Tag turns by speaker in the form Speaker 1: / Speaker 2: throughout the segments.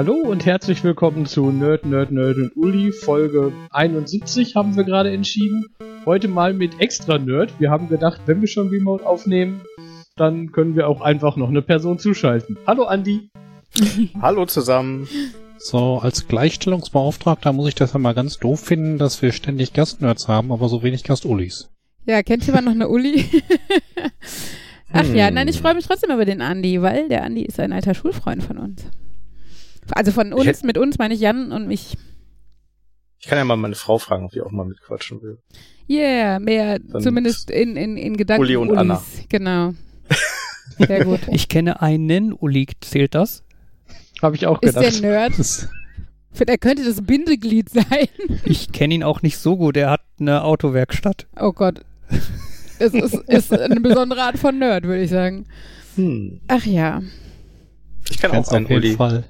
Speaker 1: Hallo und herzlich willkommen zu Nerd, Nerd, Nerd und Uli. Folge 71 haben wir gerade entschieden. Heute mal mit extra Nerd. Wir haben gedacht, wenn wir schon Remote aufnehmen, dann können wir auch einfach noch eine Person zuschalten. Hallo Andi.
Speaker 2: Hallo zusammen.
Speaker 3: So, als Gleichstellungsbeauftragter muss ich das ja mal ganz doof finden, dass wir ständig Gastnerds haben, aber so wenig Gast-Ulis.
Speaker 4: Ja, kennt jemand noch eine Uli? Ach hm. ja, nein, ich freue mich trotzdem über den Andi, weil der Andi ist ein alter Schulfreund von uns. Also von uns, hätte, mit uns meine ich Jan und mich.
Speaker 2: Ich kann ja mal meine Frau fragen, ob die auch mal mitquatschen will.
Speaker 4: Yeah, mehr, Dann zumindest in, in, in Gedanken.
Speaker 2: Uli und Ulis. Anna.
Speaker 4: Genau. Sehr gut.
Speaker 5: Ich kenne einen, Uli, zählt das?
Speaker 1: Habe ich auch gedacht.
Speaker 4: Ist der Nerd? Er könnte das Bindeglied sein.
Speaker 5: Ich kenne ihn auch nicht so gut. Er hat eine Autowerkstatt.
Speaker 4: Oh Gott. Es ist, ist eine besondere Art von Nerd, würde ich sagen. Hm. Ach ja.
Speaker 2: Ich kann auch einen Uli. Fall.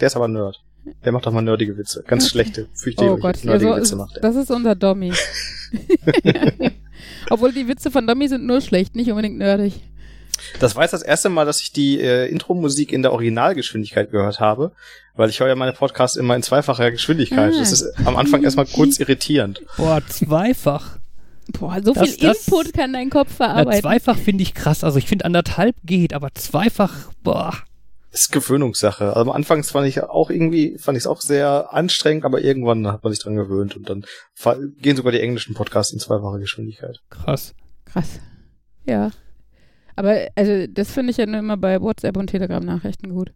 Speaker 2: Der ist aber Nerd. Der macht doch mal nerdige Witze. Ganz okay. schlechte, fürchterliche
Speaker 4: oh Gott. nerdige also, Witze macht er. Das ist unser Dommy. Obwohl die Witze von Dommy sind nur schlecht, nicht unbedingt nerdig.
Speaker 2: Das war jetzt das erste Mal, dass ich die äh, Intro-Musik in der Originalgeschwindigkeit gehört habe, weil ich höre ja meine Podcasts immer in zweifacher Geschwindigkeit. Ah. Das ist am Anfang erstmal kurz irritierend.
Speaker 5: Boah, zweifach.
Speaker 4: Boah, so das, viel das, Input kann dein Kopf verarbeiten.
Speaker 5: Ja, zweifach finde ich krass. Also ich finde anderthalb geht, aber zweifach, boah
Speaker 2: ist Gewöhnungssache. Also am Anfang fand ich auch irgendwie, fand ich es auch sehr anstrengend, aber irgendwann hat man sich dran gewöhnt und dann gehen sogar die englischen Podcasts in zweifacher Geschwindigkeit.
Speaker 5: Krass.
Speaker 4: Krass. Ja. Aber also das finde ich ja nur immer bei WhatsApp und Telegram-Nachrichten gut.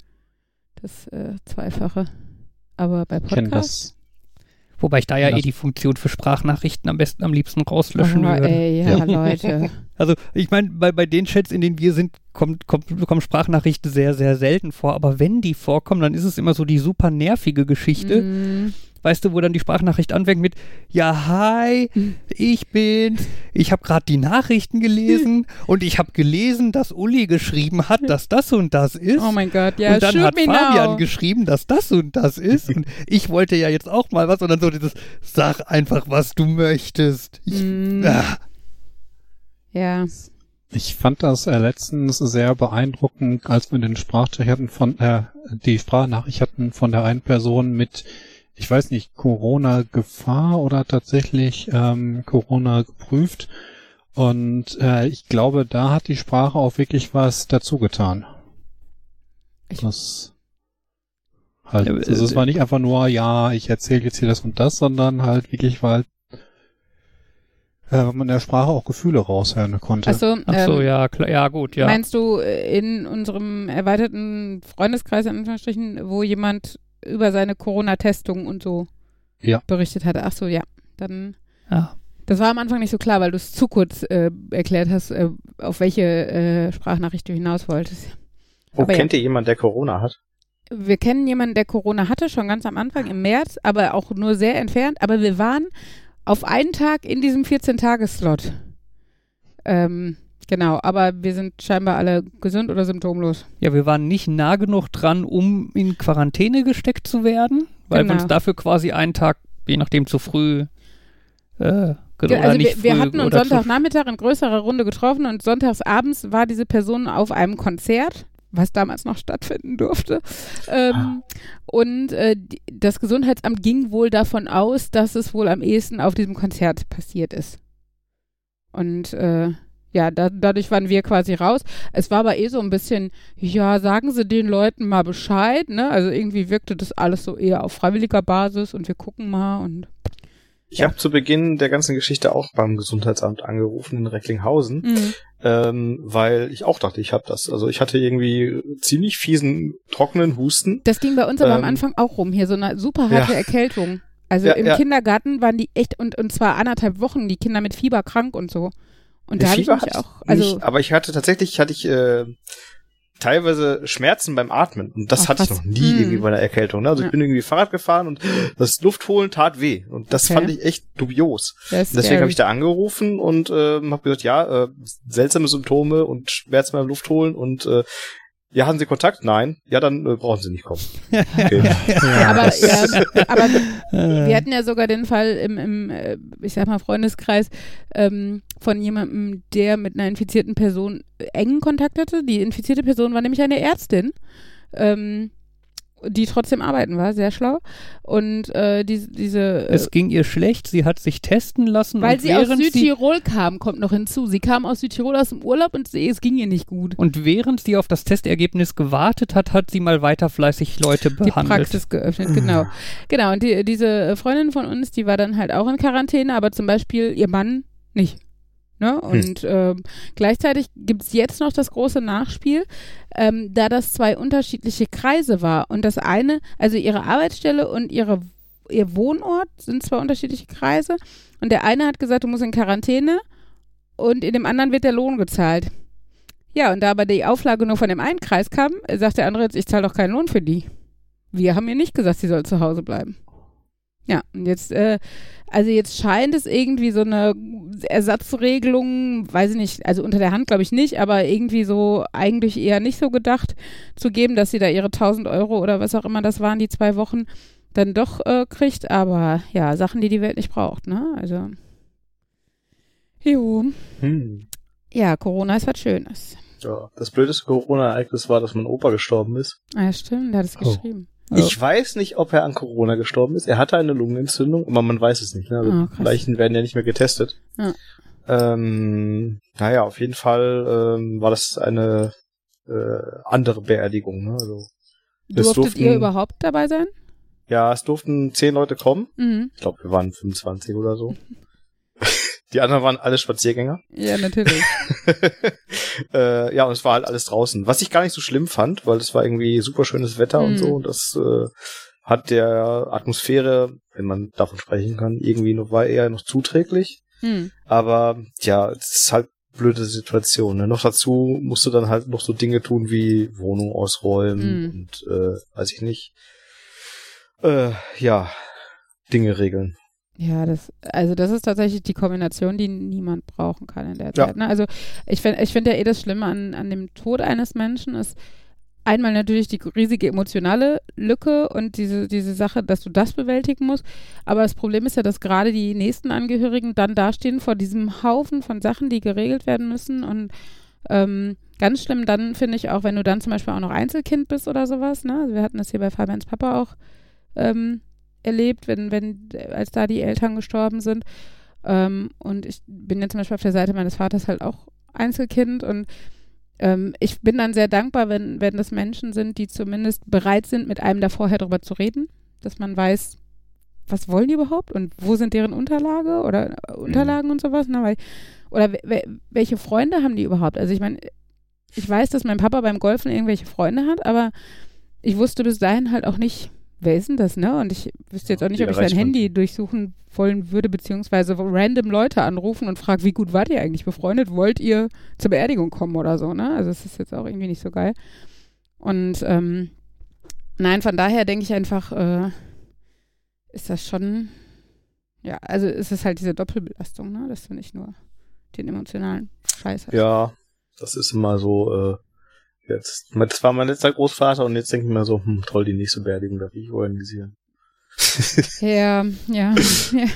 Speaker 4: Das äh, Zweifache. Aber bei Podcasts.
Speaker 5: Wobei ich da ja, ja eh die Funktion für Sprachnachrichten am besten am liebsten rauslöschen oh, würde.
Speaker 4: Ey, ja, ja. Leute.
Speaker 5: Also ich meine, bei, bei den Chats, in denen wir sind, kommt, kommt, kommen Sprachnachrichten sehr, sehr selten vor. Aber wenn die vorkommen, dann ist es immer so die super nervige Geschichte. Mm weißt du, wo dann die Sprachnachricht anfängt mit, ja, hi, ich bin's, ich habe gerade die Nachrichten gelesen und ich habe gelesen, dass Uli geschrieben hat, dass das und das ist.
Speaker 4: Oh mein Gott, ja,
Speaker 5: Und dann hat Fabian now. geschrieben, dass das und das ist und ich wollte ja jetzt auch mal was und dann so dieses, sag einfach, was du möchtest. Ich, mm. ah.
Speaker 4: Ja.
Speaker 3: Ich fand das äh, letztens sehr beeindruckend, als wir den Sprachcheck hatten von, äh, die Sprachnachricht hatten von der einen Person mit ich weiß nicht, Corona-Gefahr oder tatsächlich ähm, Corona geprüft. Und äh, ich glaube, da hat die Sprache auch wirklich was dazu getan. Das halt, ja, also es war nicht einfach nur, ja, ich erzähle jetzt hier das und das, sondern halt wirklich, weil äh, man in der Sprache auch Gefühle raushören konnte.
Speaker 5: Ach so, Ach so ähm, ja, klar, ja, gut, ja.
Speaker 4: Meinst du äh, in unserem erweiterten Freundeskreis, in Anführungsstrichen, wo jemand über seine Corona-Testung und so
Speaker 3: ja.
Speaker 4: berichtet hatte. Ach so, ja. Dann. Ja. Das war am Anfang nicht so klar, weil du es zu kurz äh, erklärt hast, äh, auf welche äh, Sprachnachricht du hinaus wolltest.
Speaker 2: Wo aber kennt ja. ihr jemanden, der Corona hat?
Speaker 4: Wir kennen jemanden, der Corona hatte, schon ganz am Anfang im März, aber auch nur sehr entfernt. Aber wir waren auf einen Tag in diesem 14-Tages-Slot. Ähm, Genau, aber wir sind scheinbar alle gesund oder symptomlos.
Speaker 5: Ja, wir waren nicht nah genug dran, um in Quarantäne gesteckt zu werden, weil genau. wir uns dafür quasi einen Tag, je nachdem, zu früh
Speaker 4: äh, also wir, wir, hatten uns Sonntagnachmittag in größerer Runde getroffen und sonntagsabends war diese Person auf einem Konzert, was damals noch stattfinden durfte. Ähm. Und äh, das Gesundheitsamt ging wohl davon aus, dass es wohl am ehesten auf diesem Konzert passiert ist. Und äh, ja, da, dadurch waren wir quasi raus. Es war aber eh so ein bisschen, ja, sagen Sie den Leuten mal Bescheid, ne? Also irgendwie wirkte das alles so eher auf freiwilliger Basis und wir gucken mal und.
Speaker 2: Ich ja. habe zu Beginn der ganzen Geschichte auch beim Gesundheitsamt angerufen in Recklinghausen, mhm. ähm, weil ich auch dachte, ich habe das. Also ich hatte irgendwie ziemlich fiesen, trockenen Husten.
Speaker 4: Das ging bei uns aber ähm, am Anfang auch rum, hier so eine super harte ja. Erkältung. Also ja, im. Kindergarten waren die echt, und, und zwar anderthalb Wochen, die Kinder mit Fieber krank und so. Und da habe ich mich auch, also
Speaker 2: nicht, aber ich hatte tatsächlich hatte ich äh, teilweise Schmerzen beim Atmen und das oh, hatte ich noch nie hm. irgendwie bei einer Erkältung. Ne? Also ja. ich bin irgendwie Fahrrad gefahren und das Luftholen tat weh und das okay. fand ich echt dubios. Deswegen habe ich da angerufen und äh, habe gesagt, ja, äh, seltsame Symptome und Schmerzen beim Luftholen und äh, ja, haben Sie Kontakt? Nein. Ja, dann äh, brauchen Sie nicht kommen. Okay.
Speaker 4: ja, aber, ja, aber wir hatten ja sogar den Fall im, im äh, ich sag mal, Freundeskreis ähm, von jemandem, der mit einer infizierten Person engen Kontakt hatte. Die infizierte Person war nämlich eine Ärztin. Ähm, die trotzdem arbeiten war, sehr schlau. Und äh, die, diese.
Speaker 5: Äh, es ging ihr schlecht, sie hat sich testen lassen.
Speaker 4: Weil sie aus Südtirol sie kam, kommt noch hinzu. Sie kam aus Südtirol aus dem Urlaub und es ging ihr nicht gut.
Speaker 5: Und während sie auf das Testergebnis gewartet hat, hat sie mal weiter fleißig Leute behandelt.
Speaker 4: Die Praxis geöffnet, genau. genau, und die, diese Freundin von uns, die war dann halt auch in Quarantäne, aber zum Beispiel ihr Mann nicht. Ne? Hm. Und hm. äh, gleichzeitig gibt es jetzt noch das große Nachspiel, ähm, da das zwei unterschiedliche Kreise war. Und das eine, also ihre Arbeitsstelle und ihre, ihr Wohnort sind zwei unterschiedliche Kreise. Und der eine hat gesagt, du musst in Quarantäne und in dem anderen wird der Lohn gezahlt. Ja, und da aber die Auflage nur von dem einen Kreis kam, sagt der andere jetzt, ich zahle doch keinen Lohn für die. Wir haben ihr nicht gesagt, sie soll zu Hause bleiben. Ja, und jetzt, äh, also jetzt scheint es irgendwie so eine Ersatzregelung, weiß ich nicht, also unter der Hand glaube ich nicht, aber irgendwie so eigentlich eher nicht so gedacht zu geben, dass sie da ihre 1000 Euro oder was auch immer das waren, die zwei Wochen, dann doch äh, kriegt. Aber ja, Sachen, die die Welt nicht braucht, ne? Also. Jo. Hm. Ja, Corona ist was Schönes.
Speaker 2: Ja, das blödeste Corona-Ereignis war, dass mein Opa gestorben ist.
Speaker 4: Ah, ja, stimmt, der hat es oh. geschrieben.
Speaker 2: Ich weiß nicht, ob er an Corona gestorben ist. Er hatte eine Lungenentzündung, aber man weiß es nicht. Ne? Also oh, Leichen werden ja nicht mehr getestet. Ja. Ähm, naja, auf jeden Fall ähm, war das eine äh, andere Beerdigung. Ne? Also,
Speaker 4: Durftet durften, ihr überhaupt dabei sein?
Speaker 2: Ja, es durften zehn Leute kommen. Mhm. Ich glaube, wir waren 25 oder so. Die anderen waren alle Spaziergänger.
Speaker 4: Ja, natürlich.
Speaker 2: äh, ja, und es war halt alles draußen. Was ich gar nicht so schlimm fand, weil es war irgendwie super schönes Wetter mhm. und so. Und das äh, hat der Atmosphäre, wenn man davon sprechen kann, irgendwie noch war eher noch zuträglich. Mhm. Aber ja, es ist halt blöde Situation. Ne? Noch dazu musst du dann halt noch so Dinge tun wie Wohnung ausräumen mhm. und äh, weiß ich nicht. Äh, ja, Dinge regeln.
Speaker 4: Ja, das, also das ist tatsächlich die Kombination, die niemand brauchen kann in der Zeit. Ja. Ne? Also ich finde ich finde ja eh das Schlimme an, an dem Tod eines Menschen ist einmal natürlich die riesige emotionale Lücke und diese, diese Sache, dass du das bewältigen musst. Aber das Problem ist ja, dass gerade die nächsten Angehörigen dann dastehen vor diesem Haufen von Sachen, die geregelt werden müssen. Und ähm, ganz schlimm dann finde ich auch, wenn du dann zum Beispiel auch noch Einzelkind bist oder sowas. Ne? Also wir hatten das hier bei Fabians Papa auch. Ähm, erlebt, wenn, wenn, als da die Eltern gestorben sind. Ähm, und ich bin ja zum Beispiel auf der Seite meines Vaters halt auch Einzelkind und ähm, ich bin dann sehr dankbar, wenn, wenn das Menschen sind, die zumindest bereit sind, mit einem da vorher drüber zu reden, dass man weiß, was wollen die überhaupt und wo sind deren Unterlage oder äh, Unterlagen mhm. und sowas, ne? Weil, oder welche Freunde haben die überhaupt? Also ich meine, ich weiß, dass mein Papa beim Golfen irgendwelche Freunde hat, aber ich wusste bis dahin halt auch nicht, wer ist denn das, ne? Und ich wüsste jetzt auch nicht, ob ich sein Handy durchsuchen wollen würde, beziehungsweise random Leute anrufen und fragen, wie gut wart ihr eigentlich befreundet? Wollt ihr zur Beerdigung kommen oder so, ne? Also es ist jetzt auch irgendwie nicht so geil. Und ähm, nein, von daher denke ich einfach, äh, ist das schon, ja, also ist es halt diese Doppelbelastung, ne? Dass du nicht nur den emotionalen Scheiß hast.
Speaker 2: Ja, das ist immer so, äh, Jetzt, das war mein letzter Großvater und jetzt denke ich mir so, hm, toll, die nächste Beerdigung darf ich organisieren.
Speaker 4: ja, ja, ja.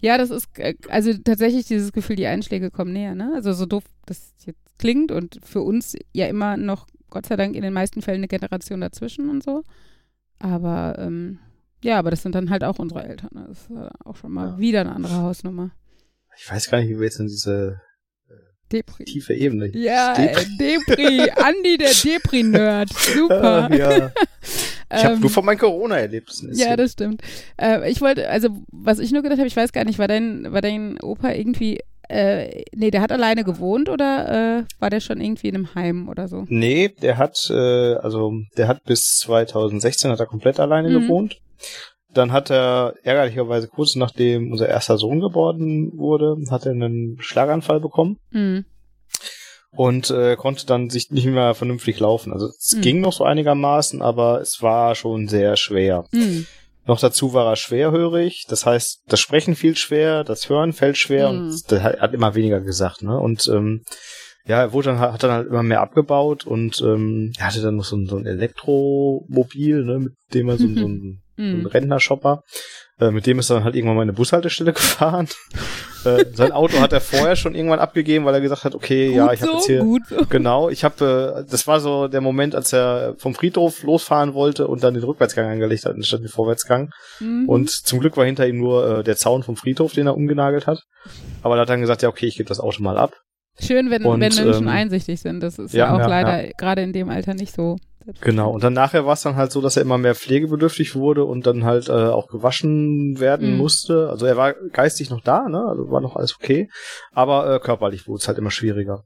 Speaker 4: Ja, das ist äh, also tatsächlich dieses Gefühl, die Einschläge kommen näher, ne? Also so doof das jetzt klingt und für uns ja immer noch, Gott sei Dank, in den meisten Fällen eine Generation dazwischen und so. Aber ähm, ja, aber das sind dann halt auch unsere Eltern. Ne? Das ist äh, auch schon mal ja. wieder eine andere Hausnummer.
Speaker 2: Ich weiß gar nicht, wie wir jetzt in diese
Speaker 4: Depri.
Speaker 2: Tiefe Ebene.
Speaker 4: Ja, Depri. Depri. Andi, der Depri-Nerd. Super.
Speaker 2: ja. Ich habe ähm, nur von meinen Corona-Erlebnissen.
Speaker 4: Ja, das stimmt. Äh, ich wollte, also was ich nur gedacht habe, ich weiß gar nicht, war dein, war dein Opa irgendwie, äh, nee, der hat alleine gewohnt oder äh, war der schon irgendwie in einem Heim oder so?
Speaker 2: Nee, der hat, äh, also der hat bis 2016 hat er komplett alleine mhm. gewohnt. Dann hat er ärgerlicherweise kurz nachdem unser erster Sohn geboren wurde, hat er einen Schlaganfall bekommen. Mhm. Und äh, konnte dann sich nicht mehr vernünftig laufen. Also es mhm. ging noch so einigermaßen, aber es war schon sehr schwer. Mhm. Noch dazu war er schwerhörig, das heißt, das Sprechen fiel schwer, das Hören fällt schwer und mhm. der hat immer weniger gesagt, ne? Und ähm, ja, er wurde dann, hat dann halt immer mehr abgebaut und ähm, er hatte dann noch so ein, so ein Elektromobil, ne, mit dem er so, so ein, ein mhm. Rentnershopper. Äh, mit dem ist er dann halt irgendwann mal in eine Bushaltestelle gefahren. äh, sein Auto hat er vorher schon irgendwann abgegeben, weil er gesagt hat, okay, gut ja, ich habe so, jetzt hier so. genau, ich habe, äh, das war so der Moment, als er vom Friedhof losfahren wollte und dann den Rückwärtsgang angelegt hat anstatt den Vorwärtsgang. Mhm. Und zum Glück war hinter ihm nur äh, der Zaun vom Friedhof, den er umgenagelt hat. Aber er hat dann gesagt, ja, okay, ich gebe das Auto mal ab.
Speaker 4: Schön, wenn, und, wenn Menschen ähm, einsichtig sind. Das ist ja, ja auch ja, leider ja. gerade in dem Alter nicht so.
Speaker 2: Genau, und dann nachher war es dann halt so, dass er immer mehr pflegebedürftig wurde und dann halt äh, auch gewaschen werden mhm. musste. Also er war geistig noch da, ne? Also war noch alles okay. Aber äh, körperlich wurde es halt immer schwieriger.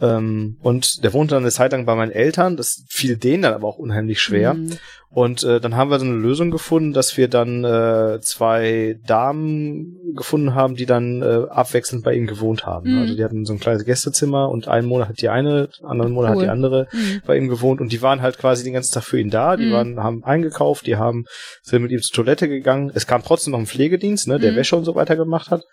Speaker 2: Ähm, und der wohnte dann eine Zeit lang bei meinen Eltern. Das fiel denen dann aber auch unheimlich schwer. Mhm. Und äh, dann haben wir so eine Lösung gefunden, dass wir dann äh, zwei Damen gefunden haben, die dann äh, abwechselnd bei ihm gewohnt haben. Mhm. Also die hatten so ein kleines Gästezimmer und einen Monat hat die eine, anderen Monat cool. hat die andere mhm. bei ihm gewohnt und die waren halt quasi den ganzen Tag für ihn da. Die mhm. waren, haben eingekauft, die haben sind mit ihm zur Toilette gegangen. Es kam trotzdem noch ein Pflegedienst, ne, der mhm. Wäsche und so weiter gemacht hat.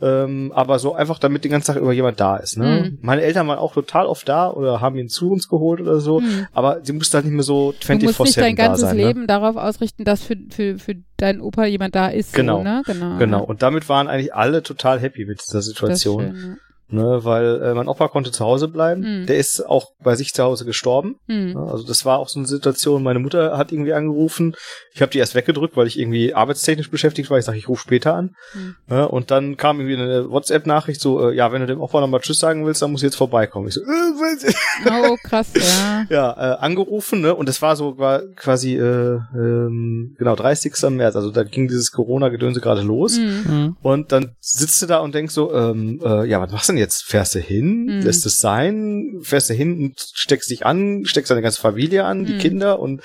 Speaker 2: Ähm, aber so einfach, damit den ganzen Tag über jemand da ist. Ne? Mhm. Meine Eltern waren auch total oft da oder haben ihn zu uns geholt oder so, mhm. aber sie mussten halt nicht mehr so 24-7 Du musst nicht
Speaker 4: dein ganzes sein, ne? Leben ne? darauf ausrichten, dass für, für, für deinen Opa jemand da ist.
Speaker 2: Genau.
Speaker 4: So, ne?
Speaker 2: genau. Genau. Und damit waren eigentlich alle total happy mit dieser Situation. Schön, ne, weil äh, mein Opa konnte zu Hause bleiben. Mhm. Der ist auch bei sich zu Hause gestorben. Mhm. Ne, also das war auch so eine Situation. Meine Mutter hat irgendwie angerufen. Ich habe die erst weggedrückt, weil ich irgendwie arbeitstechnisch beschäftigt war. Ich sage, ich rufe später an. Mhm. Ne, und dann kam irgendwie eine WhatsApp-Nachricht so, äh, ja, wenn du dem Opa nochmal Tschüss sagen willst, dann muss ich jetzt vorbeikommen. Ich so, äh,
Speaker 4: oh krass, ja.
Speaker 2: ja, äh, angerufen, ne, und das war so war quasi äh, ähm, genau 30. März. Also da ging dieses Corona-Gedönse gerade los. Mhm. Mhm. Und dann sitzt du da und denkst so, ähm, äh, ja, was machst du denn jetzt? Fährst du hin, mhm. lässt es sein, fährst du hin und steckst dich an, steckst deine ganze Familie an, mhm. die Kinder und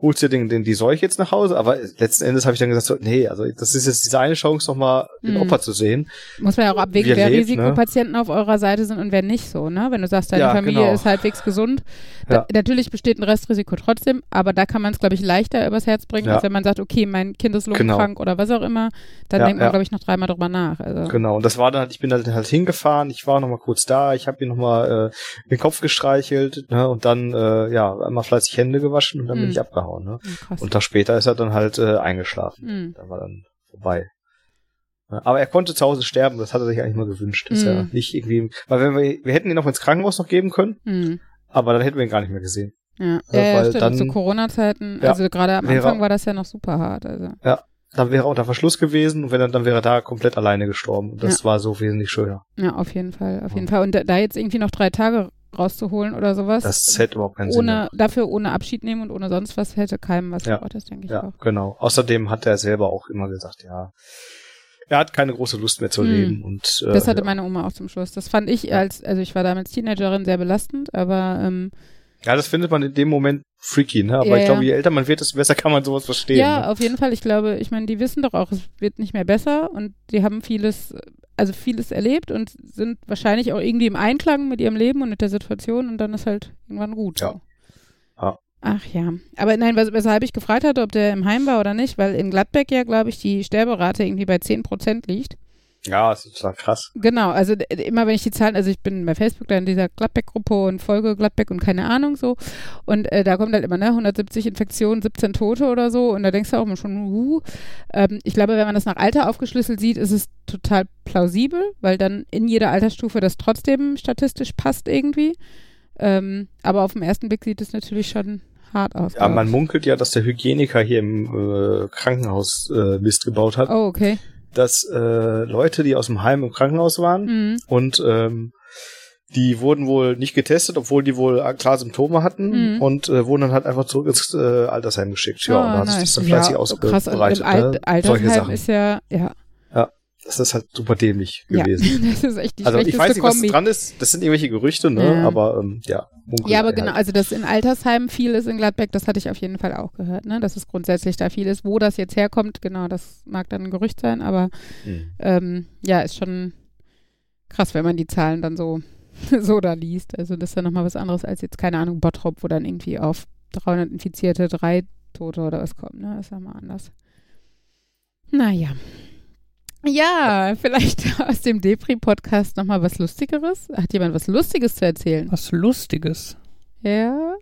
Speaker 2: holst dir den, den, die Seuche jetzt nach Hause. Aber letzten Endes habe ich dann gesagt, so, nee, also das ist jetzt diese eine Chance, nochmal den mhm. Opa zu sehen.
Speaker 4: Muss man ja auch abwägen, wer lebt, ne? Risikopatienten ne? auf eurer Seite sind und wer nicht so, ne? Wenn du sagst, deine ja, Familie genau. ist halbwegs gesund. Ja. Da, natürlich besteht ein Restrisiko trotzdem, aber da kann man es, glaube ich, leichter übers Herz bringen, ja. als wenn man sagt, okay, mein Kind ist lungenkrank genau. oder was auch immer. Dann denkt man, glaube ich, noch dreimal drüber nach. Also.
Speaker 2: Genau, und das war dann halt, ich bin dann halt hingefahren, ich war noch mal kurz da, ich habe ihm noch mal äh, den Kopf gestreichelt ne, und dann äh, ja einmal fleißig Hände gewaschen und dann mhm. bin ich abgehauen. Ne? Krass. Und da später ist er dann halt äh, eingeschlafen. Mhm. Da war dann vorbei. Aber er konnte zu Hause sterben, das hat er sich eigentlich mal gewünscht. Dass mhm. er nicht irgendwie, weil wenn wir, wir hätten ihn noch ins Krankenhaus noch geben können, aber dann hätten wir ihn gar nicht mehr gesehen.
Speaker 4: Ja, ja, ja stimmt. Dann, zu Corona-Zeiten, ja, also gerade am Anfang war das ja noch super hart. Also.
Speaker 2: Ja, dann wäre er unter Verschluss gewesen und wenn er, dann wäre er da komplett alleine gestorben. Und das ja. war so wesentlich schöner.
Speaker 4: Ja, auf jeden Fall, auf jeden Fall. Und da jetzt irgendwie noch drei Tage rauszuholen oder sowas.
Speaker 2: Das hätte überhaupt keinen
Speaker 4: ohne, Sinn. Dafür ohne Abschied nehmen und ohne sonst was hätte keinem was
Speaker 2: ja.
Speaker 4: gebracht, das denke ich
Speaker 2: ja,
Speaker 4: auch.
Speaker 2: genau. Außerdem hat er selber auch immer gesagt, ja, er hat keine große Lust mehr zu hm. leben. Und,
Speaker 4: äh, das hatte ja. meine Oma auch zum Schluss. Das fand ich als, also ich war damals Teenagerin sehr belastend, aber ähm,
Speaker 2: ja, das findet man in dem Moment freaky, ne? Aber ja, ich glaube, je älter man wird, desto besser kann man sowas verstehen.
Speaker 4: Ja,
Speaker 2: ne?
Speaker 4: auf jeden Fall. Ich glaube, ich meine, die wissen doch auch, es wird nicht mehr besser und die haben vieles, also vieles erlebt und sind wahrscheinlich auch irgendwie im Einklang mit ihrem Leben und mit der Situation und dann ist halt irgendwann gut.
Speaker 2: Ja. ja.
Speaker 4: Ach ja. Aber nein, weshalb ich gefragt hatte, ob der im Heim war oder nicht, weil in Gladbeck ja, glaube ich, die Sterberate irgendwie bei 10 Prozent liegt.
Speaker 2: Ja, das ist total krass.
Speaker 4: Genau, also immer wenn ich die Zahlen, also ich bin bei Facebook da in dieser Gladbeck-Gruppe und folge Gladbeck und keine Ahnung so und äh, da kommt halt immer, ne, 170 Infektionen, 17 Tote oder so und da denkst du auch immer schon, uh, ähm, ich glaube, wenn man das nach Alter aufgeschlüsselt sieht, ist es total plausibel, weil dann in jeder Altersstufe das trotzdem statistisch passt irgendwie, ähm, aber auf den ersten Blick sieht es natürlich schon hart aus.
Speaker 2: Ja, man munkelt ja, dass der Hygieniker hier im äh, Krankenhaus äh, Mist gebaut hat.
Speaker 4: Oh, okay
Speaker 2: dass äh, Leute, die aus dem Heim im Krankenhaus waren mhm. und ähm, die wurden wohl nicht getestet, obwohl die wohl klar Symptome hatten mhm. und äh, wurden dann halt einfach zurück ins äh, Altersheim geschickt. Ja, oh, und da hat nice. sich das dann fleißig ja, ausgebreitet. Krass,
Speaker 4: ne? Altersheim ist ja, ja.
Speaker 2: Das ist halt super dämlich gewesen.
Speaker 4: Ja, das ist echt die
Speaker 2: Also ich weiß nicht, was dran ist. Das sind irgendwelche Gerüchte, ne? Ja. Aber ähm, ja.
Speaker 4: Ja, aber genau, halt. also dass in Altersheimen viel ist in Gladbeck, das hatte ich auf jeden Fall auch gehört, ne? Dass es grundsätzlich da viel ist. Wo das jetzt herkommt, genau, das mag dann ein Gerücht sein, aber mhm. ähm, ja, ist schon krass, wenn man die Zahlen dann so, so da liest. Also das ist ja nochmal was anderes als jetzt, keine Ahnung, Bottrop, wo dann irgendwie auf 300 Infizierte drei Tote oder was kommt, ne? Das ist ja mal anders. Naja. Ja, vielleicht aus dem Depri-Podcast nochmal was Lustigeres. Hat jemand was Lustiges zu erzählen?
Speaker 5: Was Lustiges?
Speaker 4: Ja.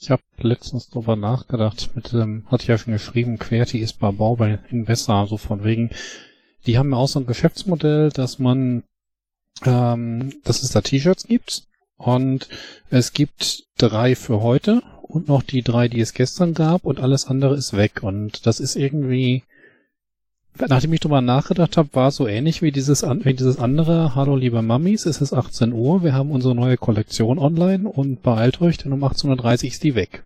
Speaker 3: Ich habe letztens drüber nachgedacht, mit dem, hatte ich ja schon geschrieben, Querti ist bei Bau bei Investa, so von wegen, die haben ja auch so ein Geschäftsmodell, dass man, ähm, dass es da T-Shirts gibt und es gibt drei für heute und noch die drei, die es gestern gab und alles andere ist weg und das ist irgendwie, nachdem ich drüber nachgedacht habe, war es so ähnlich wie dieses, wie dieses andere, Hallo liebe Mammis, es ist 18 Uhr, wir haben unsere neue Kollektion online und beeilt euch, denn um 18.30 Uhr ist die weg.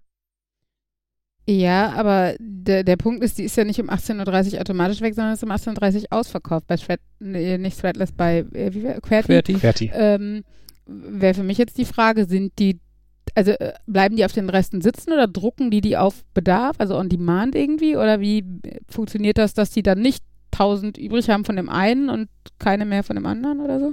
Speaker 4: Ja, aber der, der Punkt ist, die ist ja nicht um 18.30 Uhr automatisch weg, sondern ist um 18.30 Uhr ausverkauft. Bei Thread, nee, nicht Threadless, bei äh, wie, Querti.
Speaker 3: Querti.
Speaker 4: Ähm, Wäre für mich jetzt die Frage, sind die, also äh, bleiben die auf den Resten sitzen oder drucken die die auf Bedarf, also on demand irgendwie? Oder wie funktioniert das, dass die dann nicht 1000 übrig haben von dem einen und keine mehr von dem anderen oder so?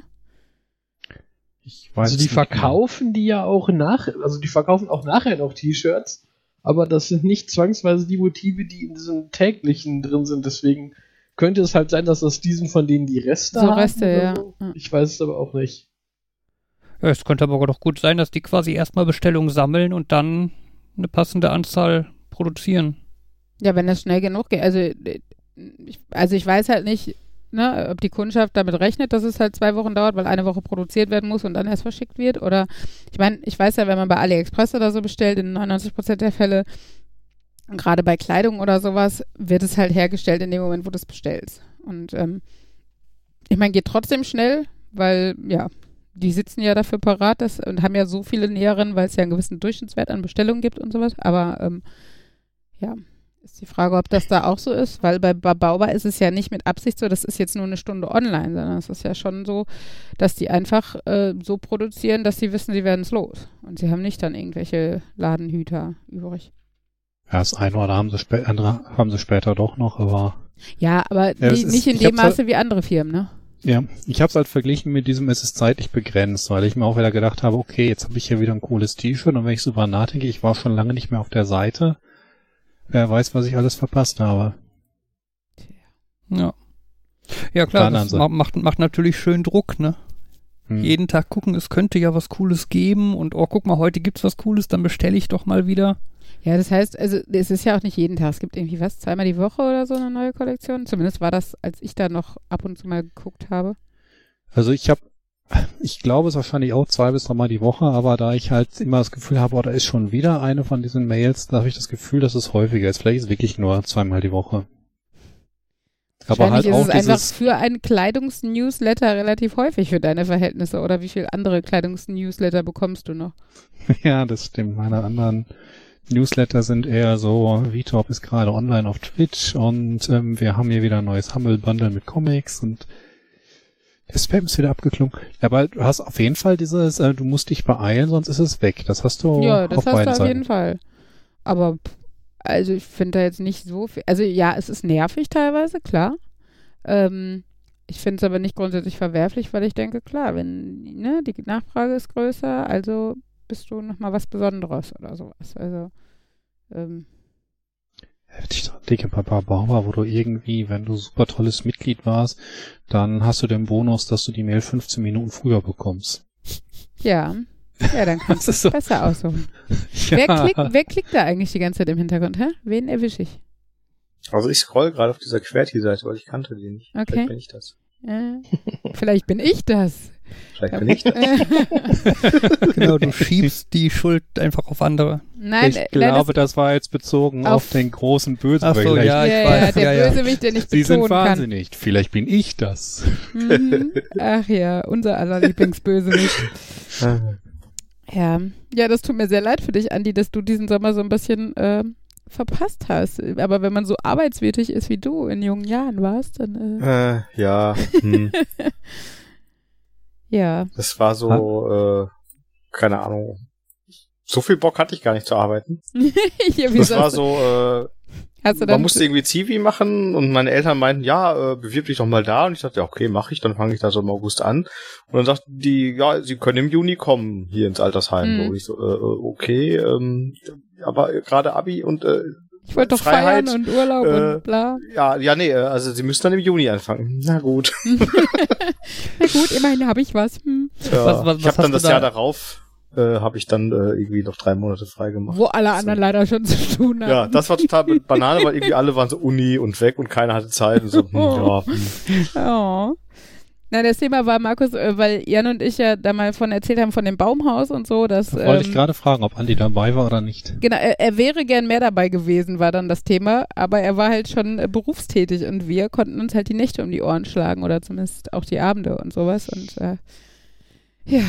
Speaker 1: Ich weiß also die genau. verkaufen die ja auch nach, also die verkaufen auch nachher noch T-Shirts aber das sind nicht zwangsweise die Motive, die in diesem täglichen drin sind. Deswegen könnte es halt sein, dass aus diesen von denen die Reste
Speaker 4: so haben. Reste, ja.
Speaker 1: So. Ich weiß es aber auch nicht.
Speaker 5: Es könnte aber doch gut sein, dass die quasi erstmal Bestellungen sammeln und dann eine passende Anzahl produzieren.
Speaker 4: Ja, wenn das schnell genug geht. Also, ich, also ich weiß halt nicht, ne, ob die Kundschaft damit rechnet, dass es halt zwei Wochen dauert, weil eine Woche produziert werden muss und dann erst verschickt wird. Oder ich meine, ich weiß ja, wenn man bei AliExpress oder so bestellt, in 99 Prozent der Fälle, gerade bei Kleidung oder sowas, wird es halt hergestellt in dem Moment, wo du es bestellst. Und ähm, ich meine, geht trotzdem schnell, weil ja, die sitzen ja dafür parat das, und haben ja so viele Näherinnen, weil es ja einen gewissen Durchschnittswert an Bestellungen gibt und sowas. Aber ähm, ja, ist die Frage, ob das da auch so ist, weil bei Babauba ist es ja nicht mit Absicht so, das ist jetzt nur eine Stunde online, sondern es ist ja schon so, dass die einfach äh, so produzieren, dass sie wissen, sie werden es los. Und sie haben nicht dann irgendwelche Ladenhüter übrig.
Speaker 3: Ja, das eine oder haben sie, andere haben sie später doch noch, aber.
Speaker 4: Ja, aber ja, die, nicht in dem Maße halt, wie andere Firmen, ne?
Speaker 3: Ja, ich habe es halt verglichen mit diesem, es ist zeitlich begrenzt, weil ich mir auch wieder gedacht habe, okay, jetzt habe ich hier wieder ein cooles T-Shirt und wenn ich so über nachdenke, ich war schon lange nicht mehr auf der Seite Wer weiß, was ich alles verpasst habe.
Speaker 5: Ja. Ja klar, das macht, macht natürlich schön Druck, ne? Hm. Jeden Tag gucken, es könnte ja was Cooles geben und oh, guck mal, heute gibt's was Cooles, dann bestelle ich doch mal wieder.
Speaker 4: Ja, das heißt, also es ist ja auch nicht jeden Tag. Es gibt irgendwie was, zweimal die Woche oder so eine neue Kollektion. Zumindest war das, als ich da noch ab und zu mal geguckt habe.
Speaker 3: Also ich habe ich glaube es wahrscheinlich auch zwei bis dreimal die Woche, aber da ich halt immer das Gefühl habe, oh, da ist schon wieder eine von diesen Mails, da habe ich das Gefühl, dass es häufiger ist. Vielleicht ist es wirklich nur zweimal die Woche.
Speaker 4: Aber halt ist auch es einfach für einen Kleidungsnewsletter relativ häufig für deine Verhältnisse. Oder wie viel andere Kleidungsnewsletter bekommst du noch?
Speaker 3: ja, das stimmt. Meine anderen Newsletter sind eher so, VTop ist gerade online auf Twitch und ähm, wir haben hier wieder ein neues Humble Bundle mit Comics und der Spam ist wieder abgeklungen. Aber du hast auf jeden Fall dieses, äh, du musst dich beeilen, sonst ist es weg. Das hast du
Speaker 4: Ja, das
Speaker 3: auf
Speaker 4: hast
Speaker 3: beiden
Speaker 4: du auf
Speaker 3: Seiten.
Speaker 4: jeden Fall. Aber, also ich finde da jetzt nicht so viel. Also ja, es ist nervig teilweise, klar. Ähm, ich finde es aber nicht grundsätzlich verwerflich, weil ich denke, klar, wenn, ne, die Nachfrage ist größer, also bist du nochmal was Besonderes oder sowas. Also, ähm,
Speaker 3: ich denke bei Barbara, wo du irgendwie, wenn du super tolles Mitglied warst, dann hast du den Bonus, dass du die Mail 15 Minuten früher bekommst.
Speaker 4: Ja. Ja, dann kannst du es so. besser aussuchen. ja. wer, klickt, wer klickt da eigentlich die ganze Zeit im Hintergrund, hä? Wen erwische ich?
Speaker 2: Also ich scroll gerade auf dieser QWERTY-Seite, weil ich kannte die nicht. Okay. Vielleicht bin ich das.
Speaker 4: Äh, vielleicht bin ich das.
Speaker 2: Vielleicht bin ich das.
Speaker 5: genau, du schiebst die Schuld einfach auf andere.
Speaker 3: Nein, ich glaube, das, das, war jetzt bezogen auf, auf den großen Bösewicht. Ach
Speaker 5: so, ja, ich
Speaker 4: ja,
Speaker 5: weiß.
Speaker 4: Ja, der ja, Bösewicht, der nicht
Speaker 3: Sie sind wahnsinnig. Kann. Vielleicht bin ich das.
Speaker 4: Mhm. Ach ja, unser aller Lieblingsbösewicht. ja. ja, das tut mir sehr leid für dich, Andi, dass du diesen Sommer so ein bisschen äh, verpasst hast. Aber wenn man so arbeitswürdig ist, wie du in jungen Jahren warst, dann...
Speaker 2: Äh, äh ja. Hm.
Speaker 4: Ja.
Speaker 2: Das war so, äh, keine Ahnung. So viel Bock hatte ich gar nicht zu arbeiten. ja, das war so, äh, man musste irgendwie Zivi machen und meine Eltern meinten, ja, äh, bewirb dich doch mal da. Und ich dachte, ja, okay, mache ich, dann fange ich da so im August an. Und dann sagten die, ja, sie können im Juni kommen hier ins Altersheim. Mhm. So, ich so, äh, äh, okay, ähm, aber gerade Abi und äh,
Speaker 4: ich wollte doch Freiheit, feiern und Urlaub äh, und bla.
Speaker 2: Ja, ja, nee, äh, also sie müssen dann im Juni anfangen. Na gut.
Speaker 4: Na gut, immerhin habe ich was. Hm.
Speaker 2: Ja, was, was, ich habe dann das da? Jahr darauf äh, habe ich dann äh, irgendwie noch drei Monate frei gemacht.
Speaker 4: Wo alle anderen so. leider schon zu tun haben.
Speaker 2: Ja, das war total Banane, weil irgendwie alle waren so Uni und weg und keiner hatte Zeit und so. Hm, ja, hm.
Speaker 4: Oh. Na, das Thema war, Markus, äh, weil Jan und ich ja da mal von erzählt haben von dem Baumhaus und so, dass.
Speaker 3: Da wollte ähm, ich gerade fragen, ob Andi dabei war oder nicht.
Speaker 4: Genau, er, er, wäre gern mehr dabei gewesen, war dann das Thema, aber er war halt schon äh, berufstätig und wir konnten uns halt die Nächte um die Ohren schlagen oder zumindest auch die Abende und sowas und äh, ja,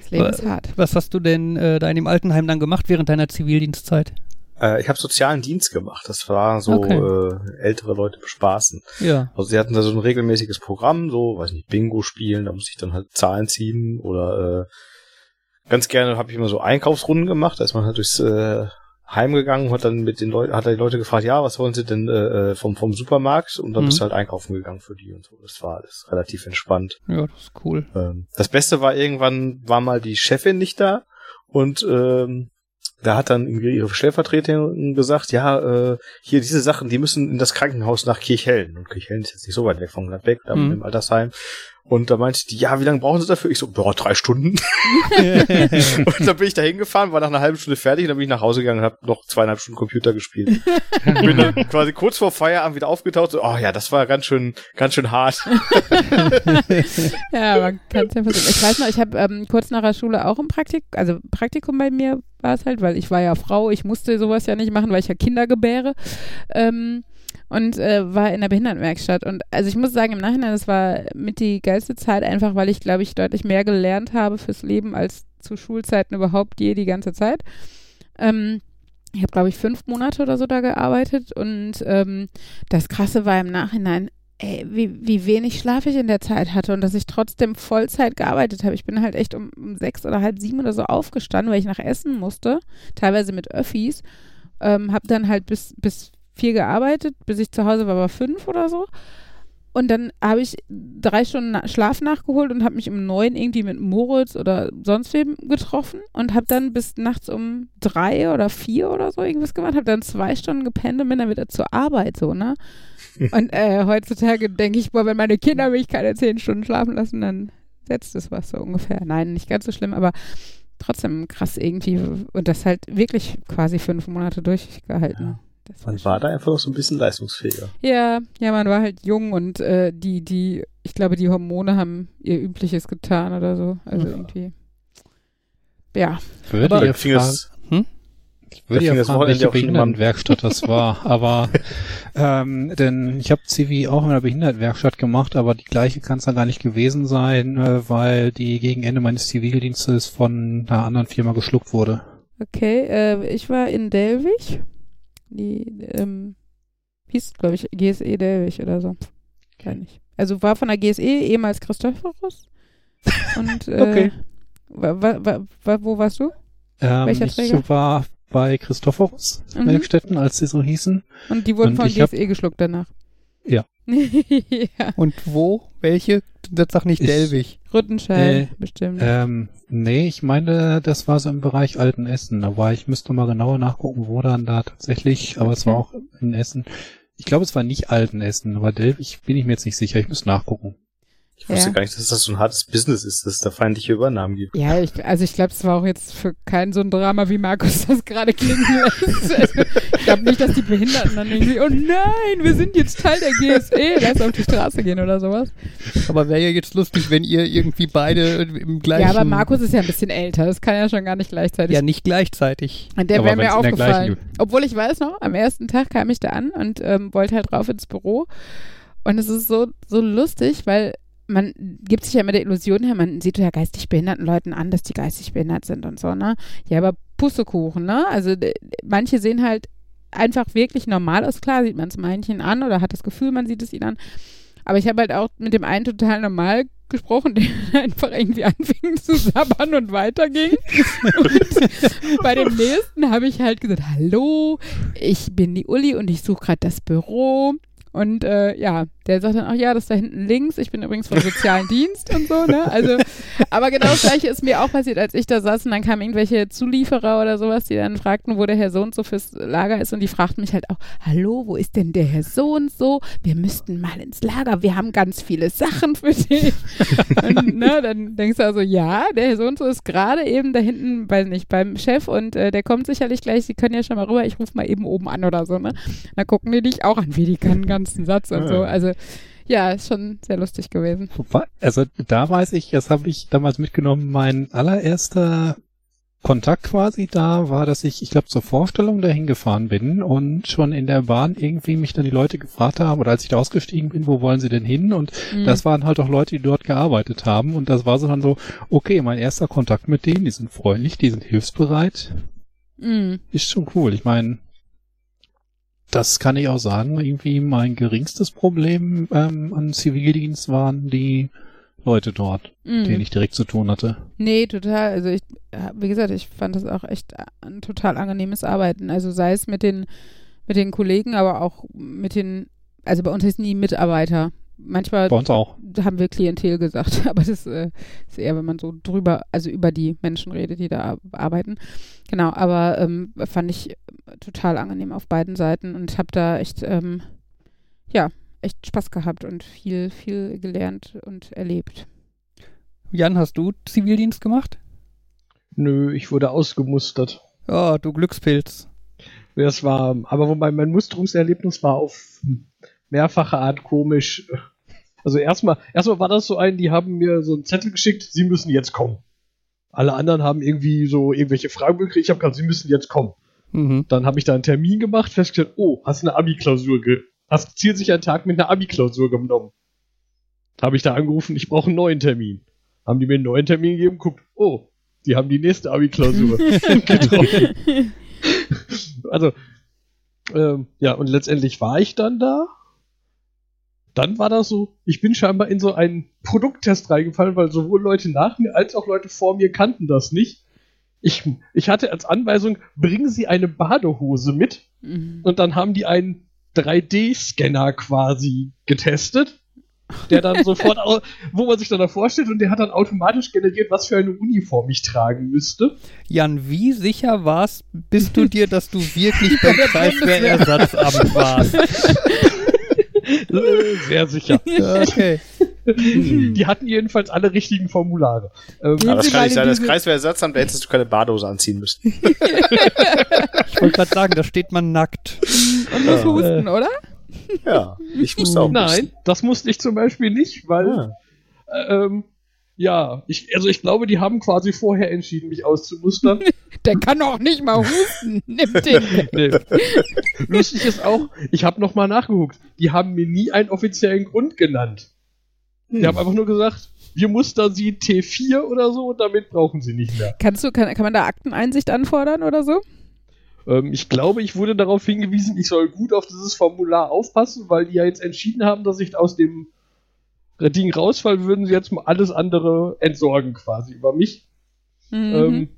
Speaker 4: das Leben ist hart.
Speaker 5: Was hast du denn äh, da in dem Altenheim dann gemacht während deiner Zivildienstzeit?
Speaker 2: Äh, ich habe sozialen Dienst gemacht. Das war so okay. äh, ältere Leute bespaßen. Ja. Also sie hatten da so ein regelmäßiges Programm, so, weiß nicht, Bingo spielen, da musste ich dann halt Zahlen ziehen oder äh, ganz gerne habe ich immer so Einkaufsrunden gemacht, da ist man halt durchs äh, Heim gegangen, hat dann mit den Leuten, hat er die Leute gefragt, ja, was wollen sie denn äh, äh vom vom Supermarkt und dann mhm. bist du halt einkaufen gegangen für die und so. Das war alles relativ entspannt.
Speaker 5: Ja, das ist cool.
Speaker 2: Ähm, das Beste war irgendwann war mal die Chefin nicht da und ähm, da hat dann ihre Stellvertreterin gesagt, ja, äh, hier diese Sachen, die müssen in das Krankenhaus nach Kirchhellen. Und Kirchhellen ist jetzt nicht so weit weg von Gladbeck, da mhm. im Altersheim. Und da meinte die, ja, wie lange brauchen Sie dafür? Ich so, boah, drei Stunden. und dann bin ich da hingefahren, war nach einer halben Stunde fertig und dann bin ich nach Hause gegangen und habe noch zweieinhalb Stunden Computer gespielt. bin dann quasi kurz vor Feierabend wieder aufgetaucht. So, oh ja, das war ganz schön, ganz schön hart.
Speaker 4: ja, man kann es ja versuchen. Ich weiß noch, ich habe ähm, kurz nach der Schule auch ein Praktikum, also Praktikum bei mir war es halt, weil ich war ja Frau, ich musste sowas ja nicht machen, weil ich ja Kinder gebäre. Ähm, und äh, war in der Behindertenwerkstatt. Und also ich muss sagen, im Nachhinein, das war mit die geilste Zeit, einfach weil ich, glaube ich, deutlich mehr gelernt habe fürs Leben als zu Schulzeiten überhaupt je die ganze Zeit. Ähm, ich habe, glaube ich, fünf Monate oder so da gearbeitet und ähm, das Krasse war im Nachhinein, ey, wie, wie wenig Schlaf ich in der Zeit hatte und dass ich trotzdem Vollzeit gearbeitet habe. Ich bin halt echt um, um sechs oder halb sieben oder so aufgestanden, weil ich nach Essen musste, teilweise mit Öffis. Ähm, habe dann halt bis, bis viel gearbeitet, bis ich zu Hause war, war fünf oder so. Und dann habe ich drei Stunden Schlaf nachgeholt und habe mich um neun irgendwie mit Moritz oder sonst wem getroffen und habe dann bis nachts um drei oder vier oder so irgendwas gemacht, habe dann zwei Stunden gepennt und bin dann wieder zur Arbeit so, ne? Und äh, heutzutage denke ich, boah, wenn meine Kinder mich keine zehn Stunden schlafen lassen, dann setzt es was so ungefähr. Nein, nicht ganz so schlimm, aber trotzdem krass irgendwie und das halt wirklich quasi fünf Monate durchgehalten. Ja.
Speaker 2: Das man war, da einfach noch so ein bisschen leistungsfähiger.
Speaker 4: Ja, ja, man war halt jung und äh, die, die, ich glaube, die Hormone haben ihr Übliches getan oder so. Also ja. irgendwie. Ja.
Speaker 3: Würde aber, ihr fragen, hm? Ich würde ja fragen, welche Behindertenwerkstatt das war, aber ähm, denn ich habe Civi auch in einer Behindertenwerkstatt gemacht, aber die gleiche kann es dann gar nicht gewesen sein, äh, weil die gegen Ende meines Zivildienstes von einer anderen Firma geschluckt wurde.
Speaker 4: Okay, äh, ich war in Delwig die, ähm, hieß, glaube ich, GSE Delwig oder so. Kann ich. Also war von der GSE ehemals Christophorus. Und äh, okay. Wa, wa, wa, wo warst du?
Speaker 3: Ähm, Welcher Träger? Ich war bei Christophorus mhm. Werkstätten, als sie so hießen.
Speaker 4: Und die wurden Und von GSE hab, geschluckt danach.
Speaker 3: Ja.
Speaker 5: Ja. Und wo? Welche? Das sag nicht Delwig.
Speaker 4: Rüttenscheid, äh, bestimmt.
Speaker 3: Ähm, nee, ich meine, das war so im Bereich Alten Essen. Aber ich müsste mal genauer nachgucken, wo dann da tatsächlich, aber okay. es war auch in Essen. Ich glaube, es war nicht Alten Essen, aber Delwig bin ich mir jetzt nicht sicher. Ich muss nachgucken.
Speaker 2: Ich wusste ja. gar nicht, dass das so ein hartes Business ist, dass es da feindliche Übernahmen gibt.
Speaker 4: Ja, ich, also ich glaube, es war auch jetzt für kein so ein Drama, wie Markus das gerade klingen lässt. Also, ich glaube nicht, dass die Behinderten dann irgendwie, oh nein, wir sind jetzt Teil der GSE, lass auf die Straße gehen oder sowas.
Speaker 5: Aber wäre ja jetzt lustig, wenn ihr irgendwie beide im gleichen... Ja,
Speaker 4: aber Markus ist ja ein bisschen älter, das kann ja schon gar nicht gleichzeitig.
Speaker 5: Ja, nicht gleichzeitig.
Speaker 4: Und der wäre mir aufgefallen. Obwohl ich weiß noch, am ersten Tag kam ich da an und ähm, wollte halt rauf ins Büro. Und es ist so, so lustig, weil man gibt sich ja immer der Illusion her, man sieht ja geistig behinderten Leuten an, dass die geistig behindert sind und so, ne? Ja, aber Pussekuchen, ne? Also manche sehen halt einfach wirklich normal aus. Klar sieht man es manchen an oder hat das Gefühl, man sieht es ihnen an. Aber ich habe halt auch mit dem einen total normal gesprochen, der einfach irgendwie anfing zu sabbern und weiterging. und bei dem nächsten habe ich halt gesagt, hallo, ich bin die Uli und ich suche gerade das Büro. Und äh, ja, der sagt dann, ach ja, das ist da hinten links. Ich bin übrigens vom sozialen Dienst und so, ne? Also Aber genau das gleiche ist mir auch passiert, als ich da saß und dann kamen irgendwelche Zulieferer oder sowas, die dann fragten, wo der Herr so und so fürs Lager ist und die fragten mich halt auch, hallo, wo ist denn der Herr so und so? Wir müssten mal ins Lager, wir haben ganz viele Sachen für dich. und ne, dann denkst du also, ja, der Herr so und so ist gerade eben da hinten, weiß nicht, beim Chef und äh, der kommt sicherlich gleich, Sie können ja schon mal rüber, ich rufe mal eben oben an oder so, ne? Dann gucken die dich auch an, wie die kann einen ganzen Satz und so. Also ja, ist schon sehr lustig gewesen.
Speaker 3: Also da weiß ich, das habe ich damals mitgenommen, mein allererster Kontakt quasi da war, dass ich, ich glaube, zur Vorstellung dahin gefahren bin und schon in der Bahn irgendwie mich dann die Leute gefragt haben, oder als ich da ausgestiegen bin, wo wollen sie denn hin? Und mhm. das waren halt auch Leute, die dort gearbeitet haben. Und das war so dann so, okay, mein erster Kontakt mit denen, die sind freundlich, die sind hilfsbereit. Mhm. Ist schon cool. Ich meine, das kann ich auch sagen. Irgendwie mein geringstes Problem ähm, an Zivildienst waren die Leute dort, mm. denen ich direkt zu tun hatte.
Speaker 4: Nee, total. Also ich, wie gesagt, ich fand das auch echt ein total angenehmes Arbeiten. Also sei es mit den, mit den Kollegen, aber auch mit den, also bei uns ist nie Mitarbeiter. Manchmal
Speaker 3: Bei uns auch.
Speaker 4: haben wir Klientel gesagt, aber das äh, ist eher, wenn man so drüber, also über die Menschen redet, die da arbeiten. Genau, aber ähm, fand ich total angenehm auf beiden Seiten und habe da echt, ähm, ja, echt Spaß gehabt und viel, viel gelernt und erlebt.
Speaker 5: Jan, hast du Zivildienst gemacht?
Speaker 1: Nö, ich wurde ausgemustert.
Speaker 5: Oh, du Glückspilz.
Speaker 1: Das war, aber wobei mein Musterungserlebnis war auf mehrfache Art komisch. Also erstmal, erstmal war das so ein, die haben mir so einen Zettel geschickt, sie müssen jetzt kommen. Alle anderen haben irgendwie so irgendwelche Fragen gekriegt, ich habe gesagt, sie müssen jetzt kommen. Mhm. Dann habe ich da einen Termin gemacht, festgestellt, oh, hast eine Abi-Klausur, hast zielt sich einen Tag mit einer Abi-Klausur genommen. Habe ich da angerufen, ich brauche einen neuen Termin. Haben die mir einen neuen Termin gegeben, guckt, oh, die haben die nächste Abi-Klausur getroffen. also, ähm, ja, und letztendlich war ich dann da dann war das so, ich bin scheinbar in so einen Produkttest reingefallen, weil sowohl Leute nach mir als auch Leute vor mir kannten das nicht. Ich, ich hatte als Anweisung, bringen Sie eine Badehose mit. Mhm. Und dann haben die einen 3D-Scanner quasi getestet, der dann sofort, wo man sich dann da vorstellt, und der hat dann automatisch generiert, was für eine Uniform ich tragen müsste.
Speaker 5: Jan, wie sicher warst, bist du dir, dass du wirklich beim Kreiswehrersatzamt warst?
Speaker 1: Sehr sicher.
Speaker 5: Okay.
Speaker 1: Die hatten jedenfalls alle richtigen Formulare.
Speaker 2: Ähm, ja, das kann nicht sein. Das Kreiswehrersatzamt, da hättest du keine Badehose anziehen müssen.
Speaker 5: ich wollte gerade sagen, da steht man nackt.
Speaker 4: Und muss ja. husten, oder?
Speaker 2: Ja, ich musste auch
Speaker 1: Nein, husten. das musste ich zum Beispiel nicht, weil ja. Ähm, ja, ich, also ich glaube, die haben quasi vorher entschieden, mich auszumustern.
Speaker 4: Der kann doch nicht mal husten. Nimm den. nee.
Speaker 1: Lustig ist auch, ich habe nochmal nachgeguckt. Die haben mir nie einen offiziellen Grund genannt. Die hm. haben einfach nur gesagt, wir mustern sie T4 oder so und damit brauchen sie nicht mehr.
Speaker 4: Kannst du, kann, kann man da Akteneinsicht anfordern oder so?
Speaker 1: Ähm, ich glaube, ich wurde darauf hingewiesen, ich soll gut auf dieses Formular aufpassen, weil die ja jetzt entschieden haben, dass ich aus dem Ding rausfallen, würden sie jetzt mal alles andere entsorgen quasi über mich. Mhm. Ähm,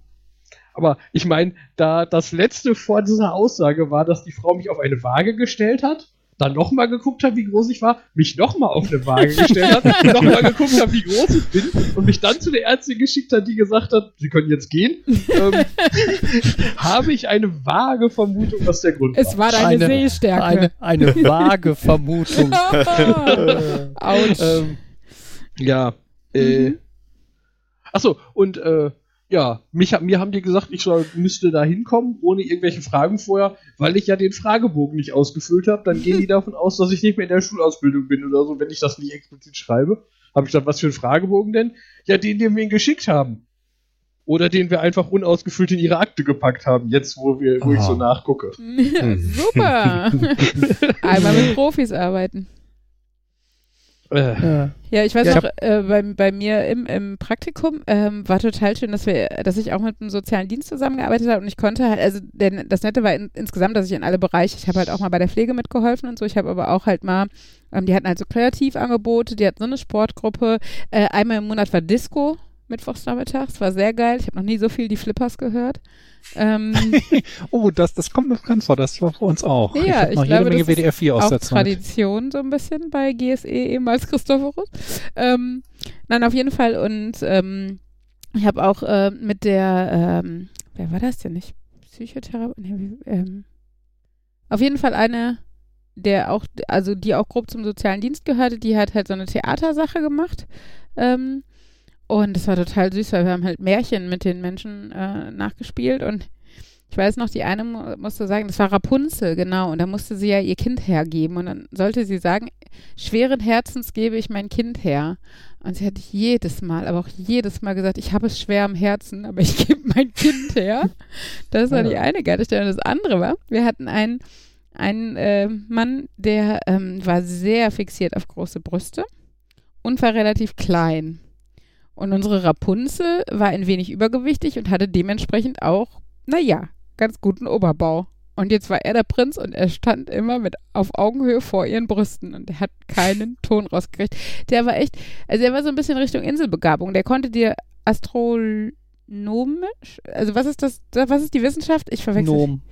Speaker 1: aber ich meine, da das letzte vor dieser Aussage war, dass die Frau mich auf eine Waage gestellt hat dann nochmal geguckt habe, wie groß ich war, mich nochmal auf eine Waage gestellt hat, nochmal geguckt habe, wie groß ich bin und mich dann zu der Ärztin geschickt hat, die gesagt hat, sie können jetzt gehen, ähm, habe ich eine vage Vermutung, was der Grund
Speaker 4: war. Es war deine eine, Sehstärke.
Speaker 5: Eine, eine vage Vermutung.
Speaker 1: Autsch. Ähm, ja, äh, mhm. Achso, und äh, ja, mich, mir haben die gesagt, ich soll, müsste da hinkommen, ohne irgendwelche Fragen vorher, weil ich ja den Fragebogen nicht ausgefüllt habe. Dann gehen die davon aus, dass ich nicht mehr in der Schulausbildung bin oder so, wenn ich das nicht explizit schreibe. Habe ich gesagt, was für ein Fragebogen denn? Ja, den, den wir ihnen geschickt haben. Oder den wir einfach unausgefüllt in ihre Akte gepackt haben, jetzt wo, wir, wo ich so nachgucke.
Speaker 4: Super! Einmal mit Profis arbeiten. Äh. Ja, ich weiß ja, noch, ich äh, bei, bei mir im, im Praktikum ähm, war total schön, dass wir, dass ich auch mit einem sozialen Dienst zusammengearbeitet habe und ich konnte halt, also denn das Nette war in, insgesamt, dass ich in alle Bereiche, ich habe halt auch mal bei der Pflege mitgeholfen und so, ich habe aber auch halt mal, ähm, die hatten halt so Kreativangebote, die hatten so eine Sportgruppe, äh, einmal im Monat war Disco, mittwochsnachmittags. War sehr geil. Ich habe noch nie so viel die Flippers gehört.
Speaker 3: Ähm, oh, das, das kommt mir bekannt vor. Das war für uns auch.
Speaker 4: Ja, ich, ich noch glaube, jede Menge WDR 4 aus der Zeit. Tradition so ein bisschen bei GSE ehemals Christophorus. Ähm, nein, auf jeden Fall. Und ähm, ich habe auch äh, mit der, ähm, wer war das denn nicht? Psychotherapie? Nee, ähm, auf jeden Fall eine, der auch, also die auch grob zum sozialen Dienst gehörte, die hat halt so eine Theatersache gemacht. Ähm, und das war total süß, weil wir haben halt Märchen mit den Menschen äh, nachgespielt und ich weiß noch, die eine musste sagen, das war Rapunzel, genau, und da musste sie ja ihr Kind hergeben und dann sollte sie sagen, schweren Herzens gebe ich mein Kind her. Und sie hat jedes Mal, aber auch jedes Mal gesagt, ich habe es schwer am Herzen, aber ich gebe mein Kind her. Das war die eine Gatterstelle. Und das andere war, wir hatten einen, einen äh, Mann, der ähm, war sehr fixiert auf große Brüste und war relativ klein. Und unsere Rapunzel war ein wenig übergewichtig und hatte dementsprechend auch, naja, ganz guten Oberbau. Und jetzt war er der Prinz und er stand immer mit auf Augenhöhe vor ihren Brüsten und er hat keinen Ton rausgekriegt. Der war echt, also er war so ein bisschen Richtung Inselbegabung. Der konnte dir astronomisch, also was ist das, was ist die Wissenschaft? Ich verwechsel. Nom.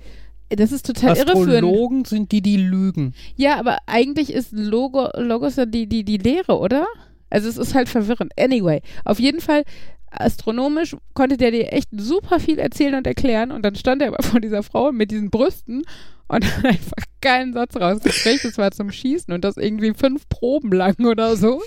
Speaker 4: Das ist total
Speaker 5: Astrologen irreführend. Astrologen sind die, die lügen.
Speaker 4: Ja, aber eigentlich ist Logo, Logos ja die, die, die Lehre, oder? Also es ist halt verwirrend. Anyway, auf jeden Fall astronomisch konnte der dir echt super viel erzählen und erklären und dann stand er aber vor dieser Frau mit diesen Brüsten und hat einfach keinen Satz rausgekriegt. Das war zum Schießen und das irgendwie fünf Proben lang oder so.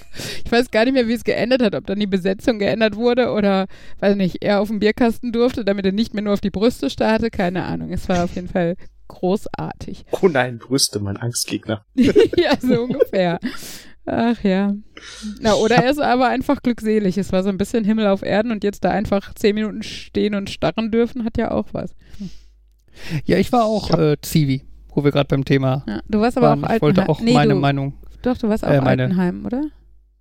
Speaker 4: Ich weiß gar nicht mehr, wie es geendet hat, ob dann die Besetzung geändert wurde oder, weiß nicht, er auf den Bierkasten durfte, damit er nicht mehr nur auf die Brüste starrte. Keine Ahnung. Es war auf jeden Fall großartig.
Speaker 2: Oh nein, Brüste, mein Angstgegner.
Speaker 4: ja, so ungefähr. Ach ja. Na, oder er ist aber einfach glückselig. Es war so ein bisschen Himmel auf Erden und jetzt da einfach zehn Minuten stehen und starren dürfen, hat ja auch was.
Speaker 5: Ja, ich war auch äh, Zivi, wo wir gerade beim Thema. Ja,
Speaker 4: du warst aber
Speaker 5: waren.
Speaker 4: auch Altenheim.
Speaker 5: Ich wollte auch nee, meine
Speaker 4: du,
Speaker 5: Meinung.
Speaker 4: Doch, du warst auch äh, meine, Altenheim, oder?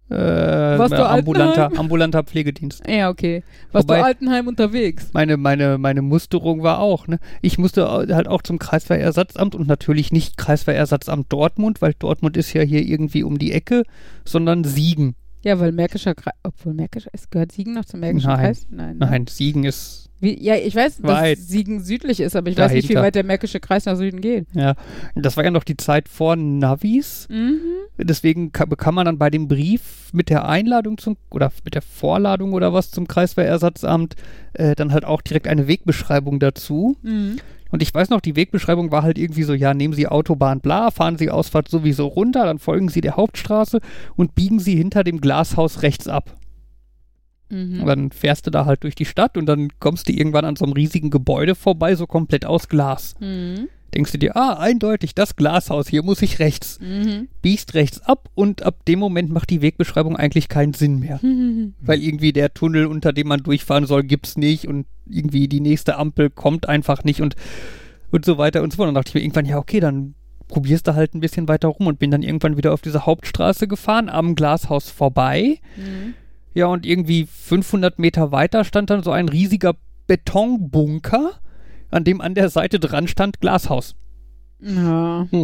Speaker 5: Äh, Warst du ambulanter, ambulanter Pflegedienst.
Speaker 4: Ja, okay. Warst Wobei, du Altenheim unterwegs?
Speaker 5: Meine, meine, meine Musterung war auch, ne? Ich musste halt auch zum Kreiswehrersatzamt und natürlich nicht Kreiswehrersatzamt Dortmund, weil Dortmund ist ja hier irgendwie um die Ecke, sondern Siegen.
Speaker 4: Ja, weil Märkischer Kreis, obwohl Märkischer, es gehört Siegen noch zum Märkischen
Speaker 5: Nein.
Speaker 4: Kreis?
Speaker 5: Nein. Ne? Nein, Siegen ist
Speaker 4: wie, ja, ich weiß, weit. dass Siegen südlich ist, aber ich Dahinter. weiß nicht, wie weit der Märkische Kreis nach Süden geht.
Speaker 5: Ja, das war ja noch die Zeit vor Navis. Mhm. Deswegen bekam man dann bei dem Brief mit der Einladung zum, oder mit der Vorladung oder was zum Kreiswehrersatzamt äh, dann halt auch direkt eine Wegbeschreibung dazu. Mhm. Und ich weiß noch, die Wegbeschreibung war halt irgendwie so, ja, nehmen Sie Autobahn bla, fahren Sie Ausfahrt sowieso runter, dann folgen Sie der Hauptstraße und biegen Sie hinter dem Glashaus rechts ab. Mhm. Und dann fährst du da halt durch die Stadt und dann kommst du irgendwann an so einem riesigen Gebäude vorbei, so komplett aus Glas. Mhm. Denkst du dir, ah, eindeutig, das Glashaus, hier muss ich rechts. Mhm. Biegst rechts ab und ab dem Moment macht die Wegbeschreibung eigentlich keinen Sinn mehr. Mhm. Weil irgendwie der Tunnel, unter dem man durchfahren soll, gibt's nicht und irgendwie die nächste Ampel kommt einfach nicht und, und so weiter und so fort. Und dann dachte ich mir irgendwann, ja, okay, dann probierst du halt ein bisschen weiter rum und bin dann irgendwann wieder auf diese Hauptstraße gefahren, am Glashaus vorbei. Mhm ja, und irgendwie 500 Meter weiter stand dann so ein riesiger Betonbunker, an dem an der Seite dran stand Glashaus. Ja.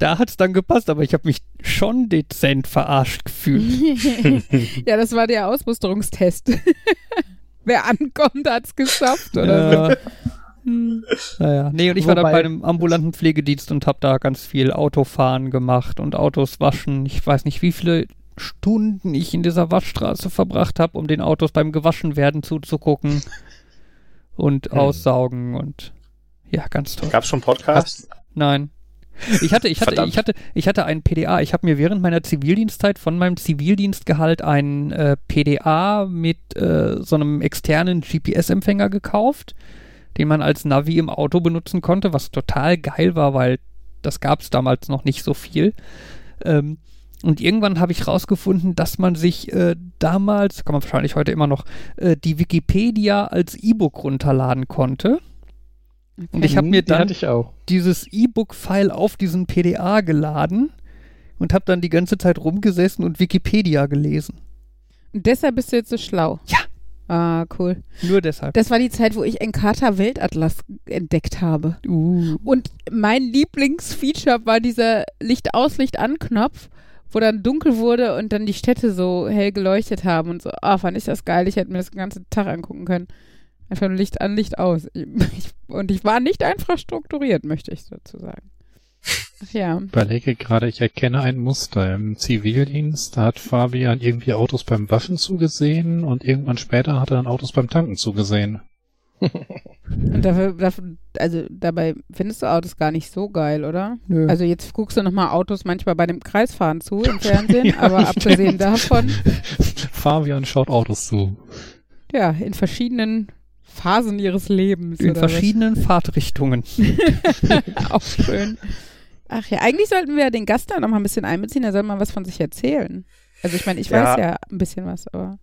Speaker 5: Da hat es dann gepasst, aber ich habe mich schon dezent verarscht gefühlt.
Speaker 4: ja, das war der Ausmusterungstest. Wer ankommt, hat es geschafft, oder?
Speaker 5: Ja. Hm. Naja, nee, und ich Wobei, war dann bei einem ambulanten Pflegedienst und habe da ganz viel Autofahren gemacht und Autos waschen. Ich weiß nicht, wie viele Stunden ich in dieser Waschstraße verbracht habe, um den Autos beim Gewaschenwerden zuzugucken und hm. aussaugen und ja, ganz toll.
Speaker 2: Gab's schon Podcasts?
Speaker 5: Nein. Ich hatte, ich hatte, ich hatte, ich hatte einen PDA. Ich habe mir während meiner Zivildienstzeit von meinem Zivildienstgehalt einen äh, PDA mit äh, so einem externen GPS-Empfänger gekauft, den man als Navi im Auto benutzen konnte, was total geil war, weil das gab es damals noch nicht so viel. Ähm, und irgendwann habe ich rausgefunden, dass man sich äh, damals, kann man wahrscheinlich heute immer noch, äh, die Wikipedia als E-Book runterladen konnte. Okay. Und ich habe mir dann
Speaker 1: die
Speaker 5: dieses E-Book-File auf diesen PDA geladen und habe dann die ganze Zeit rumgesessen und Wikipedia gelesen.
Speaker 4: Und deshalb bist du jetzt so schlau.
Speaker 5: Ja.
Speaker 4: Ah, cool.
Speaker 5: Nur deshalb.
Speaker 4: Das war die Zeit, wo ich Encarta Weltatlas entdeckt habe.
Speaker 5: Uh.
Speaker 4: Und mein Lieblingsfeature war dieser Licht-aus, Licht-an-Knopf wo dann dunkel wurde und dann die Städte so hell geleuchtet haben und so. Ah, oh, fand ich das geil. Ich hätte mir das den ganzen Tag angucken können. Einfach nur Licht an, Licht aus. Ich, und ich war nicht einfach strukturiert, möchte ich dazu sagen.
Speaker 3: Ach ja. Ich überlege gerade, ich erkenne ein Muster. Im Zivildienst hat Fabian irgendwie Autos beim Waschen zugesehen und irgendwann später hat er dann Autos beim Tanken zugesehen.
Speaker 4: Und dafür, dafür, also dabei findest du Autos gar nicht so geil, oder? Nö. Also jetzt guckst du nochmal Autos manchmal bei dem Kreisfahren zu im Fernsehen, ja, aber abgesehen davon.
Speaker 3: Fabian schaut Autos zu.
Speaker 4: Ja, in verschiedenen Phasen ihres Lebens.
Speaker 5: In verschiedenen was? Fahrtrichtungen.
Speaker 4: Auch schön. Ach ja, eigentlich sollten wir den Gast da noch mal ein bisschen einbeziehen, er soll mal was von sich erzählen. Also ich meine, ich ja. weiß ja ein bisschen was, aber.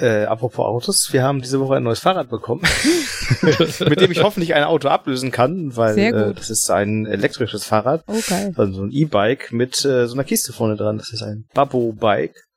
Speaker 2: Äh, apropos Autos, wir haben diese Woche ein neues Fahrrad bekommen, mit dem ich hoffentlich ein Auto ablösen kann, weil äh, das ist ein elektrisches Fahrrad,
Speaker 4: okay.
Speaker 2: also so ein E-Bike mit äh, so einer Kiste vorne dran. Das ist ein Babbo-Bike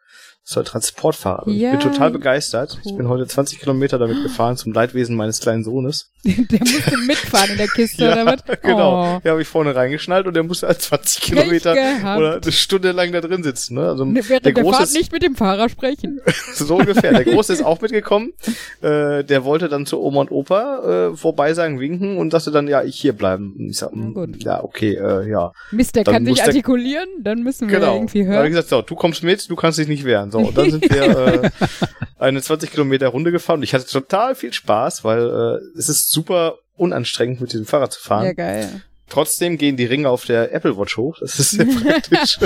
Speaker 2: soll Transportfahrer. Ja. Ich bin total begeistert. Ich bin heute 20 Kilometer damit gefahren zum Leidwesen meines kleinen Sohnes.
Speaker 4: der musste mitfahren in der Kiste,
Speaker 2: ja,
Speaker 4: oder was?
Speaker 2: Genau. Oh. Ja, habe ich vorne reingeschnallt und der musste halt 20 Kilometer oder eine Stunde lang da drin sitzen. Ne?
Speaker 4: Also Während der, der Fahrt ist, nicht mit dem Fahrer sprechen.
Speaker 2: so ungefähr. Der Große ist auch mitgekommen. Äh, der wollte dann zu Oma und Opa äh, vorbei sagen, winken und sagte dann, ja, ich hier bleiben. Ich sag, ja, okay, äh, ja.
Speaker 4: Mist, der dann kann sich artikulieren, dann müssen wir genau. irgendwie hören. Dann
Speaker 2: habe ich gesagt, so, du kommst mit, du kannst dich nicht wehren. So, und dann sind wir äh, eine 20 Kilometer Runde gefahren und ich hatte total viel Spaß, weil äh, es ist super unanstrengend mit diesem Fahrrad zu fahren.
Speaker 4: Ja, geil.
Speaker 2: Trotzdem gehen die Ringe auf der Apple Watch hoch. Das ist sehr praktisch.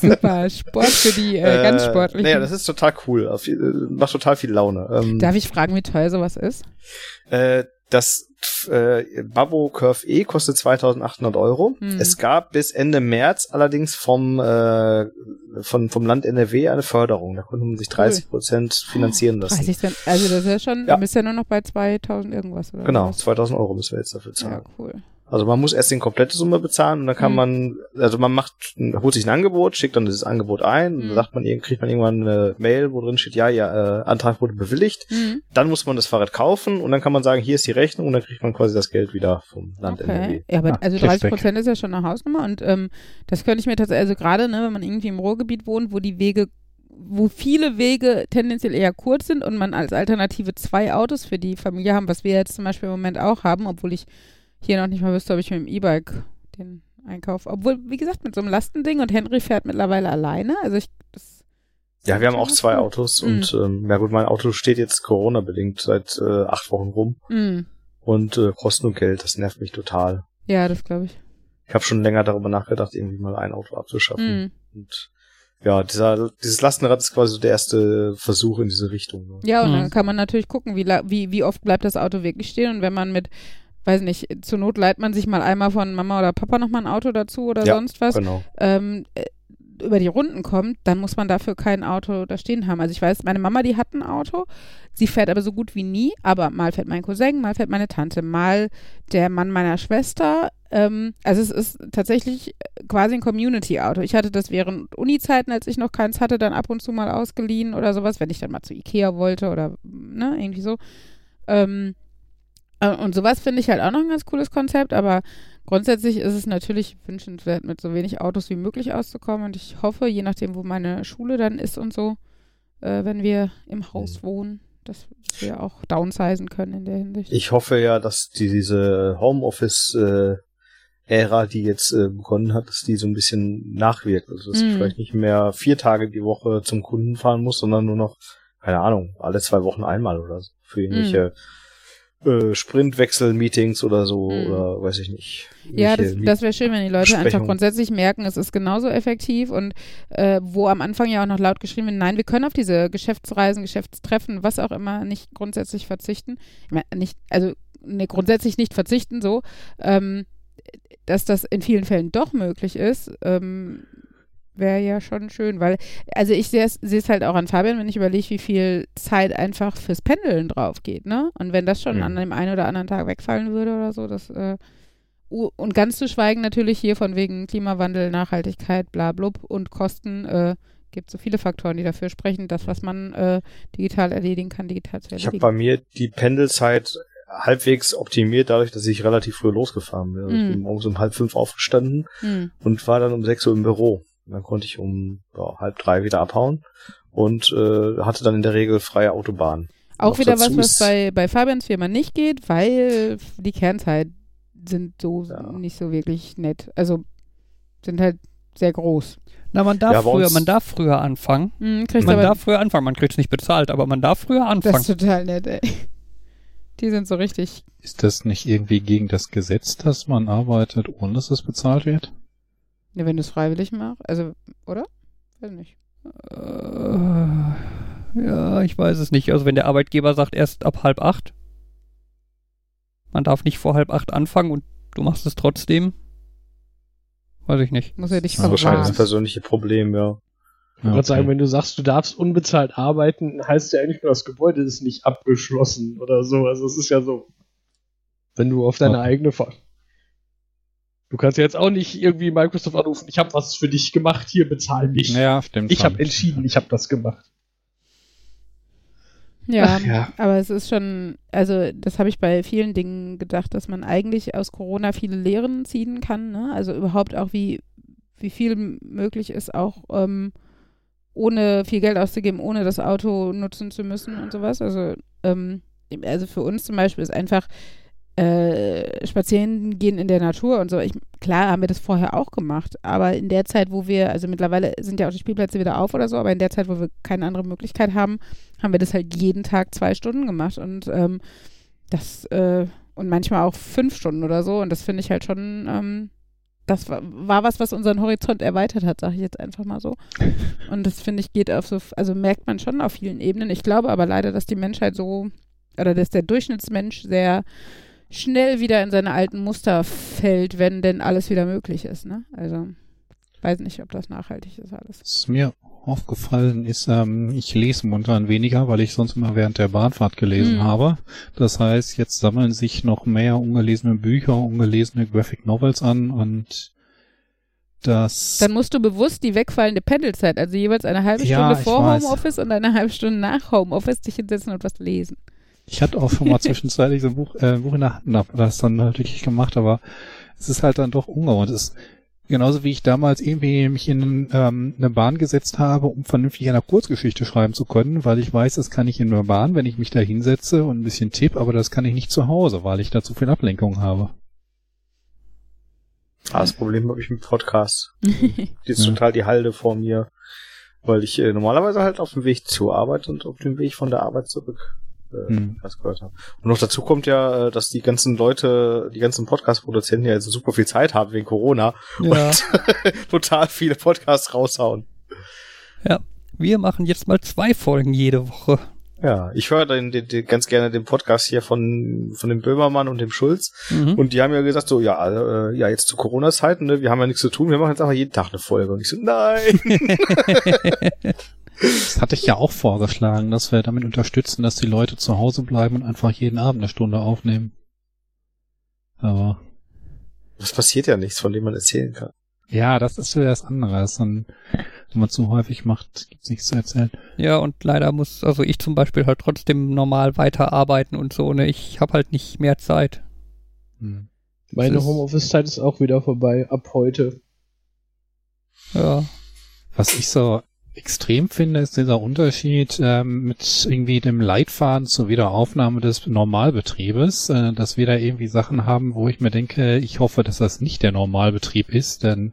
Speaker 4: Super, Sport für die äh, ganz sportlichen.
Speaker 2: Naja, das ist total cool. Äh, macht total viel Laune.
Speaker 4: Ähm, Darf ich fragen, wie teuer sowas ist?
Speaker 2: Äh, das äh, Babbo Curve E kostet 2800 Euro. Hm. Es gab bis Ende März allerdings vom, äh, von, vom Land NRW eine Förderung. Da konnte man sich 30 Prozent cool. finanzieren lassen. 30
Speaker 4: Cent, also das ist ja schon, ja. du bist ja nur noch bei 2000 irgendwas. Oder
Speaker 2: genau, was? 2000 Euro müssen wir jetzt dafür zahlen.
Speaker 4: Ja, cool.
Speaker 2: Also man muss erst den komplette Summe bezahlen und dann kann mhm. man, also man macht, holt sich ein Angebot, schickt dann dieses Angebot ein, mhm. dann sagt man, kriegt man irgendwann eine Mail, wo drin steht, ja, ja, äh, Antrag wurde bewilligt. Mhm. Dann muss man das Fahrrad kaufen und dann kann man sagen, hier ist die Rechnung und dann kriegt man quasi das Geld wieder vom Land
Speaker 4: okay.
Speaker 2: NRW.
Speaker 4: Ja, aber ah, also 30 Prozent ist ja schon eine Hausnummer und ähm, das könnte ich mir tatsächlich, also gerade, ne, wenn man irgendwie im Ruhrgebiet wohnt, wo die Wege wo viele Wege tendenziell eher kurz sind und man als Alternative zwei Autos für die Familie haben, was wir jetzt zum Beispiel im Moment auch haben, obwohl ich hier noch nicht mal wüsste, ob ich mit dem E-Bike den Einkauf. Obwohl, wie gesagt, mit so einem Lastending und Henry fährt mittlerweile alleine. Also ich. Das
Speaker 2: ja, wir haben auch zwei Autos mhm. und ähm, ja gut, mein Auto steht jetzt Corona-bedingt seit äh, acht Wochen rum. Mhm. Und äh, kostet nur Geld, das nervt mich total.
Speaker 4: Ja, das glaube ich.
Speaker 2: Ich habe schon länger darüber nachgedacht, irgendwie mal ein Auto abzuschaffen. Mhm. Und ja, dieser, dieses Lastenrad ist quasi so der erste Versuch in diese Richtung. Ne?
Speaker 4: Ja, und mhm. dann kann man natürlich gucken, wie, wie, wie oft bleibt das Auto wirklich stehen und wenn man mit weiß nicht, zur Not leiht man sich mal einmal von Mama oder Papa nochmal ein Auto dazu oder ja, sonst was.
Speaker 2: Genau.
Speaker 4: Ähm, äh, über die Runden kommt, dann muss man dafür kein Auto da stehen haben. Also ich weiß, meine Mama, die hat ein Auto, sie fährt aber so gut wie nie, aber mal fährt mein Cousin, mal fährt meine Tante, mal der Mann meiner Schwester. Ähm, also es ist tatsächlich quasi ein Community-Auto. Ich hatte das während Uni-Zeiten, als ich noch keins hatte, dann ab und zu mal ausgeliehen oder sowas, wenn ich dann mal zu Ikea wollte oder ne, irgendwie so. Ähm, äh, und sowas finde ich halt auch noch ein ganz cooles Konzept, aber grundsätzlich ist es natürlich wünschenswert, mit so wenig Autos wie möglich auszukommen. Und ich hoffe, je nachdem, wo meine Schule dann ist und so, äh, wenn wir im Haus mhm. wohnen, dass wir auch downsizen können in der Hinsicht.
Speaker 2: Ich hoffe ja, dass die, diese Homeoffice äh, Ära, die jetzt äh, begonnen hat, dass die so ein bisschen nachwirkt. Also dass mm. ich vielleicht nicht mehr vier Tage die Woche zum Kunden fahren muss, sondern nur noch, keine Ahnung, alle zwei Wochen einmal oder so. Für irgendwelche mm äh, Sprintwechsel-Meetings oder so mhm. oder weiß ich nicht.
Speaker 4: Ja, das, das wäre schön, wenn die Leute einfach grundsätzlich merken, es ist genauso effektiv und äh, wo am Anfang ja auch noch laut geschrieben wird, nein, wir können auf diese Geschäftsreisen, Geschäftstreffen, was auch immer, nicht grundsätzlich verzichten. Ich meine, nicht, also ne, grundsätzlich nicht verzichten so, ähm, dass das in vielen Fällen doch möglich ist, ähm, wäre ja schon schön, weil, also ich sehe es halt auch an Fabian, wenn ich überlege, wie viel Zeit einfach fürs Pendeln drauf geht, ne? Und wenn das schon mhm. an dem einen oder anderen Tag wegfallen würde oder so, das, äh, und ganz zu schweigen natürlich hier von wegen Klimawandel, Nachhaltigkeit, bla blub und Kosten, äh, gibt so viele Faktoren, die dafür sprechen, das, was man äh, digital erledigen kann, digital zu
Speaker 2: erledigen. Ich habe bei mir die Pendelzeit halbwegs optimiert, dadurch, dass ich relativ früh losgefahren bin. Mm. Ich bin morgens um halb fünf aufgestanden mm. und war dann um sechs Uhr im Büro. Dann konnte ich um ja, halb drei wieder abhauen und äh, hatte dann in der Regel freie Autobahn.
Speaker 4: Auch wieder was, was bei, bei Fabians Firma nicht geht, weil die Kernzeit sind so ja. nicht so wirklich nett. Also sind halt sehr groß.
Speaker 5: Na, man darf ja, früher, man darf früher anfangen. Mhm, man darf früher anfangen. Man kriegt es nicht bezahlt, aber man darf früher anfangen. Das
Speaker 4: ist total nett, ey. Die sind so richtig.
Speaker 3: Ist das nicht irgendwie gegen das Gesetz, dass man arbeitet, ohne dass es bezahlt wird?
Speaker 4: Ja, wenn du es freiwillig machst. Also, oder? Weiß nicht.
Speaker 5: Äh, ja, ich weiß es nicht. Also wenn der Arbeitgeber sagt, erst ab halb acht, man darf nicht vor halb acht anfangen und du machst es trotzdem, weiß ich nicht.
Speaker 4: Muss er dich
Speaker 2: das ist wahrscheinlich das persönliche Problem, ja.
Speaker 1: Ich würde okay. sagen, wenn du sagst, du darfst unbezahlt arbeiten, heißt ja eigentlich nur, das Gebäude ist nicht abgeschlossen oder so. Also es ist ja so, wenn du auf deine okay. eigene Fahrt. Du kannst ja jetzt auch nicht irgendwie Microsoft anrufen, ich habe was für dich gemacht, hier bezahl mich.
Speaker 3: Ja, stimmt.
Speaker 1: Ich habe entschieden, ich habe das gemacht.
Speaker 4: Ja, ja, aber es ist schon, also das habe ich bei vielen Dingen gedacht, dass man eigentlich aus Corona viele Lehren ziehen kann. Ne? Also überhaupt auch, wie, wie viel möglich ist, auch ähm, ohne viel Geld auszugeben, ohne das Auto nutzen zu müssen und sowas. Also, ähm, also für uns zum Beispiel ist einfach äh, spazieren gehen in der Natur und so. Ich, klar haben wir das vorher auch gemacht, aber in der Zeit, wo wir, also mittlerweile sind ja auch die Spielplätze wieder auf oder so, aber in der Zeit, wo wir keine andere Möglichkeit haben, haben wir das halt jeden Tag zwei Stunden gemacht und ähm, das äh, und manchmal auch fünf Stunden oder so und das finde ich halt schon, ähm, das war, war, was, was unseren Horizont erweitert hat, sage ich jetzt einfach mal so. Und das finde ich geht auf so, also merkt man schon auf vielen Ebenen. Ich glaube aber leider, dass die Menschheit so oder dass der Durchschnittsmensch sehr schnell wieder in seine alten Muster fällt, wenn denn alles wieder möglich ist. Ne? Also weiß nicht, ob das nachhaltig ist alles.
Speaker 3: Was mir aufgefallen ist, ähm, ich lese momentan weniger, weil ich sonst immer während der Bahnfahrt gelesen mhm. habe. Das heißt, jetzt sammeln sich noch mehr ungelesene Bücher, ungelesene Graphic Novels an und das.
Speaker 4: Dann musst du bewusst die wegfallende Pendelzeit, also jeweils eine halbe Stunde ja, vor Homeoffice und eine halbe Stunde nach Homeoffice, dich hinsetzen und was lesen.
Speaker 3: Ich hatte auch schon mal zwischenzeitlich so ein Buch, äh, Buch in der Hand und habe das dann halt wirklich gemacht, aber es ist halt dann doch ungewohnt. Es ist genauso wie ich damals irgendwie mich in ähm, eine Bahn gesetzt habe, um vernünftig eine Kurzgeschichte schreiben zu können, weil ich weiß, das kann ich in der Bahn, wenn ich mich da hinsetze und ein bisschen tipp, aber das kann ich nicht zu Hause, weil ich da zu viel Ablenkung habe.
Speaker 2: Ah, das Problem habe ich mit Podcasts. Die ist ja. total die Halde vor mir, weil ich äh, normalerweise halt auf dem Weg zur Arbeit und auf dem Weg von der Arbeit zurück äh, hm. gehört habe. Und noch dazu kommt ja, äh, dass die ganzen Leute, die ganzen Podcast-Produzenten ja jetzt super viel Zeit haben wegen Corona ja. und total viele Podcasts raushauen.
Speaker 5: Ja, wir machen jetzt mal zwei Folgen jede Woche.
Speaker 2: Ja, ich höre den, den, den, ganz gerne den Podcast hier von, von dem Böhmermann und dem Schulz. Mhm. Und die haben ja gesagt, so, ja, äh, ja, jetzt zu Corona-Zeiten, ne, wir haben ja nichts zu tun, wir machen jetzt einfach jeden Tag eine Folge. Und ich so, nein!
Speaker 3: Das hatte ich ja auch vorgeschlagen, dass wir damit unterstützen, dass die Leute zu Hause bleiben und einfach jeden Abend eine Stunde aufnehmen. Aber.
Speaker 2: Das passiert ja nichts, von dem man erzählen kann.
Speaker 3: Ja, das ist wieder das andere. Dann, wenn man zu häufig macht, gibt's nichts zu erzählen.
Speaker 5: Ja, und leider muss, also ich zum Beispiel halt trotzdem normal weiterarbeiten und so, ne? Ich habe halt nicht mehr Zeit.
Speaker 1: Hm. Meine Homeoffice-Zeit ist auch wieder vorbei, ab heute.
Speaker 3: Ja. Was ich so extrem finde, ist dieser Unterschied ähm, mit irgendwie dem Leitfaden zur Wiederaufnahme des Normalbetriebes, äh, dass wir da irgendwie Sachen haben, wo ich mir denke, ich hoffe, dass das nicht der Normalbetrieb ist, denn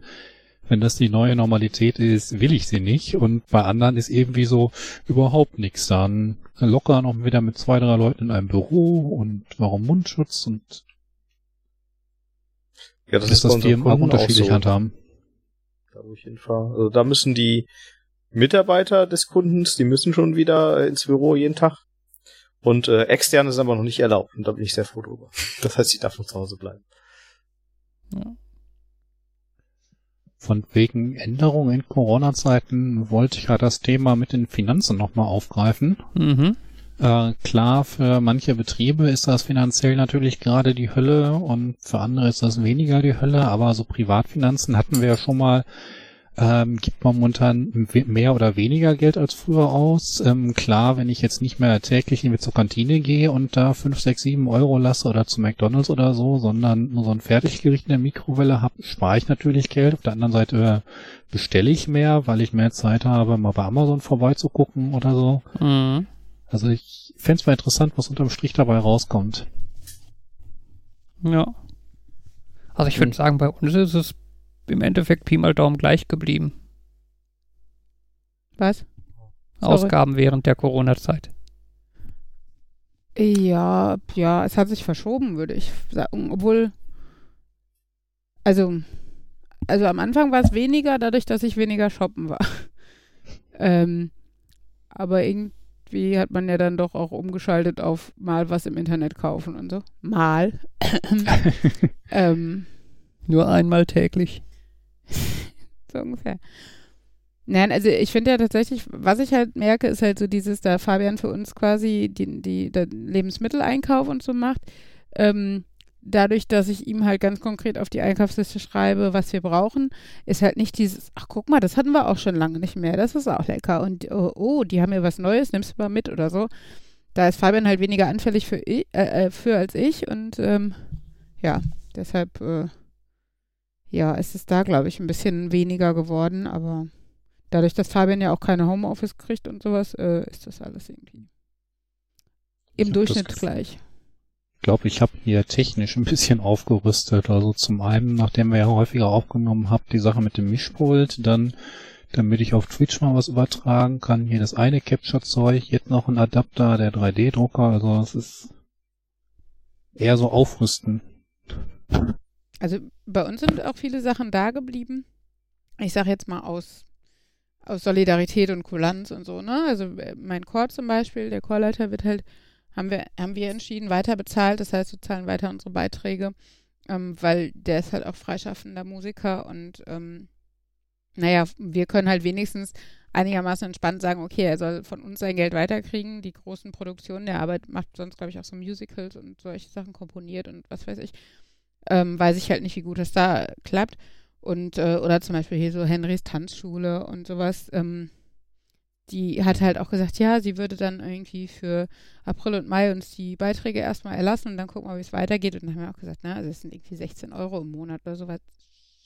Speaker 3: wenn das die neue Normalität ist, will ich sie nicht. Und bei anderen ist irgendwie so überhaupt nichts. Dann locker noch wieder mit zwei, drei Leuten in einem Büro und warum Mundschutz und
Speaker 2: ja, das ist das
Speaker 3: Firmen auch unterschiedlich so. handhaben.
Speaker 2: Da, wo ich hinfahre. Also da müssen die Mitarbeiter des Kundens, die müssen schon wieder ins Büro jeden Tag. Und äh, externe sind aber noch nicht erlaubt. Und da bin ich sehr froh drüber. Das heißt, ich darf noch zu Hause bleiben. Ja.
Speaker 3: Von wegen Änderungen in Corona-Zeiten wollte ich ja das Thema mit den Finanzen nochmal aufgreifen. Mhm. Äh, klar, für manche Betriebe ist das finanziell natürlich gerade die Hölle und für andere ist das weniger die Hölle, aber so Privatfinanzen hatten wir ja schon mal ähm, gibt momentan mehr oder weniger Geld als früher aus. Ähm, klar, wenn ich jetzt nicht mehr täglich irgendwie zur Kantine gehe und da 5, 6, 7 Euro lasse oder zu McDonalds oder so, sondern nur so ein Fertiggericht in der Mikrowelle habe, spare ich natürlich Geld. Auf der anderen Seite äh, bestelle ich mehr, weil ich mehr Zeit habe, mal bei Amazon vorbeizugucken oder so. Mhm. Also ich fände es mal interessant, was unterm Strich dabei rauskommt.
Speaker 5: Ja. Also ich würde hm. sagen, bei uns ist es im Endeffekt Pi mal Daumen gleich geblieben.
Speaker 4: Was?
Speaker 5: Ausgaben Sorry. während der Corona-Zeit.
Speaker 4: Ja, ja, es hat sich verschoben, würde ich sagen. Obwohl, also, also am Anfang war es weniger, dadurch, dass ich weniger shoppen war. ähm, aber irgendwie hat man ja dann doch auch umgeschaltet auf mal was im Internet kaufen und so. Mal.
Speaker 5: ähm, Nur einmal täglich.
Speaker 4: so ungefähr. Nein, also ich finde ja tatsächlich, was ich halt merke, ist halt so dieses, da Fabian für uns quasi die, die, den Lebensmitteleinkauf und so macht. Ähm, dadurch, dass ich ihm halt ganz konkret auf die Einkaufsliste schreibe, was wir brauchen, ist halt nicht dieses, ach guck mal, das hatten wir auch schon lange nicht mehr, das ist auch lecker und oh, oh die haben mir was Neues, nimmst du mal mit oder so. Da ist Fabian halt weniger anfällig für, äh, äh, für als ich und ähm, ja, deshalb äh, ja, ist es da, glaube ich, ein bisschen weniger geworden, aber dadurch, dass Fabian ja auch keine Homeoffice kriegt und sowas, äh, ist das alles irgendwie im Durchschnitt gleich.
Speaker 3: Ich glaube, ich habe hier technisch ein bisschen aufgerüstet. Also zum einen, nachdem wir ja häufiger aufgenommen haben, die Sache mit dem Mischpult, dann damit ich auf Twitch mal was übertragen kann. Hier das eine Capture-Zeug, jetzt noch ein Adapter, der 3D-Drucker. Also es ist eher so aufrüsten.
Speaker 4: Also bei uns sind auch viele Sachen da geblieben. Ich sage jetzt mal aus, aus Solidarität und Kulanz und so, ne? Also äh, mein Chor zum Beispiel, der Chorleiter wird halt, haben wir, haben wir entschieden, weiter bezahlt. Das heißt, wir zahlen weiter unsere Beiträge, ähm, weil der ist halt auch freischaffender Musiker und ähm, naja, wir können halt wenigstens einigermaßen entspannt sagen, okay, er soll von uns sein Geld weiterkriegen. Die großen Produktionen der Arbeit macht sonst, glaube ich, auch so Musicals und solche Sachen komponiert und was weiß ich ähm, weiß ich halt nicht, wie gut das da klappt. Und, äh, oder zum Beispiel hier so Henrys Tanzschule und sowas. Ähm, die hat halt auch gesagt, ja, sie würde dann irgendwie für April und Mai uns die Beiträge erstmal erlassen und dann gucken wir, wie es weitergeht. Und dann haben wir auch gesagt, na, also das sind irgendwie 16 Euro im Monat oder sowas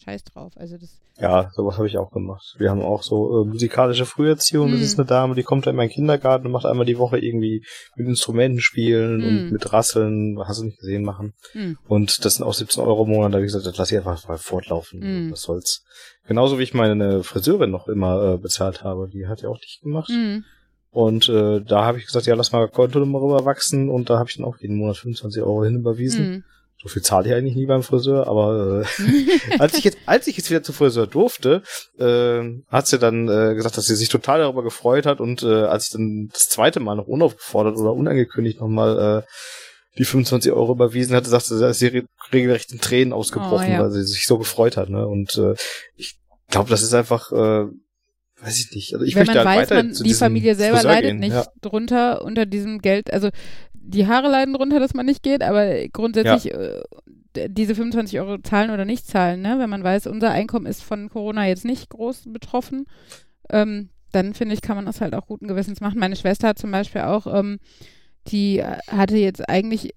Speaker 4: scheiß drauf. Also das.
Speaker 2: Ja, sowas habe ich auch gemacht. Wir haben auch so äh, musikalische Früherziehung. Hm. Das ist eine Dame, die kommt da in meinen Kindergarten und macht einmal die Woche irgendwie mit Instrumenten spielen hm. und mit Rasseln, hast du nicht gesehen, machen. Hm. Und das sind auch 17 Euro im Monat. Da habe ich gesagt, das lass ich einfach mal fortlaufen. Hm. Was soll's. Genauso wie ich meine Friseurin noch immer äh, bezahlt habe. Die hat ja auch nicht gemacht. Hm. Und äh, da habe ich gesagt, ja, lass mal Kontonummer rüberwachsen und da habe ich dann auch jeden Monat 25 Euro hinüberwiesen. So viel zahle ich eigentlich nie beim Friseur, aber äh, als ich jetzt, als ich jetzt wieder zum Friseur durfte, äh, hat sie dann äh, gesagt, dass sie sich total darüber gefreut hat und äh, als ich dann das zweite Mal noch unaufgefordert oder unangekündigt nochmal äh, die 25 Euro überwiesen hatte, sagte sie, da ist sie regelrecht in Tränen ausgebrochen, oh, ja. weil sie sich so gefreut hat. Ne? Und äh, ich glaube, das ist einfach, äh, weiß ich nicht. Also ich
Speaker 4: Wenn man halt weiß, man, die Familie selber Friseur leidet gehen, nicht ja. drunter unter diesem Geld. Also die Haare leiden drunter, dass man nicht geht, aber grundsätzlich ja. äh, diese 25 Euro zahlen oder nicht zahlen, ne? wenn man weiß, unser Einkommen ist von Corona jetzt nicht groß betroffen, ähm, dann finde ich, kann man das halt auch guten Gewissens machen. Meine Schwester hat zum Beispiel auch, ähm, die hatte jetzt eigentlich,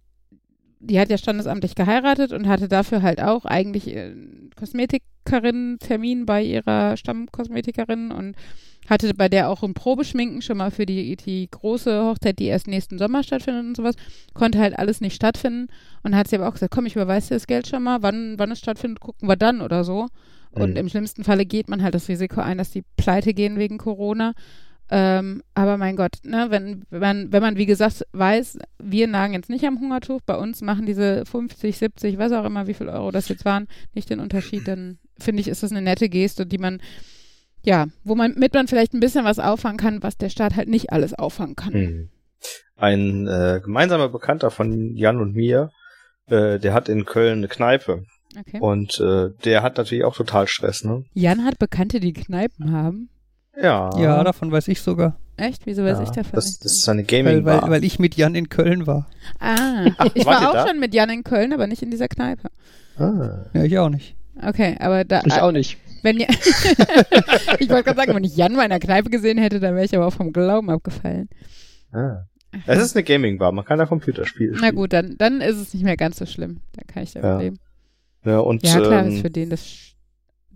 Speaker 4: die hat ja standesamtlich geheiratet und hatte dafür halt auch eigentlich äh, Kosmetikerin-Termin bei ihrer Stammkosmetikerin und hatte bei der auch ein Probeschminken schon mal für die, die große Hochzeit, die erst nächsten Sommer stattfindet und sowas. Konnte halt alles nicht stattfinden. Und hat sie aber auch gesagt, komm, ich überweise dir das Geld schon mal, wann, wann es stattfindet, gucken wir dann oder so. Und mhm. im schlimmsten Falle geht man halt das Risiko ein, dass die pleite gehen wegen Corona. Ähm, aber mein Gott, ne, wenn, wenn, man, wenn man, wie gesagt, weiß, wir nagen jetzt nicht am Hungertuch, bei uns machen diese 50, 70, was auch immer, wie viel Euro das jetzt waren, nicht den Unterschied, dann finde ich, ist das eine nette Geste, die man ja, wo man mit man vielleicht ein bisschen was auffangen kann, was der Staat halt nicht alles auffangen kann. Hm.
Speaker 2: Ein äh, gemeinsamer Bekannter von Jan und mir, äh, der hat in Köln eine Kneipe. Okay. Und äh, der hat natürlich auch total Stress, ne?
Speaker 4: Jan hat Bekannte, die Kneipen haben.
Speaker 2: Ja.
Speaker 5: Ja, davon weiß ich sogar.
Speaker 4: Echt? Wieso weiß ja, ich davon
Speaker 2: das? Das ist eine gaming
Speaker 5: weil, weil, weil, ich mit Jan in Köln war.
Speaker 4: Ah, ich war auch da? schon mit Jan in Köln, aber nicht in dieser Kneipe.
Speaker 5: Ah. Ja, ich auch nicht.
Speaker 4: Okay, aber da.
Speaker 1: Ich auch nicht.
Speaker 4: Wenn ihr ich wollte gerade sagen, wenn ich Jan mal in der Kneipe gesehen hätte, dann wäre ich aber auch vom Glauben abgefallen.
Speaker 2: Ah. Es ist eine Gaming-Bar, man kann da Computerspiele spielen.
Speaker 4: Na gut, dann, dann ist es nicht mehr ganz so schlimm. Dann kann ich damit ja. leben.
Speaker 2: Ja, und,
Speaker 4: ja klar, ähm, ist für den das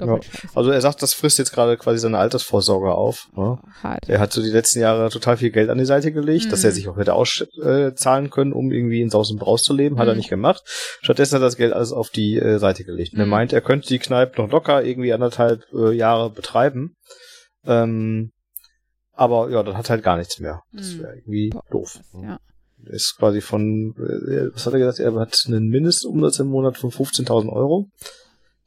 Speaker 2: ja. Also er sagt, das frisst jetzt gerade quasi seine Altersvorsorge auf. Ne? Hart. Er hat so die letzten Jahre total viel Geld an die Seite gelegt, mhm. dass er sich auch hätte auszahlen äh, können, um irgendwie in Saus und Braus zu leben. Hat mhm. er nicht gemacht. Stattdessen hat er das Geld alles auf die äh, Seite gelegt. Und er mhm. meint, er könnte die Kneipe noch locker irgendwie anderthalb äh, Jahre betreiben. Ähm, aber ja, dann hat halt gar nichts mehr. Das mhm. wäre irgendwie Boah, doof. Ne? Ja. Ist quasi von, äh, was hat er gesagt, er hat einen Mindestumsatz im Monat von 15.000 Euro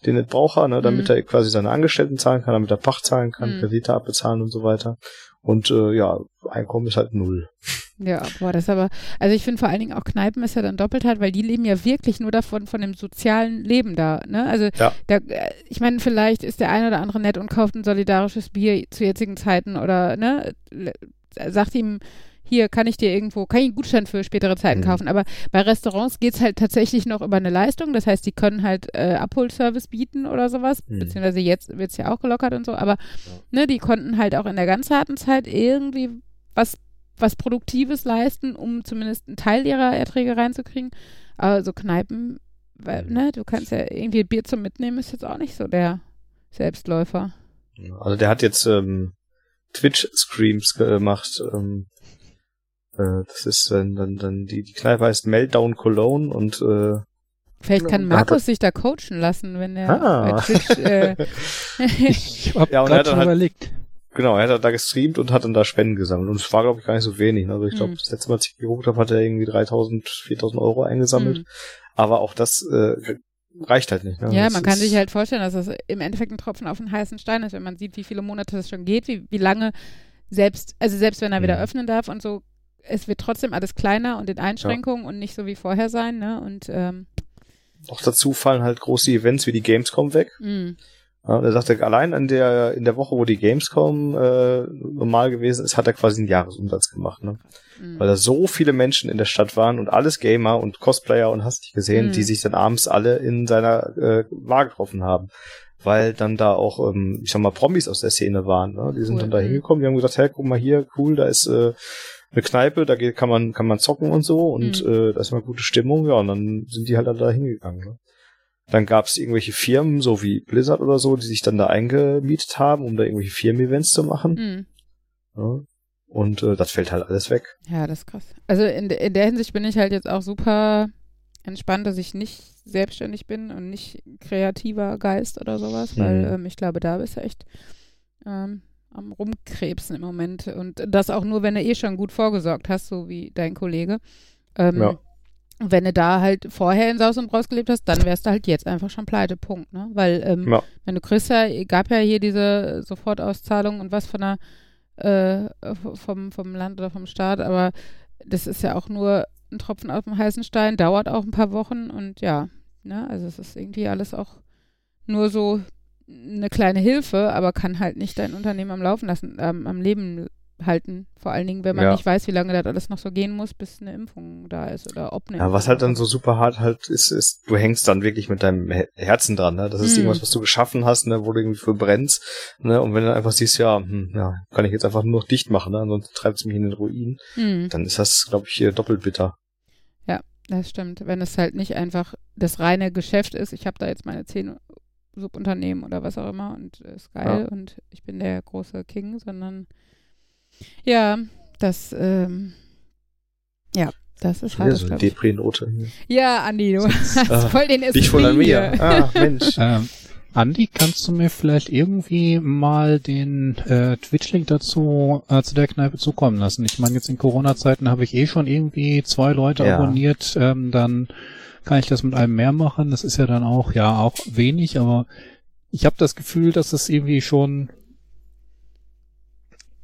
Speaker 2: den nicht braucht er, ne, damit mhm. er quasi seine Angestellten zahlen kann, damit er Pacht zahlen kann, mhm. Kredite abbezahlen und so weiter. Und äh, ja, Einkommen ist halt null.
Speaker 4: Ja, boah, das ist aber, also ich finde vor allen Dingen auch Kneipen ist ja dann doppelt halt, weil die leben ja wirklich nur davon, von dem sozialen Leben da, ne? Also, ja. da, ich meine, vielleicht ist der eine oder andere nett und kauft ein solidarisches Bier zu jetzigen Zeiten oder, ne, sagt ihm, hier kann ich dir irgendwo, kann ich einen Gutschein für spätere Zeiten mhm. kaufen. Aber bei Restaurants geht es halt tatsächlich noch über eine Leistung. Das heißt, die können halt äh, Abholservice bieten oder sowas. Mhm. Beziehungsweise jetzt wird es ja auch gelockert und so. Aber ne, die konnten halt auch in der ganz harten Zeit irgendwie was, was Produktives leisten, um zumindest einen Teil ihrer Erträge reinzukriegen. Aber so Kneipen, weil, mhm. ne, du kannst ja irgendwie Bier zum Mitnehmen, ist jetzt auch nicht so der Selbstläufer.
Speaker 2: Also der hat jetzt ähm, Twitch-Streams gemacht, ähm, äh, das ist dann, dann, dann die, die Kneipe heißt Meltdown Cologne und äh,
Speaker 4: Vielleicht kann Markus sich da coachen lassen, wenn er ah. bei Twitch. Äh
Speaker 3: ich hab ja, gerade halt, überlegt.
Speaker 2: Genau, er hat da gestreamt und hat dann da Spenden gesammelt. Und es war, glaube ich, gar nicht so wenig. Also ich glaube, mhm. das letzte Mal, als ich geguckt habe, hat er irgendwie 3000, 4000 Euro eingesammelt. Mhm. Aber auch das äh, reicht halt nicht. Ne?
Speaker 4: Ja,
Speaker 2: das
Speaker 4: man kann sich halt vorstellen, dass das im Endeffekt ein Tropfen auf den heißen Stein ist, wenn man sieht, wie viele Monate das schon geht, wie, wie lange selbst, also selbst wenn er wieder mhm. öffnen darf und so, es wird trotzdem alles kleiner und in Einschränkungen ja. und nicht so wie vorher sein, ne? Und ähm,
Speaker 2: auch dazu fallen halt große Events wie die Gamescom weg. Mhm. Ja, er sagte, allein in der, in der Woche, wo die Gamescom äh, normal gewesen ist, hat er quasi einen Jahresumsatz gemacht, ne? Mhm. Weil da so viele Menschen in der Stadt waren und alles Gamer und Cosplayer und hast dich gesehen, mhm. die sich dann abends alle in seiner äh, Bar getroffen haben. Weil dann da auch, ähm, ich sag mal, Promis aus der Szene waren, ne? Die sind cool. dann da mhm. hingekommen, die haben gesagt, hey, guck mal hier, cool, da ist äh, eine Kneipe, da geht, kann man, kann man zocken und so und mhm. äh, da ist mal gute Stimmung, ja, und dann sind die halt da hingegangen. Ne? Dann gab es irgendwelche Firmen, so wie Blizzard oder so, die sich dann da eingemietet haben, um da irgendwelche Firmen-Events zu machen. Mhm. Ja, und äh, das fällt halt alles weg.
Speaker 4: Ja, das ist krass. Also in, in der Hinsicht bin ich halt jetzt auch super entspannt, dass ich nicht selbstständig bin und nicht kreativer Geist oder sowas, mhm. weil ähm, ich glaube, da bist du echt ähm, am Rumkrebsen im Moment. Und das auch nur, wenn du eh schon gut vorgesorgt hast, so wie dein Kollege. Ähm, ja. Wenn du da halt vorher in Saus und Braus gelebt hast, dann wärst du halt jetzt einfach schon pleite, Punkt. Ne? Weil, ähm, ja. wenn du kriegst ja, gab ja hier diese Sofortauszahlung und was von der, äh, vom, vom Land oder vom Staat, aber das ist ja auch nur ein Tropfen auf dem heißen Stein, dauert auch ein paar Wochen und ja, ne, also es ist irgendwie alles auch nur so eine kleine Hilfe, aber kann halt nicht dein Unternehmen am Laufen lassen, ähm, am Leben halten. Vor allen Dingen, wenn man ja. nicht weiß, wie lange das alles noch so gehen muss, bis eine Impfung da ist oder ob eine
Speaker 2: Ja, was halt dann so super hart halt ist, ist, du hängst dann wirklich mit deinem Herzen dran, ne? Das ist hm. irgendwas, was du geschaffen hast, ne, wo du irgendwie für brennst, ne? Und wenn du einfach siehst, ja, hm, ja, kann ich jetzt einfach nur noch dicht machen, ne? Ansonsten treibt es mich in den Ruin, hm. dann ist das, glaube ich, doppelt bitter.
Speaker 4: Ja, das stimmt. Wenn es halt nicht einfach das reine Geschäft ist, ich habe da jetzt meine zehn Subunternehmen oder was auch immer und ist geil ja. und ich bin der große King, sondern ja, das, ähm, ja, das ist halt.
Speaker 2: So eine Depri-Note.
Speaker 4: Ja, Andi, du hast ah, voll den
Speaker 2: Esprit voll an mir. Ah, Mensch.
Speaker 3: ähm, Andi, kannst du mir vielleicht irgendwie mal den äh, Twitch-Link dazu äh, zu der Kneipe zukommen lassen? Ich meine, jetzt in Corona-Zeiten habe ich eh schon irgendwie zwei Leute ja. abonniert, ähm, dann kann ich das mit einem mehr machen. Das ist ja dann auch, ja, auch wenig, aber ich habe das Gefühl, dass es irgendwie schon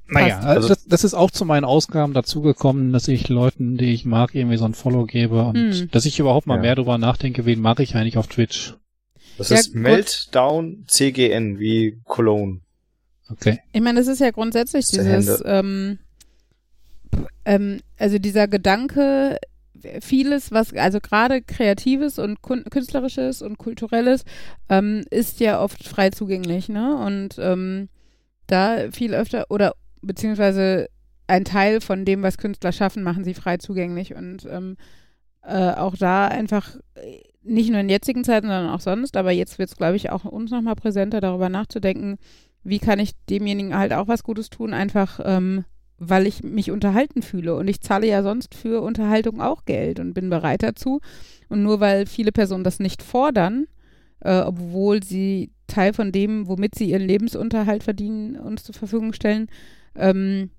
Speaker 3: naja, also das, das ist auch zu meinen Ausgaben dazugekommen, dass ich Leuten, die ich mag, irgendwie so ein Follow gebe und hm. dass ich überhaupt mal ja. mehr darüber nachdenke, wen mag ich eigentlich auf Twitch.
Speaker 2: Das ja, ist Meltdown CGN wie Cologne.
Speaker 3: Okay.
Speaker 4: Ich meine, das ist ja grundsätzlich dieses, ähm, ähm, also dieser Gedanke, vieles, was, also gerade Kreatives und Künstlerisches und Kulturelles, ähm, ist ja oft frei zugänglich, ne? Und ähm, da viel öfter, oder beziehungsweise ein Teil von dem, was Künstler schaffen, machen sie frei zugänglich. Und ähm, äh, auch da einfach äh, nicht nur in jetzigen Zeiten, sondern auch sonst, aber jetzt wird es, glaube ich, auch uns nochmal präsenter, darüber nachzudenken, wie kann ich demjenigen halt auch was Gutes tun, einfach ähm, weil ich mich unterhalten fühle. Und ich zahle ja sonst für Unterhaltung auch Geld und bin bereit dazu. Und nur weil viele Personen das nicht fordern, äh, obwohl sie Teil von dem, womit sie ihren Lebensunterhalt verdienen, uns zur Verfügung stellen, ähm,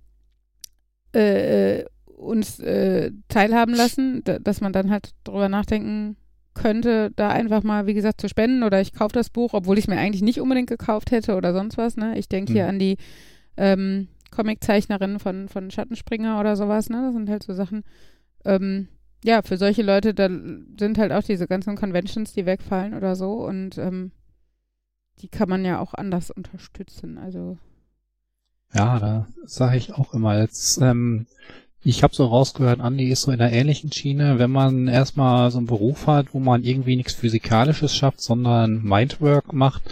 Speaker 4: äh, äh uns äh, teilhaben lassen, dass man dann halt drüber nachdenken könnte, da einfach mal, wie gesagt, zu spenden oder ich kaufe das Buch, obwohl ich es mir eigentlich nicht unbedingt gekauft hätte oder sonst was. Ne? Ich denke hier mhm. an die ähm, Comiczeichnerin von, von Schattenspringer oder sowas. Ne? Das sind halt so Sachen. Ähm, ja, für solche Leute, da sind halt auch diese ganzen Conventions, die wegfallen oder so und ähm, die kann man ja auch anders unterstützen. Also
Speaker 3: ja, da sage ich auch immer jetzt, ähm, ich habe so rausgehört, Andi ist so in der ähnlichen Schiene, wenn man erstmal so einen Beruf hat, wo man irgendwie nichts Physikalisches schafft, sondern Mindwork macht,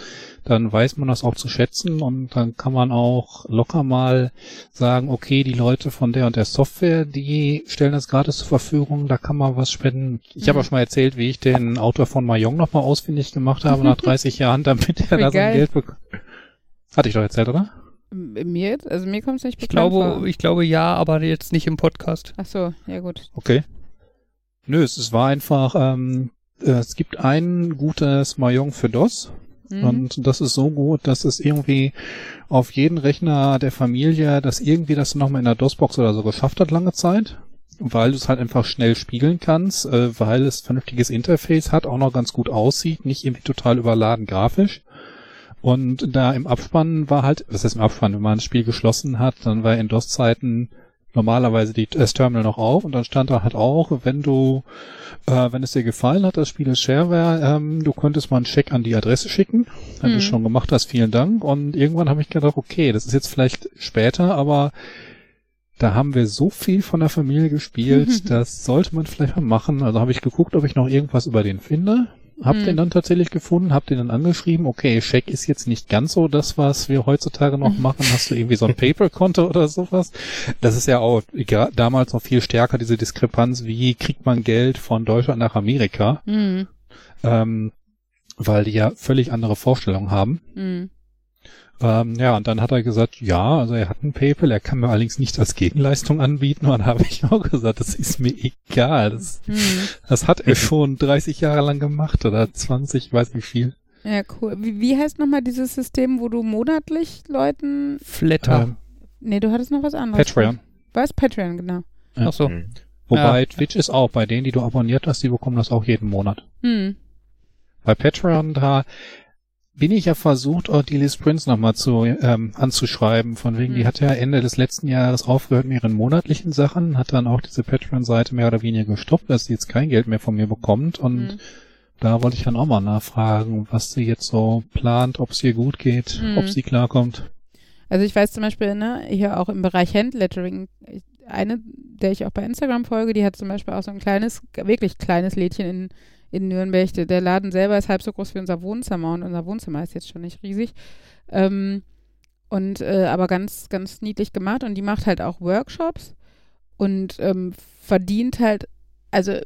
Speaker 3: dann weiß man das auch zu schätzen und dann kann man auch locker mal sagen, okay, die Leute von der und der Software, die stellen das gratis zur Verfügung, da kann man was spenden. Ich mhm. habe auch schon mal erzählt, wie ich den Autor von Mayong nochmal ausfindig gemacht habe nach 30 Jahren, damit er da so ein Geld bekommt. Hatte ich doch erzählt, oder?
Speaker 4: Mir jetzt? Also mir kommt es nicht
Speaker 5: bekannt ich glaube, vor. Ich glaube ja, aber jetzt nicht im Podcast.
Speaker 4: Ach so, ja gut.
Speaker 3: Okay. Nö, es, es war einfach, ähm, äh, es gibt ein gutes Mahjong für DOS. Mhm. Und das ist so gut, dass es irgendwie auf jeden Rechner der Familie, dass irgendwie das nochmal in der DOS-Box oder so geschafft hat lange Zeit. Weil du es halt einfach schnell spiegeln kannst, äh, weil es vernünftiges Interface hat, auch noch ganz gut aussieht, nicht irgendwie total überladen grafisch. Und da im Abspann war halt, was heißt im Abspann, wenn man das Spiel geschlossen hat, dann war in DOS-Zeiten normalerweise die, das Terminal noch auf und dann stand da halt auch, wenn du, äh, wenn es dir gefallen hat, das Spiel ist Shareware, ähm, du könntest mal einen Check an die Adresse schicken. Wenn mhm. du schon gemacht hast, vielen Dank. Und irgendwann habe ich gedacht, okay, das ist jetzt vielleicht später, aber da haben wir so viel von der Familie gespielt, das sollte man vielleicht mal machen. Also habe ich geguckt, ob ich noch irgendwas über den finde. Hab hm. den dann tatsächlich gefunden, hab den dann angeschrieben, okay, Check ist jetzt nicht ganz so das, was wir heutzutage noch machen. Hast du irgendwie so ein Paper-Konto oder sowas? Das ist ja auch egal, damals noch viel stärker, diese Diskrepanz, wie kriegt man Geld von Deutschland nach Amerika? Hm. Ähm, weil die ja völlig andere Vorstellungen haben. Hm. Ähm, ja, und dann hat er gesagt, ja, also er hat ein PayPal, er kann mir allerdings nicht als Gegenleistung anbieten. Und dann habe ich auch gesagt, das ist mir egal. Das, hm. das hat er schon 30 Jahre lang gemacht oder 20, weiß nicht viel.
Speaker 4: Ja, cool. Wie, wie heißt nochmal dieses System, wo du monatlich Leuten...
Speaker 5: Flatter. Ähm,
Speaker 4: nee, du hattest noch was anderes.
Speaker 3: Patreon.
Speaker 4: Was? Patreon, genau.
Speaker 3: Ja. Ach so. Mhm. Wobei ja. Twitch ist auch, bei denen, die du abonniert hast, die bekommen das auch jeden Monat. Hm. Bei Patreon, da bin ich ja versucht, auch die Liz Prince nochmal zu, ähm, anzuschreiben. Von wegen, mhm. die hat ja Ende des letzten Jahres aufgehört mit ihren monatlichen Sachen, hat dann auch diese Patreon-Seite mehr oder weniger gestoppt, dass sie jetzt kein Geld mehr von mir bekommt. Und mhm. da wollte ich dann auch mal nachfragen, was sie jetzt so plant, ob es ihr gut geht, mhm. ob sie klarkommt.
Speaker 4: Also ich weiß zum Beispiel, ne, hier auch im Bereich Handlettering, eine, der ich auch bei Instagram folge, die hat zum Beispiel auch so ein kleines, wirklich kleines Lädchen in in Nürnberg. Der Laden selber ist halb so groß wie unser Wohnzimmer und unser Wohnzimmer ist jetzt schon nicht riesig. Ähm, und äh, aber ganz, ganz niedlich gemacht und die macht halt auch Workshops und ähm, verdient halt, also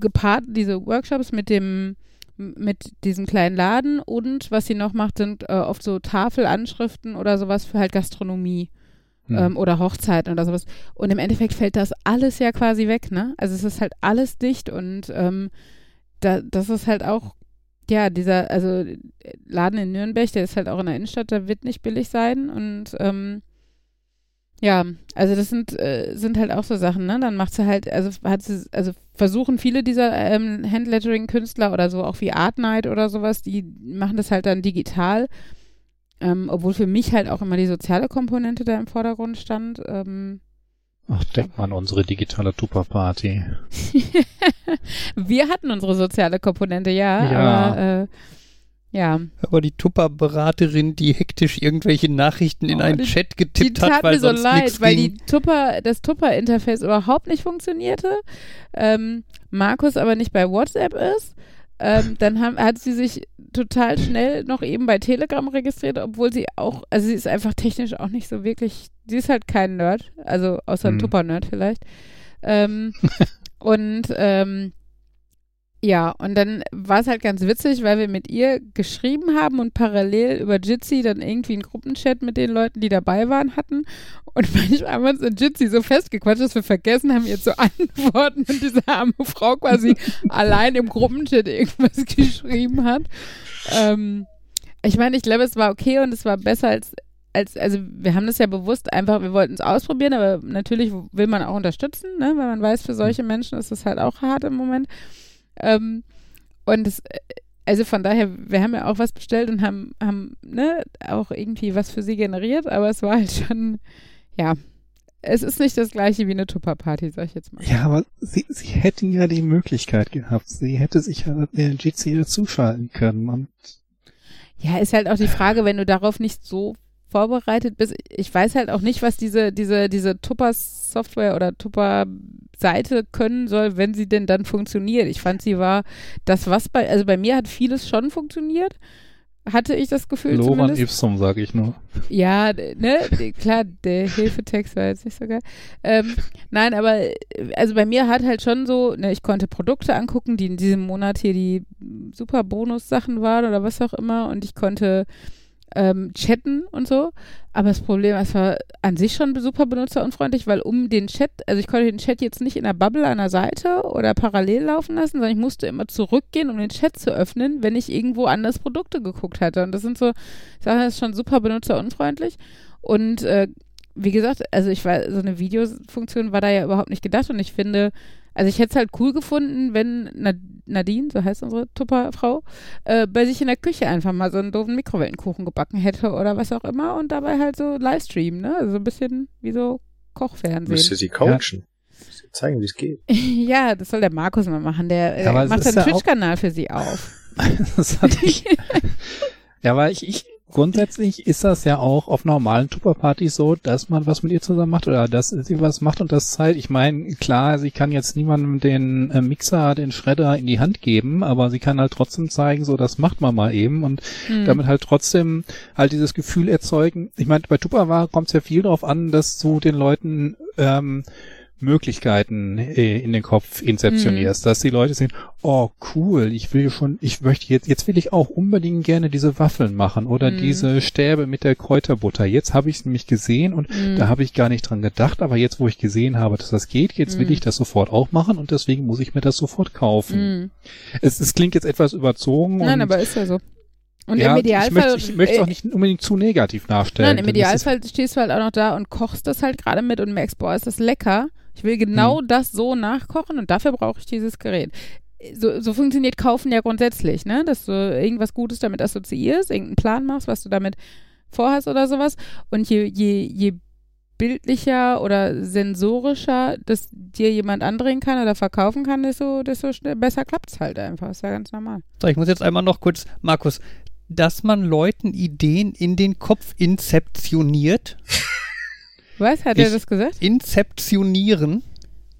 Speaker 4: gepaart diese Workshops mit dem mit diesem kleinen Laden und was sie noch macht, sind äh, oft so Tafelanschriften oder sowas für halt Gastronomie. Hm. Ähm, oder Hochzeiten oder sowas. Und im Endeffekt fällt das alles ja quasi weg, ne? Also es ist halt alles dicht und ähm, da, das ist halt auch, ja, dieser, also Laden in Nürnberg, der ist halt auch in der Innenstadt, der wird nicht billig sein und ähm, ja, also das sind, äh, sind halt auch so Sachen, ne? Dann macht sie halt, also hat sie, also versuchen viele dieser ähm, Handlettering-Künstler oder so, auch wie Art Night oder sowas, die machen das halt dann digital. Ähm, obwohl für mich halt auch immer die soziale Komponente da im Vordergrund stand. Ähm,
Speaker 3: Ach, denk mal an unsere digitale Tupper-Party.
Speaker 4: wir hatten unsere soziale Komponente, ja, ja. aber äh, Ja.
Speaker 5: Aber die Tupper-Beraterin, die hektisch irgendwelche Nachrichten in oh, einen die, Chat getippt hat, weil
Speaker 4: mir
Speaker 5: sonst
Speaker 4: so leid, weil
Speaker 5: ging.
Speaker 4: die Tupper, das Tupper-Interface überhaupt nicht funktionierte. Ähm, Markus aber nicht bei WhatsApp ist. Ähm, dann haben, hat sie sich total schnell noch eben bei Telegram registriert, obwohl sie auch, also sie ist einfach technisch auch nicht so wirklich, sie ist halt kein Nerd, also außer ein hm. Tupper-Nerd vielleicht. Ähm, und ähm, ja, und dann war es halt ganz witzig, weil wir mit ihr geschrieben haben und parallel über Jitsi dann irgendwie einen Gruppenchat mit den Leuten, die dabei waren, hatten. Und manchmal haben wir uns in Jitsi so festgequatscht, dass wir vergessen haben, ihr zu antworten und diese arme Frau quasi allein im Gruppenchat irgendwas geschrieben hat. Ähm, ich meine, ich glaube, es war okay und es war besser als als, also wir haben das ja bewusst einfach, wir wollten es ausprobieren, aber natürlich will man auch unterstützen, ne? weil man weiß, für solche Menschen ist es halt auch hart im Moment. Ähm, und es, also von daher, wir haben ja auch was bestellt und haben, haben ne, auch irgendwie was für sie generiert, aber es war halt schon, ja, es ist nicht das gleiche wie eine Tupper-Party, sag ich jetzt mal.
Speaker 3: Ja, aber sie, sie hätten ja die Möglichkeit gehabt. Sie hätte sich ja der GC dazuschalten können. Und
Speaker 4: ja, ist halt auch die Frage, wenn du darauf nicht so vorbereitet bist. Ich weiß halt auch nicht, was diese, diese, diese Tupper-Software oder Tupper-Seite können soll, wenn sie denn dann funktioniert. Ich fand, sie war das, was bei, also bei mir hat vieles schon funktioniert. Hatte ich das Gefühl
Speaker 3: Loran
Speaker 4: zumindest.
Speaker 3: Ipsum, sage ich nur.
Speaker 4: Ja, ne, klar, der Hilfetext war jetzt nicht so geil. Ähm, nein, aber also bei mir hat halt schon so, ne, ich konnte Produkte angucken, die in diesem Monat hier die super Bonus-Sachen waren oder was auch immer und ich konnte ähm, chatten und so. Aber das Problem, es war an sich schon super benutzerunfreundlich, weil um den Chat, also ich konnte den Chat jetzt nicht in der Bubble an der Seite oder parallel laufen lassen, sondern ich musste immer zurückgehen, um den Chat zu öffnen, wenn ich irgendwo anders Produkte geguckt hatte. Und das sind so Sachen, das ist schon super benutzerunfreundlich. Und äh, wie gesagt, also ich war, so eine Videofunktion war da ja überhaupt nicht gedacht und ich finde, also ich hätte es halt cool gefunden, wenn Nadine, so heißt unsere Tupperfrau, äh, bei sich in der Küche einfach mal so einen doofen Mikrowellenkuchen gebacken hätte oder was auch immer und dabei halt so Livestream, ne? Also ein bisschen wie so Kochfernsehen.
Speaker 2: Müsste sie coachen. Ja. Zeigen, wie es geht.
Speaker 4: ja, das soll der Markus mal machen. Der ja, äh, macht einen Twitch-Kanal für sie auf.
Speaker 3: das hatte ich. ja, weil ich, ich grundsätzlich ist das ja auch auf normalen Tupperpartys so, dass man was mit ihr zusammen macht oder dass sie was macht und das halt, ich meine, klar, sie kann jetzt niemandem den äh, Mixer, den Schredder in die Hand geben, aber sie kann halt trotzdem zeigen, so das macht man mal eben und mhm. damit halt trotzdem halt dieses Gefühl erzeugen. Ich meine, bei Tupperware kommt es ja viel darauf an, dass du den Leuten ähm, Möglichkeiten äh, in den Kopf inzeptionierst, mhm. dass die Leute sehen, oh cool, ich will schon, ich möchte jetzt, jetzt will ich auch unbedingt gerne diese Waffeln machen oder mhm. diese Stäbe mit der Kräuterbutter. Jetzt habe ich es nämlich gesehen und mhm. da habe ich gar nicht dran gedacht, aber jetzt, wo ich gesehen habe, dass das geht, jetzt will mhm. ich das sofort auch machen und deswegen muss ich mir das sofort kaufen. Mhm. Es, es klingt jetzt etwas überzogen.
Speaker 4: Nein, aber ist ja so.
Speaker 3: Und ja, im Idealfall. Ich möchte, es auch nicht unbedingt zu negativ nachstellen.
Speaker 4: Nein, im Idealfall stehst du halt auch noch da und kochst das halt gerade mit und merkst, boah, ist das lecker. Ich will genau hm. das so nachkochen und dafür brauche ich dieses Gerät. So, so, funktioniert Kaufen ja grundsätzlich, ne? Dass du irgendwas Gutes damit assoziierst, irgendeinen Plan machst, was du damit vorhast oder sowas. Und je, je, je bildlicher oder sensorischer das dir jemand andrehen kann oder verkaufen kann, desto, desto besser klappt es halt einfach. Ist ja ganz normal.
Speaker 5: So, ich muss jetzt einmal noch kurz, Markus, dass man Leuten Ideen in den Kopf inzeptioniert.
Speaker 4: Was? Hat ich er das gesagt?
Speaker 5: Inzeptionieren.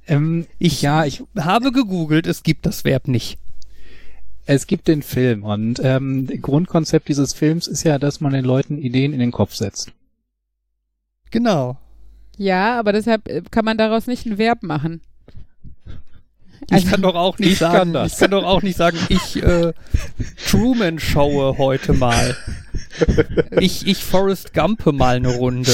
Speaker 5: Ähm, ich, ja, ich habe gegoogelt, es gibt das Verb nicht.
Speaker 3: Es gibt den Film und ähm, Grundkonzept dieses Films ist ja, dass man den Leuten Ideen in den Kopf setzt.
Speaker 5: Genau.
Speaker 4: Ja, aber deshalb äh, kann man daraus nicht ein Verb machen.
Speaker 5: Ich also, kann doch auch nicht sagen, kann ich kann doch auch nicht sagen, ich äh, Truman schaue heute mal. Ich, ich Forrest Gumpe mal eine Runde.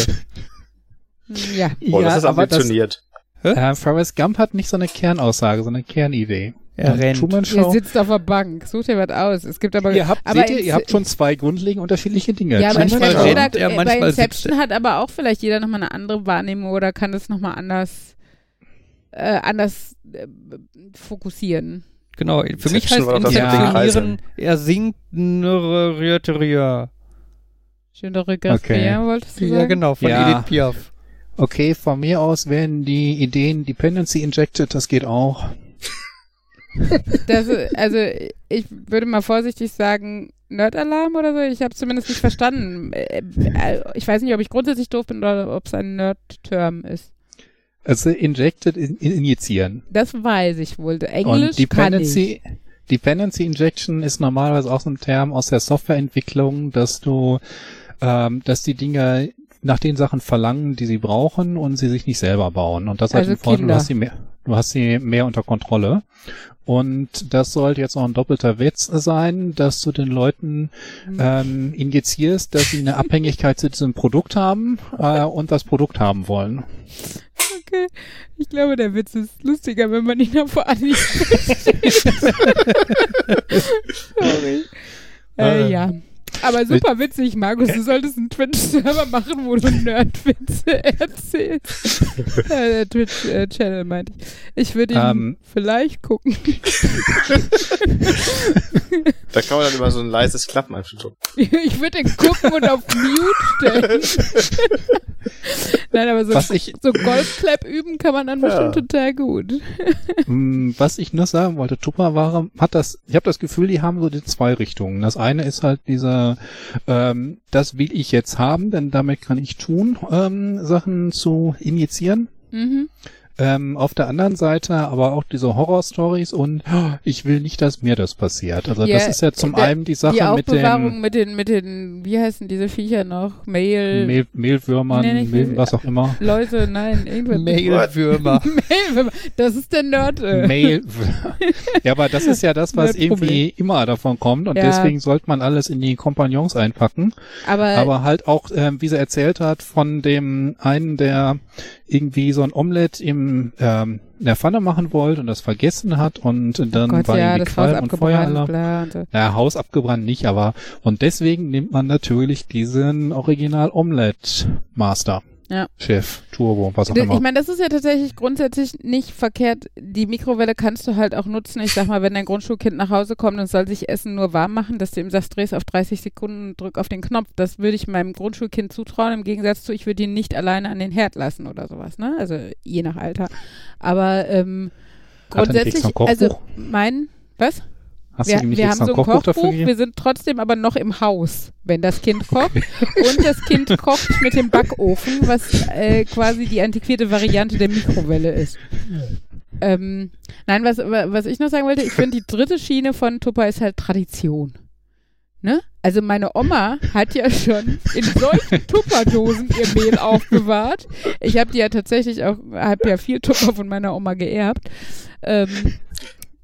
Speaker 4: Ja.
Speaker 2: Oh, das ist ambitioniert.
Speaker 3: Das, äh, Forrest Gump hat nicht so eine Kernaussage, so eine Kernidee.
Speaker 5: Er rennt.
Speaker 4: Truman Show. Ihr sitzt auf der Bank, sucht ihr was aus. Es gibt aber,
Speaker 3: ihr habt,
Speaker 4: aber
Speaker 3: seht ihr, ihr habt schon zwei grundlegend unterschiedliche Dinge.
Speaker 4: Ja, manchmal rennt, er, manchmal bei Inception hat aber auch vielleicht jeder nochmal eine andere Wahrnehmung oder kann das nochmal anders, äh, anders äh, fokussieren.
Speaker 5: Genau, für Inception mich heißt Inceptionieren, er singt Schöne
Speaker 4: okay. wolltest du sagen? Ja,
Speaker 5: genau, von ja. Edith Piaf.
Speaker 3: Okay, von mir aus werden die Ideen Dependency injected, das geht auch.
Speaker 4: Das, also ich würde mal vorsichtig sagen, Nerd-Alarm oder so? Ich habe zumindest nicht verstanden. Äh, äh, ich weiß nicht, ob ich grundsätzlich doof bin oder ob es ein Nerd-Term ist.
Speaker 3: Also injected, in, injizieren.
Speaker 4: Das weiß ich wohl. Englisch Und Dependency, kann ich.
Speaker 3: Dependency Injection ist normalerweise auch so ein Term aus der Softwareentwicklung, dass du, ähm, dass die Dinge nach den Sachen verlangen, die sie brauchen und sie sich nicht selber bauen. Und das also hat den Vorteil, du hast sie mehr, du hast sie mehr unter Kontrolle. Und das sollte jetzt auch ein doppelter Witz sein, dass du den Leuten mhm. ähm, injizierst, dass sie eine Abhängigkeit zu diesem Produkt haben äh, und das Produkt haben wollen.
Speaker 4: Okay, ich glaube, der Witz ist lustiger, wenn man ihn vor Anhieb Sorry. Äh, ja. Aber super witzig, Markus. Du solltest einen Twitch-Server machen, wo du Nerdwitze erzählst. äh, Twitch-Channel äh, meinte ich. Ich würde ihn um, ähm. vielleicht gucken.
Speaker 2: da kann man dann immer so ein leises Klappen einfach drücken.
Speaker 4: ich würde ihn gucken und auf Mute stellen. Nein, aber so, so Golfclap üben kann man dann ja. bestimmt total gut.
Speaker 3: Mm, was ich nur sagen wollte, Tupperware hat das, ich habe das Gefühl, die haben so die zwei Richtungen. Das eine ist halt dieser, ähm, das will ich jetzt haben, denn damit kann ich tun, ähm, Sachen zu injizieren. Mhm. Ähm, auf der anderen Seite aber auch diese Horror-Stories und oh, ich will nicht, dass mir das passiert. Also yeah, das ist ja zum der, einen die Sache die mit den
Speaker 4: mit den mit den wie heißen diese Viecher noch Mail
Speaker 3: Mail Mehlwürmern, nee, Mail, was auch immer.
Speaker 4: Leute, nein, irgendwas
Speaker 5: Mailwürmer.
Speaker 4: Mailwürmer. Das ist der Nerd.
Speaker 3: Äh. Mail. ja, aber das ist ja das, was irgendwie immer davon kommt und ja. deswegen sollte man alles in die Kompagnons einpacken. Aber, aber halt auch, äh, wie sie erzählt hat, von dem einen, der irgendwie so ein Omelett im ähm, in der Pfanne machen wollte und das vergessen hat und oh dann oh Gott, war ja, irgendwie Qualm und Feueralarm. Ja, Haus abgebrannt nicht, aber und deswegen nimmt man natürlich diesen Original Omelette Master ja. Chef, Turbo, was auch immer.
Speaker 4: Ich meine, das ist ja tatsächlich grundsätzlich nicht verkehrt. Die Mikrowelle kannst du halt auch nutzen. Ich sag mal, wenn dein Grundschulkind nach Hause kommt und soll sich Essen nur warm machen, dass du ihm sagst, drehst auf 30 Sekunden, drück auf den Knopf. Das würde ich meinem Grundschulkind zutrauen. Im Gegensatz zu, ich würde ihn nicht alleine an den Herd lassen oder sowas, ne? Also je nach Alter. Aber ähm, grundsätzlich, also mein, was?
Speaker 3: Hast
Speaker 4: wir,
Speaker 3: du
Speaker 4: wir haben so ein Kochbuch, Kochbuch wir sind trotzdem aber noch im Haus, wenn das Kind kocht. Und das Kind kocht mit dem Backofen, was äh, quasi die antiquierte Variante der Mikrowelle ist. Ähm, nein, was, was ich noch sagen wollte, ich finde, die dritte Schiene von Tupper ist halt Tradition. Ne? Also meine Oma hat ja schon in solchen Tupperdosen ihr Mehl aufbewahrt. Ich habe die ja tatsächlich auch, habe ja viel Tupper von meiner Oma geerbt. Ähm,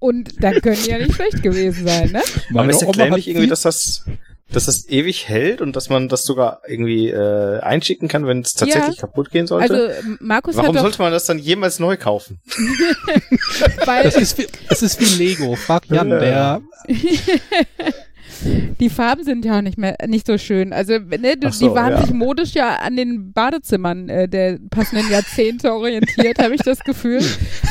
Speaker 4: und dann können die ja nicht schlecht gewesen sein, ne?
Speaker 2: Aber ist ja nicht irgendwie, dass das, dass das ewig hält und dass man das sogar irgendwie äh, einschicken kann, wenn es tatsächlich ja. kaputt gehen sollte.
Speaker 4: Also Markus
Speaker 2: Warum
Speaker 4: hat
Speaker 2: sollte man das dann jemals neu kaufen?
Speaker 3: Weil das ist wie, das ist wie Lego. Frag Jan, der
Speaker 4: die Farben sind ja auch nicht mehr nicht so schön. Also ne, du, so, die waren ja. sich modisch ja an den Badezimmern äh, der passenden Jahrzehnte orientiert, habe ich das Gefühl.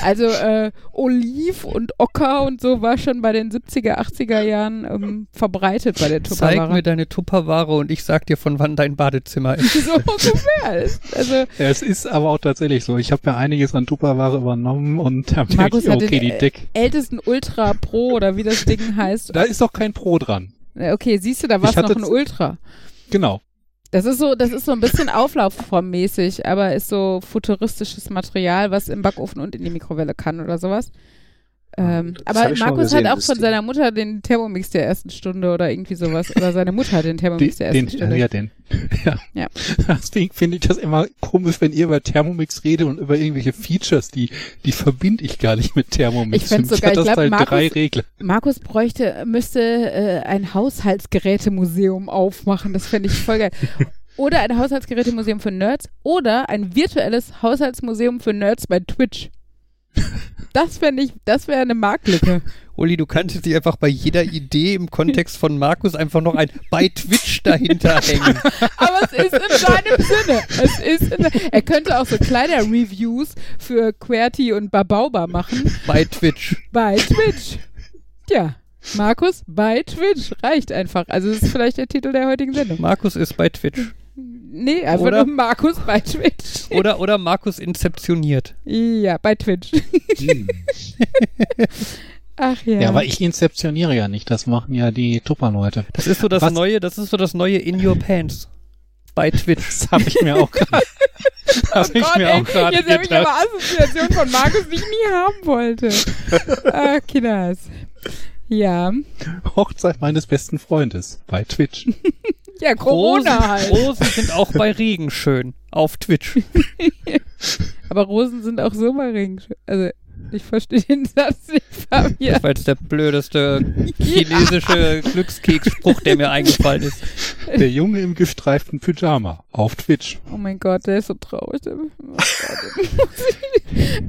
Speaker 4: Also äh, Oliv und Ocker und so war schon bei den 70er, 80er Jahren ähm, verbreitet bei der Tupperware.
Speaker 5: Zeig mir deine Tupperware und ich sag dir, von wann dein Badezimmer ist.
Speaker 4: so ungefähr. Also,
Speaker 3: ja, es ist aber auch tatsächlich so. Ich habe ja einiges an Tupperware übernommen und habe
Speaker 4: ich, okay, die Deck. ältesten Ultra Pro oder wie das Ding heißt.
Speaker 3: Da ist doch kein Pro dran.
Speaker 4: Okay, siehst du, da war es noch ein Ultra.
Speaker 3: Genau.
Speaker 4: Das ist so, das ist so ein bisschen auflaufformmäßig, aber ist so futuristisches Material, was im Backofen und in die Mikrowelle kann oder sowas. Ähm, aber Markus hat auch von seiner Mutter den Thermomix der ersten Stunde oder irgendwie sowas. Oder seine Mutter hat den Thermomix der ersten
Speaker 3: den,
Speaker 4: Stunde.
Speaker 3: Ja, den. Ja. ja. Deswegen finde ich das immer komisch, wenn ihr über Thermomix redet und über irgendwelche Features, die, die verbinde ich gar nicht mit Thermomix.
Speaker 4: Ich finde sogar, ich glaube, halt Markus, Markus bräuchte, müsste äh, ein Haushaltsgerätemuseum aufmachen. Das fände ich voll geil. Oder ein Haushaltsgerätemuseum für Nerds oder ein virtuelles Haushaltsmuseum für Nerds bei Twitch. Das fände ich, das wäre eine Marktlücke.
Speaker 5: Uli, du könntest dich einfach bei jeder Idee im Kontext von Markus einfach noch ein bei Twitch dahinter hängen.
Speaker 4: Aber es ist in seinem Sinne. Es ist in, er könnte auch so kleine Reviews für QWERTY und Babauba machen.
Speaker 5: Bei Twitch.
Speaker 4: Bei Twitch. Ja. Markus bei Twitch reicht einfach. Also das ist vielleicht der Titel der heutigen Sendung.
Speaker 5: Markus ist bei Twitch.
Speaker 4: Nee, einfach oder, nur Markus bei Twitch.
Speaker 5: Oder, oder Markus inzeptioniert.
Speaker 4: Ja, bei Twitch. Hm. Ach
Speaker 3: Ach ja. Ja, aber ich inzeptioniere ja nicht. Das machen ja die Tupper-Leute.
Speaker 5: Das ist so das Was? neue, das ist so das neue In Your Pants bei Twitch.
Speaker 3: Das habe ich mir auch gerade.
Speaker 4: oh ich Gott, mir ey, auch gerade Jetzt habe ich aber Assoziation von Markus, die ich nie haben wollte. Ah, Kinders. Ja.
Speaker 3: Hochzeit meines besten Freundes bei Twitch.
Speaker 4: Ja, Corona
Speaker 5: Rosen,
Speaker 4: halt.
Speaker 5: Rosen sind auch bei Regen schön auf Twitch.
Speaker 4: aber Rosen sind auch so bei Regen schön. Also ich verstehe den Satz nicht, Fabian.
Speaker 5: Das war jetzt der blödeste chinesische ja. Glückskeksspruch, der mir eingefallen ist.
Speaker 3: Der Junge im gestreiften Pyjama auf Twitch.
Speaker 4: Oh mein Gott, der ist so traurig. Oh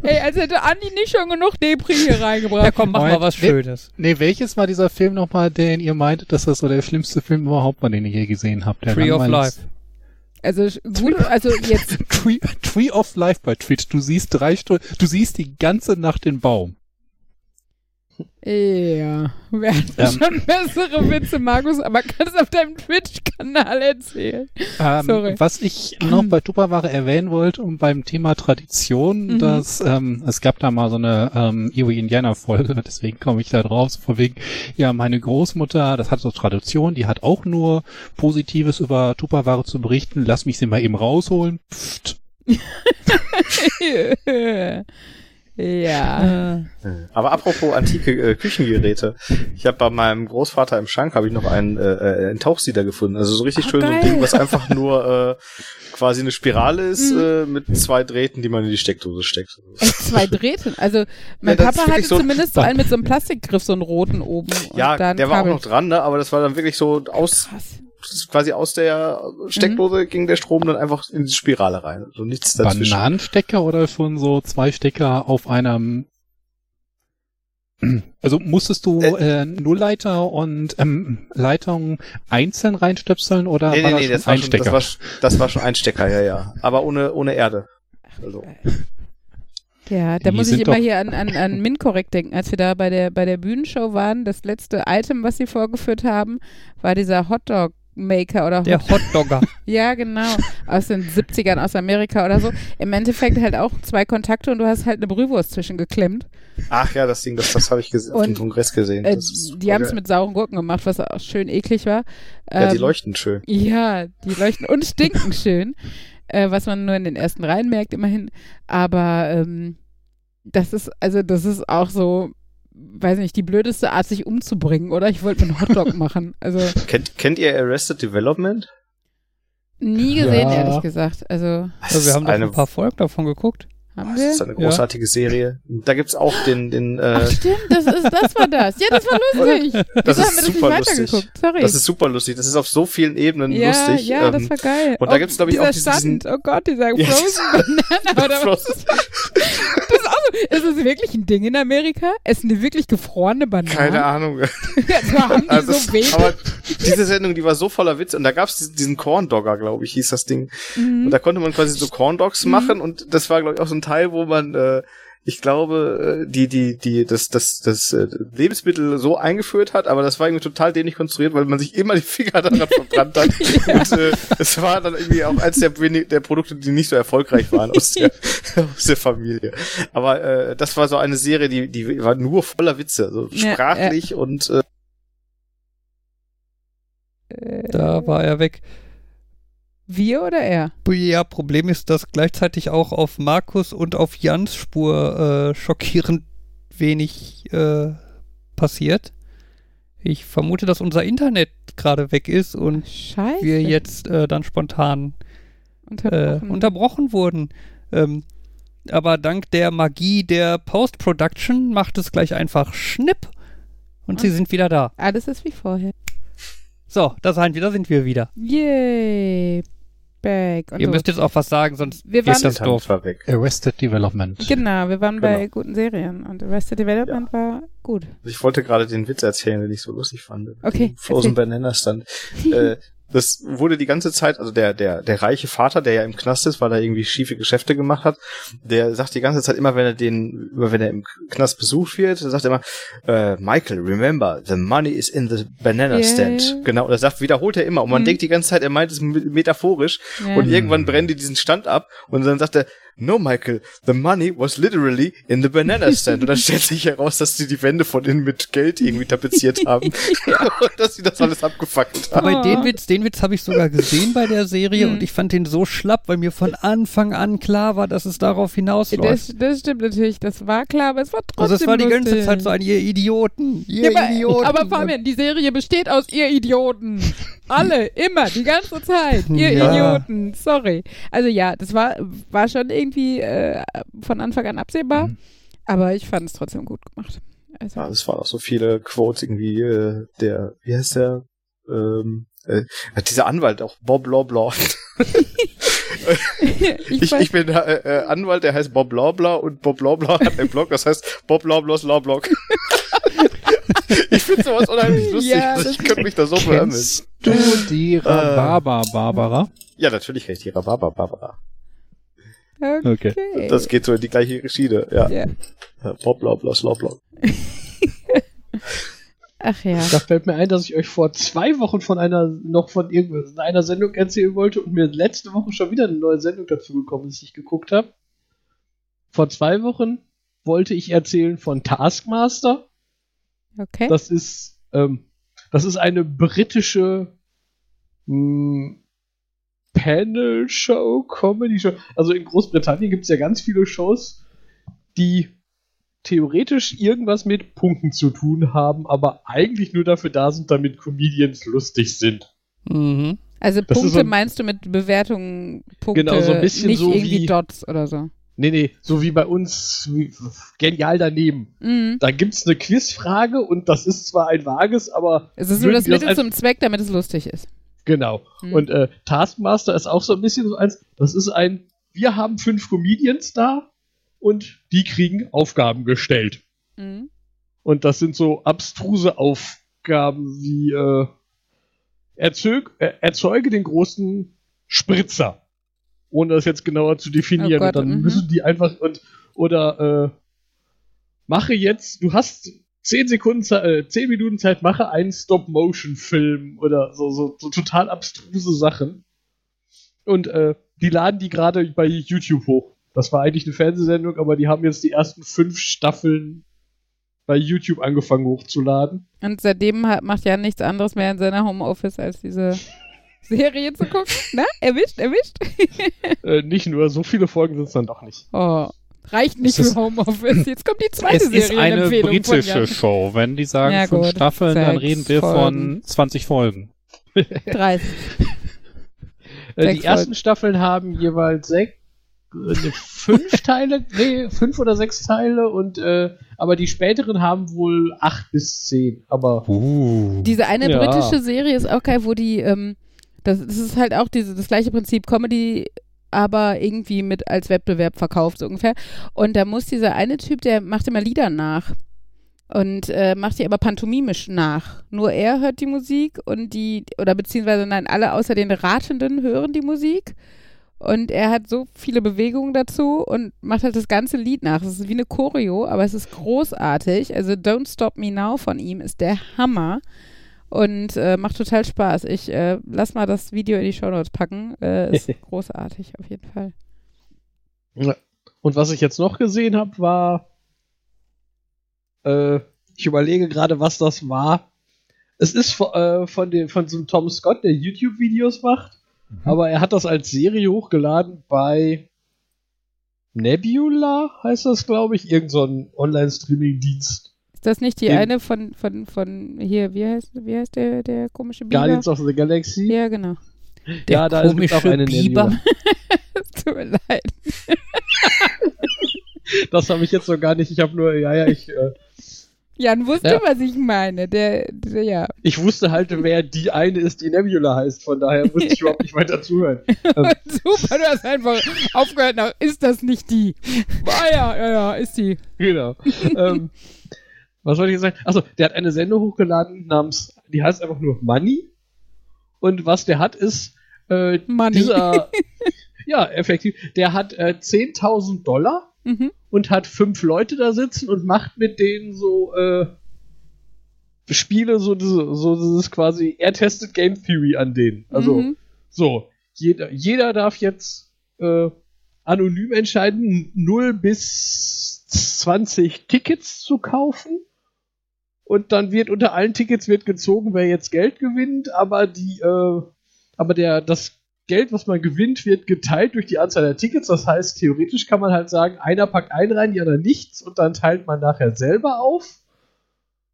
Speaker 4: Ey, als hätte Andi nicht schon genug Depri hier reingebracht. Ja,
Speaker 5: komm, mach mal was Schönes.
Speaker 3: Nee, welches war dieser Film nochmal, den ihr meintet, dass das so der schlimmste Film überhaupt war, den ihr je gesehen habt? Der
Speaker 5: Tree of Life.
Speaker 4: Also gut, also jetzt.
Speaker 3: Tree, Tree of Life bei Twitch. Du siehst drei Stunden, du siehst die ganze Nacht den Baum.
Speaker 4: Ja, wir hatten ähm, schon bessere Witze, Markus, aber kannst auf deinem Twitch-Kanal erzählen.
Speaker 3: Ähm, Sorry. Was ich noch bei Tupperware erwähnen wollte, um beim Thema Tradition, mhm. dass ähm, es gab da mal so eine ähm, Ewe Indianer-Folge, deswegen komme ich da drauf, so vor wegen, ja, meine Großmutter, das hat so Tradition, die hat auch nur Positives über Tupperware zu berichten, lass mich sie mal eben rausholen. Pfft.
Speaker 4: Ja. Äh.
Speaker 2: Aber apropos antike äh, Küchengeräte. Ich habe bei meinem Großvater im Schrank habe ich noch einen, äh, äh, einen Tauchsieder gefunden. Also so richtig Ach, schön geil. so ein Ding, was einfach nur äh, quasi eine Spirale ist mhm. äh, mit zwei Drähten, die man in die Steckdose steckt.
Speaker 4: Echt zwei Drähten? Also mein ja, Papa hatte so zumindest so einen mit so einem Plastikgriff, so einen roten oben.
Speaker 2: Ja, der war auch noch dran, ne? aber das war dann wirklich so aus... Krass quasi aus der Steckdose mhm. ging der Strom dann einfach in die Spirale rein. So nichts
Speaker 3: dazwischen. Bananenstecker oder schon so zwei Stecker auf einem also musstest du äh, äh, Nullleiter und ähm, Leitung einzeln reinstöpseln oder
Speaker 2: nee, war nee, das, nee, das, war schon, das, war, das war schon ein Stecker, ja, ja. Aber ohne, ohne Erde. Also.
Speaker 4: Ja, da Die muss ich immer hier an, an, an Minkorrekt denken. Als wir da bei der, bei der Bühnenshow waren, das letzte Item, was sie vorgeführt haben, war dieser Hotdog Maker oder
Speaker 5: der Hotdogger.
Speaker 4: ja, genau. Aus den 70ern aus Amerika oder so. Im Endeffekt halt auch zwei Kontakte und du hast halt eine Brühwurst zwischengeklemmt.
Speaker 2: Ach ja, das Ding, das, das habe ich auf dem Kongress gesehen.
Speaker 4: Äh, die haben es mit sauren Gurken gemacht, was auch schön eklig war.
Speaker 2: Ja, ähm, die leuchten schön.
Speaker 4: Ja, die leuchten und stinken schön. Äh, was man nur in den ersten Reihen merkt, immerhin. Aber ähm, das ist, also das ist auch so, weiß nicht, die blödeste Art, sich umzubringen, oder? Ich wollte einen Hotdog machen. Also
Speaker 2: kennt, kennt ihr Arrested Development?
Speaker 4: Nie gesehen, ja. ehrlich gesagt. Also,
Speaker 5: also wir haben doch ein paar Folgen davon geguckt.
Speaker 4: Haben wir?
Speaker 2: Das ist eine großartige ja. Serie. Da gibt's auch den, den äh
Speaker 4: Ach stimmt, das ist, das war das. Ja, das war lustig.
Speaker 2: das Wieso ist super das lustig. Sorry. Das ist super lustig. Das ist auf so vielen Ebenen
Speaker 4: ja,
Speaker 2: lustig.
Speaker 4: Ja, ähm, das war geil.
Speaker 2: Und da gibt's glaube ich
Speaker 4: auch
Speaker 2: diesen,
Speaker 4: Stand. Oh Gott, dieser Frozen Banana oder was? Das ist auch so. Ist das wirklich ein Ding in Amerika? Essen die wirklich gefrorene Bananen?
Speaker 2: Keine Ahnung.
Speaker 4: so haben die also, so wenig.
Speaker 2: Diese Sendung, die war so voller Witz und da gab's diesen Corn Dogger, glaube ich, hieß das Ding. Mhm. Und da konnte man quasi so Corn Dogs mhm. machen und das war glaube ich auch so ein Teil, wo man äh, ich glaube, äh, die, die, die, das, das, das äh, Lebensmittel so eingeführt hat, aber das war irgendwie total dämlich konstruiert, weil man sich immer die Finger daran verbrannt hat. ja. Und äh, es war dann irgendwie auch eins der, der Produkte, die nicht so erfolgreich waren aus der, aus der Familie. Aber äh, das war so eine Serie, die, die war nur voller Witze, so ja, sprachlich ja. und äh,
Speaker 5: da war er weg.
Speaker 4: Wir oder er?
Speaker 5: Ja, Problem ist, dass gleichzeitig auch auf Markus und auf Jans Spur äh, schockierend wenig äh, passiert. Ich vermute, dass unser Internet gerade weg ist und
Speaker 4: Scheiße.
Speaker 5: wir jetzt äh, dann spontan unterbrochen, äh, unterbrochen wurden. Ähm, aber dank der Magie der Post-Production macht es gleich einfach Schnipp und okay. sie sind wieder da.
Speaker 4: Alles ist wie vorher.
Speaker 5: So, da sind wir, da sind wir wieder.
Speaker 4: Yay. Back.
Speaker 5: Ihr so. müsst jetzt auch was sagen, sonst wir
Speaker 3: ist das doof. Arrested Development.
Speaker 4: Genau, wir waren genau. bei guten Serien und Arrested Development ja. war gut.
Speaker 2: Ich wollte gerade den Witz erzählen, den ich so lustig fand.
Speaker 4: Okay.
Speaker 2: Frozen Banana stand. äh, das wurde die ganze Zeit, also der, der, der reiche Vater, der ja im Knast ist, weil er irgendwie schiefe Geschäfte gemacht hat, der sagt die ganze Zeit immer, wenn er den, immer wenn er im Knast besucht wird, sagt er immer, äh, Michael, remember, the money is in the banana yeah. stand. Genau, und das sagt, wiederholt er immer. Und man mhm. denkt die ganze Zeit, er meint es metaphorisch. Yeah. Und irgendwann brennen die diesen Stand ab und dann sagt er, no Michael, the money was literally in the banana stand. Und dann stellt sich heraus, dass sie die Wände von innen mit Geld irgendwie tapeziert haben. und dass sie das alles abgefuckt haben.
Speaker 5: Aber den Witz, den Witz habe ich sogar gesehen bei der Serie mhm. und ich fand den so schlapp, weil mir von Anfang an klar war, dass es darauf hinausläuft.
Speaker 4: Das, das stimmt natürlich, das war klar, aber es war trotzdem
Speaker 5: Also es war die
Speaker 4: lustig.
Speaker 5: ganze Zeit so ein, ihr Idioten, ihr
Speaker 4: ja,
Speaker 5: Idioten.
Speaker 4: Aber Fabian, die Serie besteht aus ihr Idioten. Alle, immer, die ganze Zeit. Ihr ja. Idioten. Sorry. Also ja, das war, war schon irgendwie äh, von Anfang an absehbar, mhm. aber ich fand es trotzdem gut gemacht.
Speaker 2: Also. Ja, es waren auch so viele Quotes irgendwie, äh, der, wie heißt der? Ähm, äh, dieser Anwalt, auch Bob Loblaw. ich, ich, ich, bin äh, äh, Anwalt, der heißt Bob Loblaw und Bob Loblaw hat einen Blog, das heißt Bob Loblaws Law Blog. ich finde sowas unheimlich lustig. Ja, ich könnte mich da so beömmeln.
Speaker 3: du die Rhabarber-Barbara?
Speaker 2: Ja, natürlich kenne ich die Rhabarber-Barbara.
Speaker 4: Okay.
Speaker 2: okay. Das geht so in die gleiche Schiene, ja. Yeah. Bob Loblaw, Law Blog.
Speaker 1: Ach ja. Da fällt mir ein, dass ich euch vor zwei Wochen von einer, noch von irgendeiner Sendung erzählen wollte und mir letzte Woche schon wieder eine neue Sendung dazu gekommen ist, die ich geguckt habe. Vor zwei Wochen wollte ich erzählen von Taskmaster.
Speaker 4: Okay.
Speaker 1: Das ist, ähm, das ist eine britische hm, Panel-Show, Comedy-Show. Also in Großbritannien gibt es ja ganz viele Shows, die theoretisch irgendwas mit Punkten zu tun haben, aber eigentlich nur dafür da sind, damit Comedians lustig sind.
Speaker 4: Mhm. Also das Punkte so meinst du mit Bewertungen, Punkte,
Speaker 1: genau, so ein bisschen
Speaker 4: nicht
Speaker 1: so
Speaker 4: irgendwie wie, Dots oder so.
Speaker 1: Nee, nee, so wie bei uns wie, genial daneben. Mhm. Da gibt's eine Quizfrage und das ist zwar ein vages, aber.
Speaker 4: Es ist nur das Mittel das zum Zweck, damit es lustig ist.
Speaker 1: Genau. Mhm. Und äh, Taskmaster ist auch so ein bisschen so eins, das ist ein, wir haben fünf Comedians da und die kriegen Aufgaben gestellt. Mhm. Und das sind so abstruse Aufgaben wie äh, erzeug, äh, erzeuge den großen Spritzer ohne das jetzt genauer zu definieren. Oh Gott, und dann -hmm. müssen die einfach und oder äh, mache jetzt, du hast zehn Sekunden, äh, zehn Minuten Zeit, mache einen Stop-Motion-Film oder so, so, so total abstruse Sachen. Und äh, die laden die gerade bei YouTube hoch. Das war eigentlich eine Fernsehsendung, aber die haben jetzt die ersten fünf Staffeln bei YouTube angefangen hochzuladen.
Speaker 4: Und seitdem hat, macht ja nichts anderes mehr in seiner Homeoffice als diese Serie zu gucken. Na, erwischt, erwischt.
Speaker 1: äh, nicht nur, so viele Folgen sind es dann doch nicht.
Speaker 4: Oh. Reicht nicht für Homeoffice. Jetzt kommt die zweite Serie.
Speaker 3: Es ist eine britische Show. Wenn die sagen ja, fünf gut, Staffeln, dann reden wir Folgen. von 20 Folgen.
Speaker 4: 30.
Speaker 1: äh, die ersten Staffeln haben jeweils sechs, äh, fünf Teile, nee, fünf oder sechs Teile und äh, aber die späteren haben wohl acht bis zehn. Aber
Speaker 3: uh,
Speaker 4: diese eine ja. britische Serie ist auch geil, wo die ähm, das, das ist halt auch diese, das gleiche Prinzip Comedy, aber irgendwie mit als Wettbewerb verkauft, so ungefähr. Und da muss dieser eine Typ, der macht immer Lieder nach. Und äh, macht die aber pantomimisch nach. Nur er hört die Musik und die, oder beziehungsweise nein, alle außer den Ratenden hören die Musik. Und er hat so viele Bewegungen dazu und macht halt das ganze Lied nach. Es ist wie eine Choreo, aber es ist großartig. Also Don't Stop Me Now von ihm ist der Hammer und äh, macht total Spaß. Ich äh, lass mal das Video in die Show Notes packen. Äh, ist großartig auf jeden Fall.
Speaker 1: Und was ich jetzt noch gesehen habe, war, äh, ich überlege gerade, was das war. Es ist äh, von, dem, von so einem Tom Scott, der YouTube-Videos macht, mhm. aber er hat das als Serie hochgeladen bei Nebula, heißt das, glaube ich, irgend so ein Online-Streaming-Dienst.
Speaker 4: Ist das nicht die Eben. eine von, von, von hier, wie heißt, wie heißt der, der komische Biber?
Speaker 1: Guardians of the Galaxy?
Speaker 4: Ja, genau.
Speaker 5: Der ja, da komische ist auch eine Biber.
Speaker 4: tut mir leid.
Speaker 1: das habe ich jetzt noch gar nicht. Ich habe nur, ja, ja, ich. Äh,
Speaker 4: Jan wusste, ja. was ich meine. Der, der, ja.
Speaker 1: Ich wusste halt, wer die eine ist, die Nebula heißt. Von daher musste ich überhaupt nicht weiter zuhören.
Speaker 4: Ähm. Super, du hast einfach aufgehört. Na, ist das nicht die? Ah ja, ja, ja, ist die.
Speaker 1: Genau. ähm, was wollte ich jetzt sagen? Achso, der hat eine Sendung hochgeladen namens, die heißt einfach nur Money. Und was der hat, ist äh, Money. dieser, ja, effektiv, der hat äh, 10.000 Dollar mhm. und hat fünf Leute da sitzen und macht mit denen so äh, Spiele, so, so, so das ist quasi, er testet Game Theory an denen. Also, mhm. so, jeder, jeder darf jetzt äh, anonym entscheiden, 0 bis 20 Tickets zu kaufen. Und dann wird unter allen Tickets wird gezogen, wer jetzt Geld gewinnt, aber die, äh, aber der, das Geld, was man gewinnt, wird geteilt durch die Anzahl der Tickets. Das heißt, theoretisch kann man halt sagen, einer packt einen rein, die anderen nichts und dann teilt man nachher selber auf.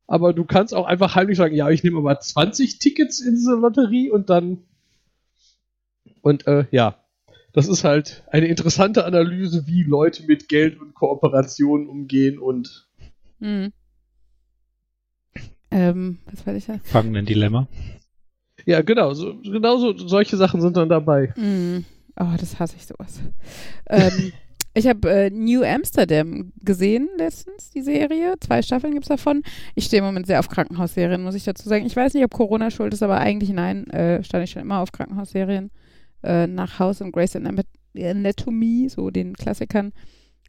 Speaker 1: Aber du kannst auch einfach heimlich sagen, ja, ich nehme aber 20 Tickets in diese Lotterie und dann und äh, ja, das ist halt eine interessante Analyse, wie Leute mit Geld und Kooperationen umgehen und. Hm.
Speaker 4: Ähm, was war ich da?
Speaker 3: Fangenden Dilemma.
Speaker 1: Ja, genau, so, genau so, solche Sachen sind dann dabei.
Speaker 4: Mm. Oh, das hasse ich sowas. ähm, ich habe äh, New Amsterdam gesehen letztens, die Serie. Zwei Staffeln gibt es davon. Ich stehe im Moment sehr auf Krankenhausserien, muss ich dazu sagen. Ich weiß nicht, ob Corona schuld ist, aber eigentlich nein, äh, stand ich schon immer auf Krankenhausserien äh, nach House und Grace Anatomy, so den Klassikern,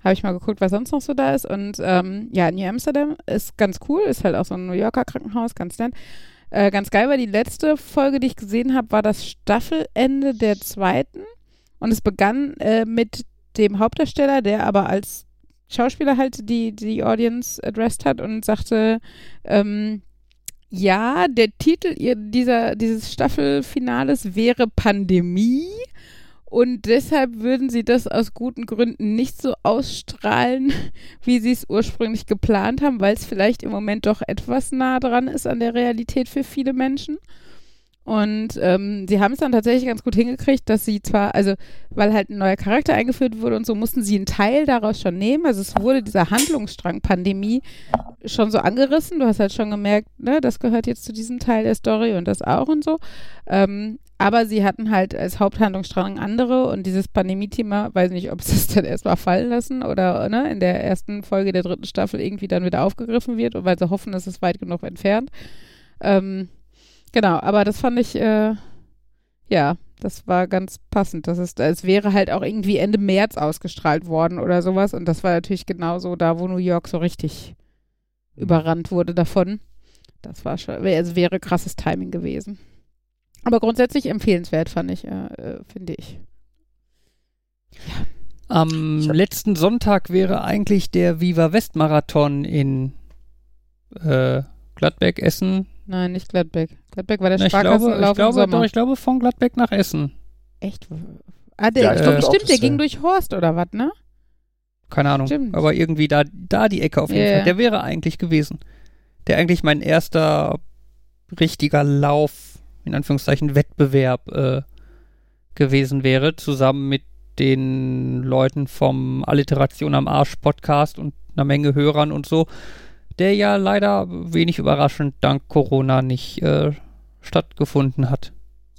Speaker 4: habe ich mal geguckt, was sonst noch so da ist. Und ähm, ja, New Amsterdam ist ganz cool, ist halt auch so ein New Yorker Krankenhaus, ganz nett. Äh, ganz geil war die letzte Folge, die ich gesehen habe, war das Staffelende der zweiten. Und es begann äh, mit dem Hauptdarsteller, der aber als Schauspieler halt die, die Audience addressed hat und sagte, ähm, ja, der Titel dieser, dieses Staffelfinales wäre Pandemie. Und deshalb würden sie das aus guten Gründen nicht so ausstrahlen, wie sie es ursprünglich geplant haben, weil es vielleicht im Moment doch etwas nah dran ist an der Realität für viele Menschen. Und ähm, sie haben es dann tatsächlich ganz gut hingekriegt, dass sie zwar, also weil halt ein neuer Charakter eingeführt wurde und so, mussten sie einen Teil daraus schon nehmen. Also es wurde dieser Handlungsstrang Pandemie schon so angerissen. Du hast halt schon gemerkt, ne, das gehört jetzt zu diesem Teil der Story und das auch und so. Ähm, aber sie hatten halt als Haupthandlungsstrang andere und dieses Pandemie-Thema, weiß nicht, ob sie es dann erstmal fallen lassen oder ne, in der ersten Folge der dritten Staffel irgendwie dann wieder aufgegriffen wird, weil sie hoffen, es ist weit genug entfernt. Ähm, Genau, aber das fand ich, äh, ja, das war ganz passend. Das ist, es wäre halt auch irgendwie Ende März ausgestrahlt worden oder sowas. Und das war natürlich genauso da, wo New York so richtig mhm. überrannt wurde davon. Das war schon, also wäre krasses Timing gewesen. Aber grundsätzlich empfehlenswert, fand ich, äh, äh finde ich.
Speaker 5: Ja. Am letzten Sonntag wäre eigentlich der Viva West Marathon in äh, Gladbeck, Essen,
Speaker 4: Nein, nicht Gladbeck. Gladbeck war der
Speaker 5: Na, Sparkassenlauf ich glaube, ich glaube, doch, ich glaube von Gladbeck nach Essen.
Speaker 4: Echt? Ah, der, ja, äh, stimmt, der ging durch Horst oder was, ne?
Speaker 5: Keine Ahnung. Stimmt. Aber irgendwie da, da die Ecke auf jeden yeah. Fall. Der wäre eigentlich gewesen. Der eigentlich mein erster richtiger Lauf, in Anführungszeichen Wettbewerb äh, gewesen wäre, zusammen mit den Leuten vom Alliteration am Arsch Podcast und einer Menge Hörern und so der ja leider wenig überraschend dank Corona nicht äh, stattgefunden hat.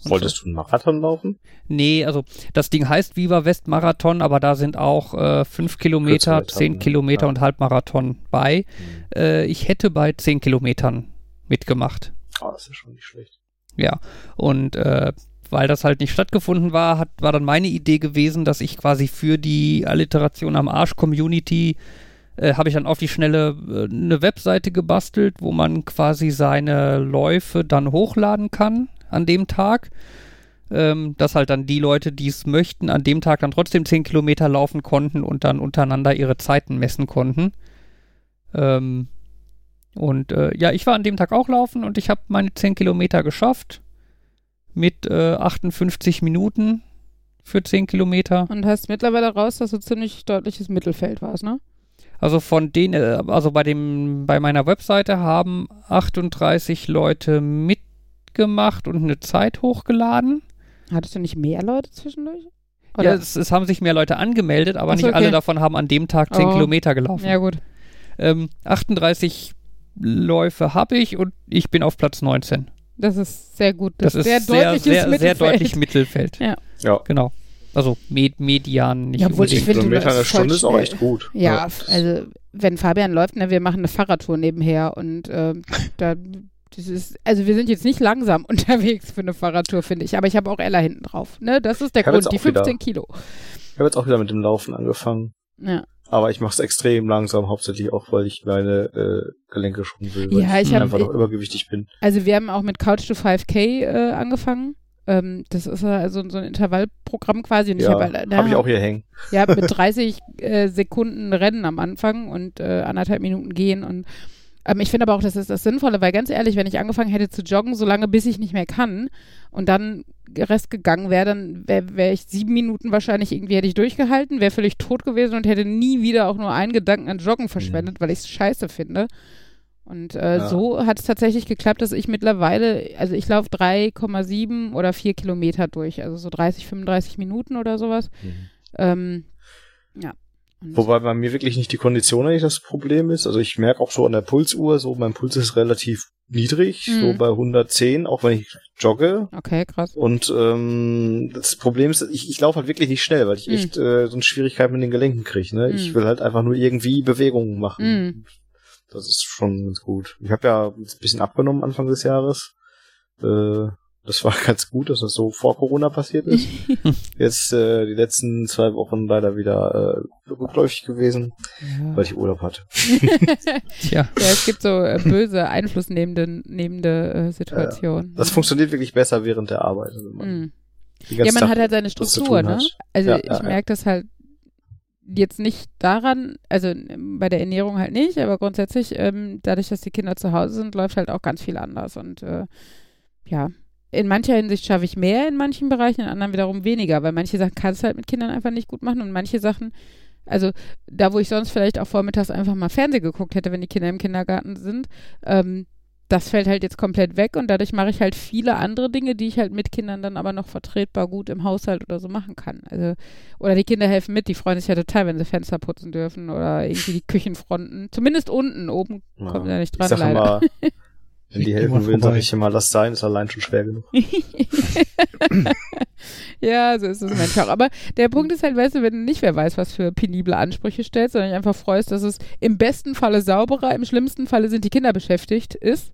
Speaker 2: Wolltest so. du einen Marathon laufen?
Speaker 5: Nee, also das Ding heißt Viva West Marathon, aber da sind auch äh, fünf Kilometer, zehn ne? Kilometer ja. und Halbmarathon bei. Mhm. Äh, ich hätte bei zehn Kilometern mitgemacht.
Speaker 2: Ah, oh, das ist ja schon nicht schlecht.
Speaker 5: Ja, und äh, weil das halt nicht stattgefunden war, hat, war dann meine Idee gewesen, dass ich quasi für die Alliteration am Arsch Community äh, habe ich dann auf die Schnelle äh, eine Webseite gebastelt, wo man quasi seine Läufe dann hochladen kann an dem Tag. Ähm, dass halt dann die Leute, die es möchten, an dem Tag dann trotzdem 10 Kilometer laufen konnten und dann untereinander ihre Zeiten messen konnten. Ähm, und äh, ja, ich war an dem Tag auch laufen und ich habe meine 10 Kilometer geschafft mit äh, 58 Minuten für 10 Kilometer.
Speaker 4: Und hast mittlerweile raus, dass du ziemlich deutliches Mittelfeld warst, ne?
Speaker 5: Also von denen, äh, also bei dem, bei meiner Webseite haben 38 Leute mitgemacht und eine Zeit hochgeladen.
Speaker 4: Hattest du nicht mehr Leute zwischendurch?
Speaker 5: Oder? Ja, es, es, haben sich mehr Leute angemeldet, aber Achso, nicht okay. alle davon haben an dem Tag 10 oh. Kilometer gelaufen.
Speaker 4: Ja, gut.
Speaker 5: Ähm, 38 Läufe habe ich und ich bin auf Platz 19.
Speaker 4: Das ist sehr gut.
Speaker 5: Das, das ist sehr, sehr, sehr, sehr deutlich Mittelfeld.
Speaker 4: Ja.
Speaker 5: ja. Genau. Also Med Median
Speaker 4: nicht ja, obwohl ich finde,
Speaker 2: Kilometer eine Stunde ist auch echt gut.
Speaker 4: Ja, ja, also wenn Fabian läuft, ne, wir machen eine Fahrradtour nebenher und äh, da das ist, also wir sind jetzt nicht langsam unterwegs für eine Fahrradtour, finde ich, aber ich habe auch Ella hinten drauf. Ne? Das ist der Grund, die 15 wieder, Kilo.
Speaker 2: Ich habe jetzt auch wieder mit dem Laufen angefangen.
Speaker 4: Ja.
Speaker 2: Aber ich mache es extrem langsam, hauptsächlich auch, weil ich meine äh, Gelenke schon will, weil
Speaker 4: ja,
Speaker 2: ich,
Speaker 4: ich
Speaker 2: einfach
Speaker 4: hab,
Speaker 2: noch übergewichtig bin.
Speaker 4: Also wir haben auch mit Couch to 5K äh, angefangen Ähm, das ist also so ein Intervallprogramm quasi. Und
Speaker 2: ja, habe halt, hab ich auch hier hängen.
Speaker 4: Ja, mit 30 äh, Sekunden Rennen am Anfang und äh, anderthalb Minuten gehen und ähm, ich finde aber auch, das ist das Sinnvolle, weil ganz ehrlich, wenn ich angefangen hätte zu joggen, so lange bis ich nicht mehr kann und dann Rest gegangen wäre, dann wäre wär ich sieben Minuten wahrscheinlich irgendwie hätte ich durchgehalten, wäre völlig tot gewesen und hätte nie wieder auch nur einen Gedanken an Joggen verschwendet, mhm. weil ich es scheiße finde. Und äh, ja. so hat es tatsächlich geklappt, dass ich mittlerweile, also ich laufe 3,7 oder 4 Kilometer durch, also so 30, 35 Minuten oder sowas. Mhm. Ähm, ja.
Speaker 2: Wobei bei mir wirklich nicht die Kondition eigentlich das Problem ist. Also ich merke auch so an der Pulsuhr, so mein Puls ist relativ niedrig, mhm. so bei 110, auch wenn ich jogge.
Speaker 4: Okay, krass.
Speaker 2: Und ähm, das Problem ist, ich, ich laufe halt wirklich nicht schnell, weil ich mhm. echt äh, so eine Schwierigkeit mit den Gelenken kriege. Ne? Mhm. Ich will halt einfach nur irgendwie Bewegungen machen. Mhm. Das ist schon ganz gut. Ich habe ja ein bisschen abgenommen Anfang des Jahres. Äh, das war ganz gut, dass das so vor Corona passiert ist. Jetzt äh, die letzten zwei Wochen leider wieder äh, rückläufig gewesen, ja. weil ich Urlaub hatte.
Speaker 4: Tja. Ja, es gibt so äh, böse einflussnehmende nehmende, äh, Situationen.
Speaker 2: Ja, das funktioniert wirklich besser während der Arbeit. Also man
Speaker 4: mm. Ja, man Tag hat halt seine Struktur, ne? Also ja, ich merke das halt jetzt nicht daran, also bei der Ernährung halt nicht, aber grundsätzlich, ähm, dadurch, dass die Kinder zu Hause sind, läuft halt auch ganz viel anders und äh, ja, in mancher Hinsicht schaffe ich mehr in manchen Bereichen, in anderen wiederum weniger, weil manche Sachen kannst du halt mit Kindern einfach nicht gut machen und manche Sachen, also da, wo ich sonst vielleicht auch vormittags einfach mal Fernsehen geguckt hätte, wenn die Kinder im Kindergarten sind, ähm, das fällt halt jetzt komplett weg und dadurch mache ich halt viele andere Dinge, die ich halt mit Kindern dann aber noch vertretbar gut im Haushalt oder so machen kann. Also, oder die Kinder helfen mit, die freuen sich ja total, wenn sie Fenster putzen dürfen oder irgendwie die Küchenfronten. Zumindest unten, oben ja. kommt ja nicht dran. Ich sag leider. Immer,
Speaker 2: Wenn die helfen will, sag ich immer, lass sein, ist allein schon schwer genug.
Speaker 4: ja, so ist es manchmal auch. Aber der Punkt ist halt, weißt du, wenn du nicht wer weiß, was für penible Ansprüche stellst, sondern dich einfach freust, dass es im besten Falle sauberer, im schlimmsten Falle sind die Kinder beschäftigt ist,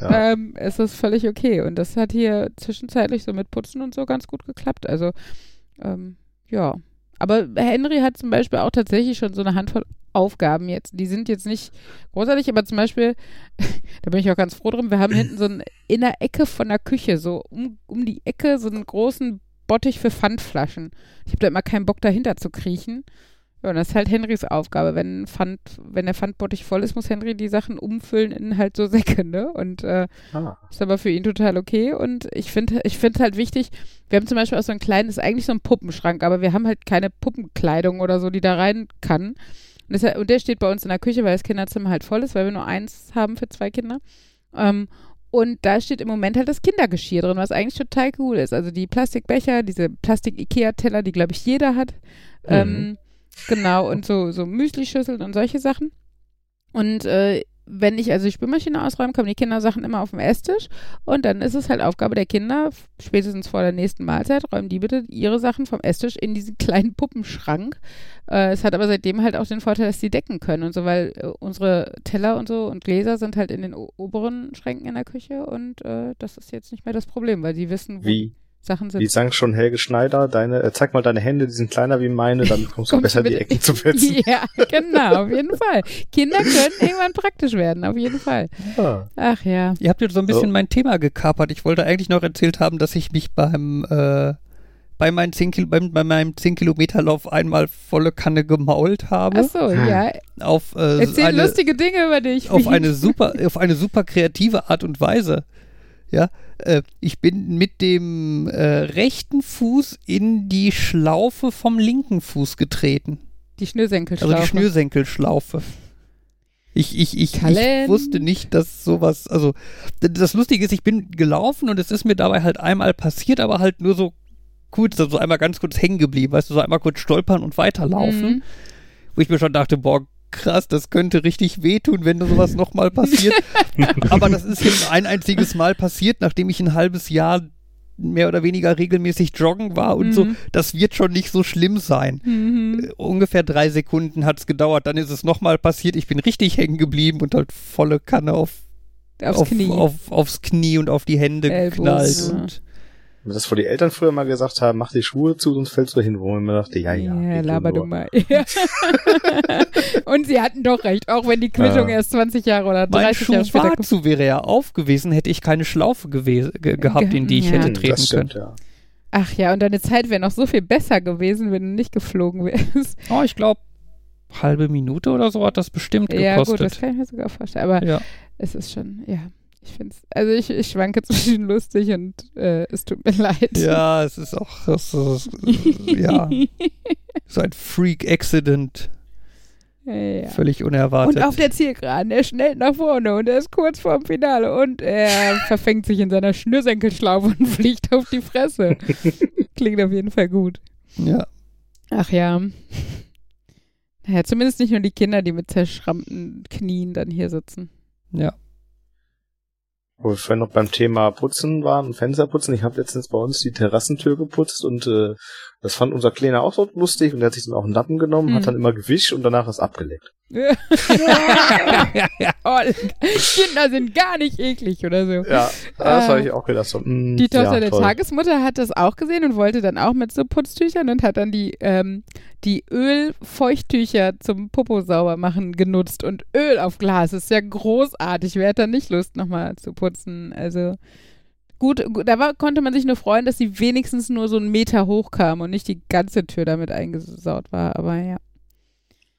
Speaker 4: ja. ähm, ist das völlig okay. Und das hat hier zwischenzeitlich so mit Putzen und so ganz gut geklappt. Also, ähm, ja. Aber Henry hat zum Beispiel auch tatsächlich schon so eine Handvoll Aufgaben jetzt. Die sind jetzt nicht großartig, aber zum Beispiel, da bin ich auch ganz froh drum, wir haben hinten so ein, in der Ecke von der Küche, so um, um die Ecke, so einen großen Bottich für Pfandflaschen. Ich habe da immer keinen Bock dahinter zu kriechen. Ja, und das ist halt Henrys Aufgabe. Wenn, Pfand, wenn der Pfandbottich voll ist, muss Henry die Sachen umfüllen in halt so Säcke, ne? Und äh, ah. ist aber für ihn total okay. Und ich finde ich finde halt wichtig, wir haben zum Beispiel auch so ein kleines, eigentlich so ein Puppenschrank, aber wir haben halt keine Puppenkleidung oder so, die da rein kann. Und, das, und, der steht bei uns in der Küche, weil das Kinderzimmer halt voll ist, weil wir nur eins haben für zwei Kinder. Ähm, und da steht im Moment halt das Kindergeschirr drin, was eigentlich total cool ist. Also die Plastikbecher, diese Plastik-Ikea-Teller, die, glaube ich, jeder hat. Mhm. Ähm, genau, und so, so Müslischüsseln und solche Sachen. Und äh, wenn ich also die Spülmaschine ausräume, kommen die Kindersachen immer auf den Esstisch und dann ist es halt Aufgabe der Kinder, spätestens vor der nächsten Mahlzeit, räumen die bitte ihre Sachen vom Esstisch in diesen kleinen Puppenschrank. Äh, es hat aber seitdem halt auch den Vorteil, dass sie decken können und so, weil äh, unsere Teller und so und Gläser sind halt in den oberen Schränken in der Küche und äh, das ist jetzt nicht mehr das Problem, weil sie wissen,
Speaker 2: wo Wie? Sachen sind. Wie sang schon Helge Schneider, deine, äh, zeig mal deine Hände, die sind kleiner wie meine, dann kommst du besser in die Ecken zu fetzen.
Speaker 4: ja, genau, auf jeden Fall. Kinder können irgendwann praktisch werden, auf jeden Fall. Ja. Ach ja.
Speaker 5: Ihr habt jetzt so ein bisschen so. mein Thema gekapert. Ich wollte eigentlich noch erzählt haben, dass ich mich beim, äh, bei, meinen 10 Kil beim, bei meinem 10 Kilometer Lauf einmal volle Kanne gemault habe.
Speaker 4: Ach so, ja.
Speaker 5: Auf, äh,
Speaker 4: Erzähl eine, lustige Dinge über dich.
Speaker 5: Auf eine super, auf eine super kreative Art und Weise. Ja, äh, ich bin mit dem äh, rechten Fuß in die Schlaufe vom linken Fuß getreten.
Speaker 4: Die Schnürsenkelschlaufe.
Speaker 5: Also die Schnürsenkelschlaufe. Ich, ich, ich, ich wusste nicht, dass sowas, also das Lustige ist, ich bin gelaufen und es ist mir dabei halt einmal passiert, aber halt nur so kurz, also einmal ganz kurz hängen geblieben, weißt du, so einmal kurz stolpern und weiterlaufen. Mhm. Wo ich mir schon dachte, boah, krass, das könnte richtig wehtun, wenn sowas nochmal passiert. Aber das ist jetzt ein einziges Mal passiert, nachdem ich ein halbes Jahr mehr oder weniger regelmäßig joggen war und mhm. so, das wird schon nicht so schlimm sein. Mhm. Äh, ungefähr drei Sekunden hat es gedauert, dann ist es nochmal passiert, ich bin richtig hängen geblieben und halt volle Kanne auf,
Speaker 4: aufs, auf, Knie.
Speaker 5: Auf, aufs Knie und auf die Hände geknallt. Und
Speaker 2: das, wo die Eltern früher mal gesagt haben, mach die Schuhe zu, sonst fällst du hin, wo man dachte, ja, ja.
Speaker 4: Ja, laber du mal. Und sie hatten doch recht, auch wenn die Quittung ja. erst 20 Jahre oder 30
Speaker 5: mein
Speaker 4: Jahre später
Speaker 5: war zu, wäre ja auf gewesen, hätte ich keine Schlaufe ge gehabt, in die ich ja. hätte treten stimmt, können.
Speaker 4: Ja. Ach ja, und deine Zeit wäre noch so viel besser gewesen, wenn du nicht geflogen wärst.
Speaker 5: Oh, ich glaube, halbe Minute oder so hat das bestimmt gekostet.
Speaker 4: Ja, gut, das kann ich mir sogar vorstellen. Aber ja. es ist schon, ja. Ich finde es, also ich, ich schwanke zwischen lustig und äh, es tut mir leid.
Speaker 5: Ja, es ist auch, es ist, ja, so ein Freak-Accident. Ja. Völlig unerwartet.
Speaker 4: Und auf der Zielgeraden, er schnellt nach vorne und er ist kurz vorm Finale und er verfängt sich in seiner Schnürsenkelschlaufe und fliegt auf die Fresse. Klingt auf jeden Fall gut.
Speaker 5: Ja.
Speaker 4: Ach ja. Naja, zumindest nicht nur die Kinder, die mit zerschrammten Knien dann hier sitzen.
Speaker 5: Ja.
Speaker 2: Wo wir vorhin noch beim Thema Putzen waren und Fenster putzen. Ich habe letztens bei uns die Terrassentür geputzt und äh, das fand unser Kleiner auch so lustig und der hat sich dann auch einen Lappen genommen, mhm. hat dann immer gewischt und danach das abgeleckt.
Speaker 4: Ja. oh, Kinder sind gar nicht eklig oder so.
Speaker 2: Ja, das äh, habe ich auch gedacht. So,
Speaker 4: mh, die Tochter ja, der Tagesmutter hat das auch gesehen und wollte dann auch mit so Putztüchern und hat dann die, ähm, die Ölfeuchttücher zum Popo sauber machen genutzt und Öl auf Glas. Das ist ja großartig. Wer hat da nicht Lust, nochmal zu putzen? Also gut, da war, konnte man sich nur freuen, dass sie wenigstens nur so einen Meter hoch kam und nicht die ganze Tür damit eingesaut war. Aber ja.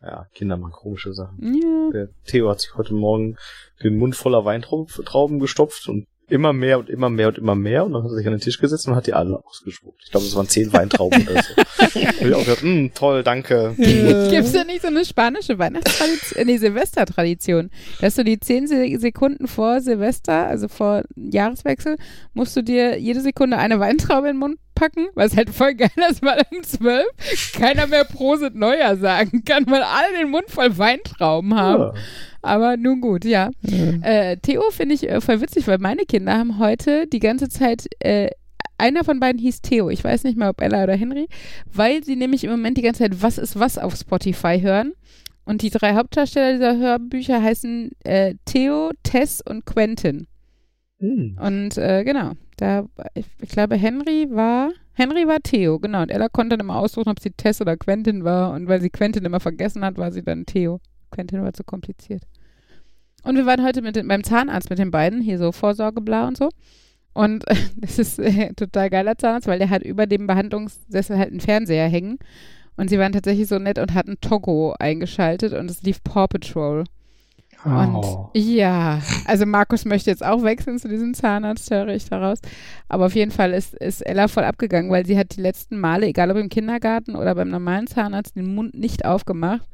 Speaker 2: Ja, Kinder machen komische Sachen.
Speaker 4: Ja.
Speaker 2: Der Theo hat sich heute Morgen den Mund voller Weintrauben gestopft und immer mehr und immer mehr und immer mehr und dann hat er sich an den Tisch gesetzt und hat die alle ausgespuckt. Ich glaube, es waren zehn Weintrauben oder so. Und ich auch gedacht, mm, toll, danke.
Speaker 4: Gibt es ja nicht so eine spanische Weihnachtstradition, äh, nee, Silvestertradition, dass du die zehn Sekunden vor Silvester, also vor Jahreswechsel, musst du dir jede Sekunde eine Weintraube in den Mund packen, was halt voll geil ist, weil um zwölf keiner mehr Prosit Neuer sagen kann, weil alle den Mund voll Weintrauben haben. Ja. Aber nun gut, ja. Mhm. Äh, Theo finde ich äh, voll witzig, weil meine Kinder haben heute die ganze Zeit, äh, einer von beiden hieß Theo, ich weiß nicht mehr, ob Ella oder Henry, weil sie nämlich im Moment die ganze Zeit Was ist was auf Spotify hören. Und die drei Hauptdarsteller dieser Hörbücher heißen äh, Theo, Tess und Quentin. Mhm. Und äh, genau, da, ich, ich, glaube, Henry war, Henry war Theo, genau. Und Ella konnte dann immer aussuchen, ob sie Tess oder Quentin war. Und weil sie Quentin immer vergessen hat, war sie dann Theo. Quentin war zu kompliziert. Und wir waren heute mit den, beim Zahnarzt mit den beiden, hier so Vorsorgeblau und so. Und das ist äh, total geiler Zahnarzt, weil der hat über dem Behandlungssessel halt einen Fernseher hängen. Und sie waren tatsächlich so nett und hatten Togo eingeschaltet und es lief Paw Patrol. Oh. Und ja, also Markus möchte jetzt auch wechseln zu diesem Zahnarzt, höre ich daraus. Aber auf jeden Fall ist, ist Ella voll abgegangen, weil sie hat die letzten Male, egal ob im Kindergarten oder beim normalen Zahnarzt, den Mund nicht aufgemacht.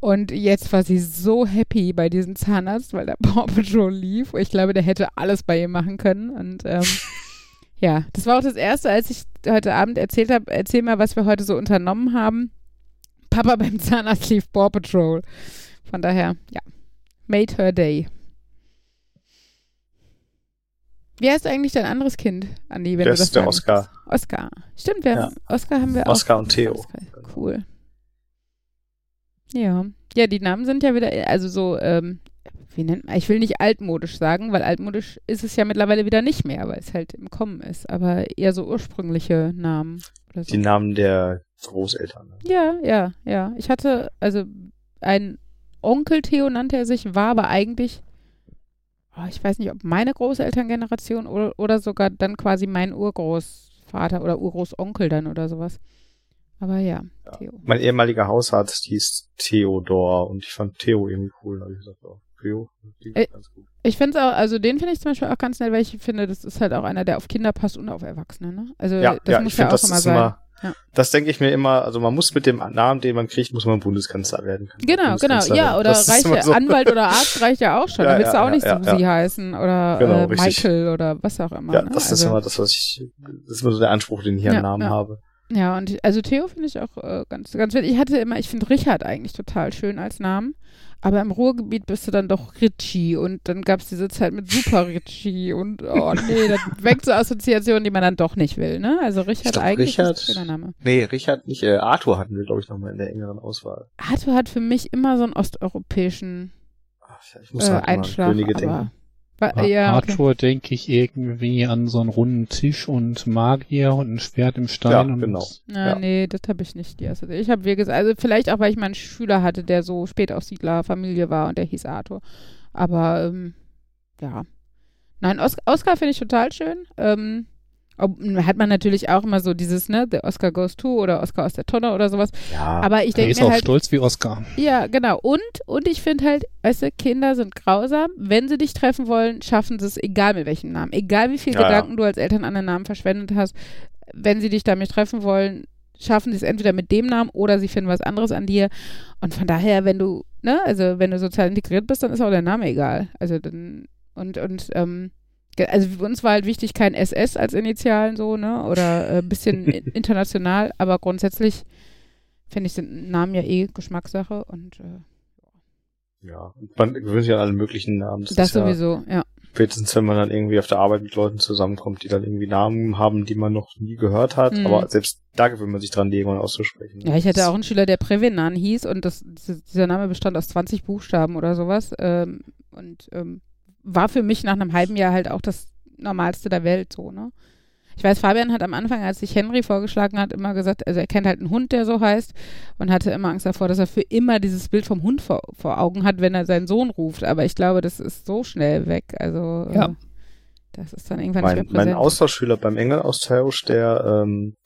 Speaker 4: Und jetzt war sie so happy bei diesem Zahnarzt, weil der Paw Patrol lief. Ich glaube, der hätte alles bei ihr machen können. Und ähm, ja, das war auch das Erste, als ich heute Abend erzählt habe, erzähl mal, was wir heute so unternommen haben. Papa beim Zahnarzt lief Paw Patrol. Von daher, ja, made her day. Wie heißt eigentlich dein anderes Kind, Andi?
Speaker 2: Wenn das ist der Oscar.
Speaker 4: Oscar. Stimmt, wir ja. Oscar haben wir
Speaker 2: Oscar auch. Oscar und Theo.
Speaker 4: Cool. Ja. Ja, die Namen sind ja wieder, also so, ähm, wie nennt man, ich will nicht altmodisch sagen, weil altmodisch ist es ja mittlerweile wieder nicht mehr, weil es halt im Kommen ist, aber eher so ursprüngliche Namen.
Speaker 2: So. Die Namen der Großeltern. Ne?
Speaker 4: Ja, ja, ja. Ich hatte, also ein Onkel Theo nannte er sich, war aber eigentlich, oh, ich weiß nicht, ob meine Großelterngeneration oder, oder sogar dann quasi mein Urgroßvater oder Urgroßonkel dann oder sowas. Aber ja, ja. Theo.
Speaker 2: Mein ehemaliger Hausarzt hieß Theodor und ich fand Theo irgendwie cool. Da habe ich gesagt, oh, Theo,
Speaker 4: äh, ganz gut. Ich finde es auch, also den finde ich zum Beispiel auch ganz nett, weil ich finde, das ist halt auch einer, der auf Kinder passt und auf Erwachsene. Ne? Also
Speaker 2: ja,
Speaker 4: das
Speaker 2: ja,
Speaker 4: muss
Speaker 2: ich
Speaker 4: ja
Speaker 2: auch immer sein. Immer,
Speaker 4: ja.
Speaker 2: Das denke ich mir immer, also man muss mit dem Namen, den man kriegt, muss man Bundeskanzler werden können.
Speaker 4: Genau, genau, ja, oder reicht ja, so. Anwalt oder Arzt reicht ja auch schon. ja, da willst ja, du auch nicht Susi heißen oder genau, äh, Michael oder was auch immer.
Speaker 2: Ja,
Speaker 4: ne?
Speaker 2: das also, ist immer das, was ich, das ist immer so der Anspruch, den ich an Namen habe.
Speaker 4: Ja, und also Theo finde ich auch äh, ganz, ganz witzig. Ich hatte immer, ich finde Richard eigentlich total schön als Namen. Aber im Ruhrgebiet bist du dann doch Richie und dann gab es diese Zeit mit Super Richie und oh nee, das weckt so Assoziationen, die man dann doch nicht will, ne? Also Richard glaub, eigentlich
Speaker 2: Richard,
Speaker 4: ist ein Name.
Speaker 2: Nee, Richard nicht, äh, Arthur hatten wir, glaube ich, nochmal in der engeren Auswahl.
Speaker 4: Arthur hat für mich immer so einen osteuropäischen
Speaker 2: Ach, ich muss äh, halt Einschlag, Könige denken.
Speaker 3: Ba ja, Arthur okay. denke ich irgendwie an so einen runden Tisch und Magier und ein Schwert im Stein.
Speaker 2: Ja, genau.
Speaker 4: Ja, ja. Nee, das habe ich nicht. Die erste. Ich habe, wie gesagt, also vielleicht auch, weil ich mal einen Schüler hatte, der so Spätaussiedlerfamilie war und der hieß Arthur. Aber, ähm, ja. Nein, Os Oscar finde ich total schön. Ähm, ob, hat man natürlich auch immer so dieses, ne, der Oscar goes to oder Oscar aus der Tonne oder sowas. Ja, aber ich denke
Speaker 3: ist auch halt, stolz wie Oscar.
Speaker 4: Ja, genau. Und, und ich finde halt, weißt du, Kinder sind grausam. Wenn sie dich treffen wollen, schaffen sie es, egal mit welchem Namen. Egal wie viel ja, Gedanken ja. du als Eltern an den Namen verschwendet hast. Wenn sie dich damit treffen wollen, schaffen sie es entweder mit dem Namen oder sie finden was anderes an dir. Und von daher, wenn du, ne, also wenn du sozial integriert bist, dann ist auch der Name egal. Also dann, und, und, ähm, also für uns war halt wichtig kein SS als Initialen so, ne? Oder ein äh, bisschen international, aber grundsätzlich finde ich den Namen ja eh Geschmackssache und äh,
Speaker 2: ja, man gewöhnt sich an alle möglichen Namen.
Speaker 4: Das, das sowieso, ja, ja.
Speaker 2: Spätestens, wenn man dann irgendwie auf der Arbeit mit Leuten zusammenkommt, die dann irgendwie Namen haben, die man noch nie gehört hat. Mhm. Aber selbst da gewöhnt man sich dran, die irgendwann auszusprechen.
Speaker 4: Ja, ich hatte auch einen Schüler, der Prevenan hieß und das, dieser Name bestand aus 20 Buchstaben oder sowas. Ähm, und ähm, war für mich nach einem halben Jahr halt auch das Normalste der Welt so, ne? Ich weiß, Fabian hat am Anfang, als sich Henry vorgeschlagen hat, immer gesagt, also er kennt halt einen Hund, der so heißt und hatte immer Angst davor, dass er für immer dieses Bild vom Hund vor, vor Augen hat, wenn er seinen Sohn ruft. Aber ich glaube, das ist so schnell weg. Also
Speaker 5: ja. Äh,
Speaker 4: das ist dann irgendwann
Speaker 2: mein,
Speaker 4: nicht mehr präsent.
Speaker 2: Mein Austauschschüler beim Engelaustausch, der ähm,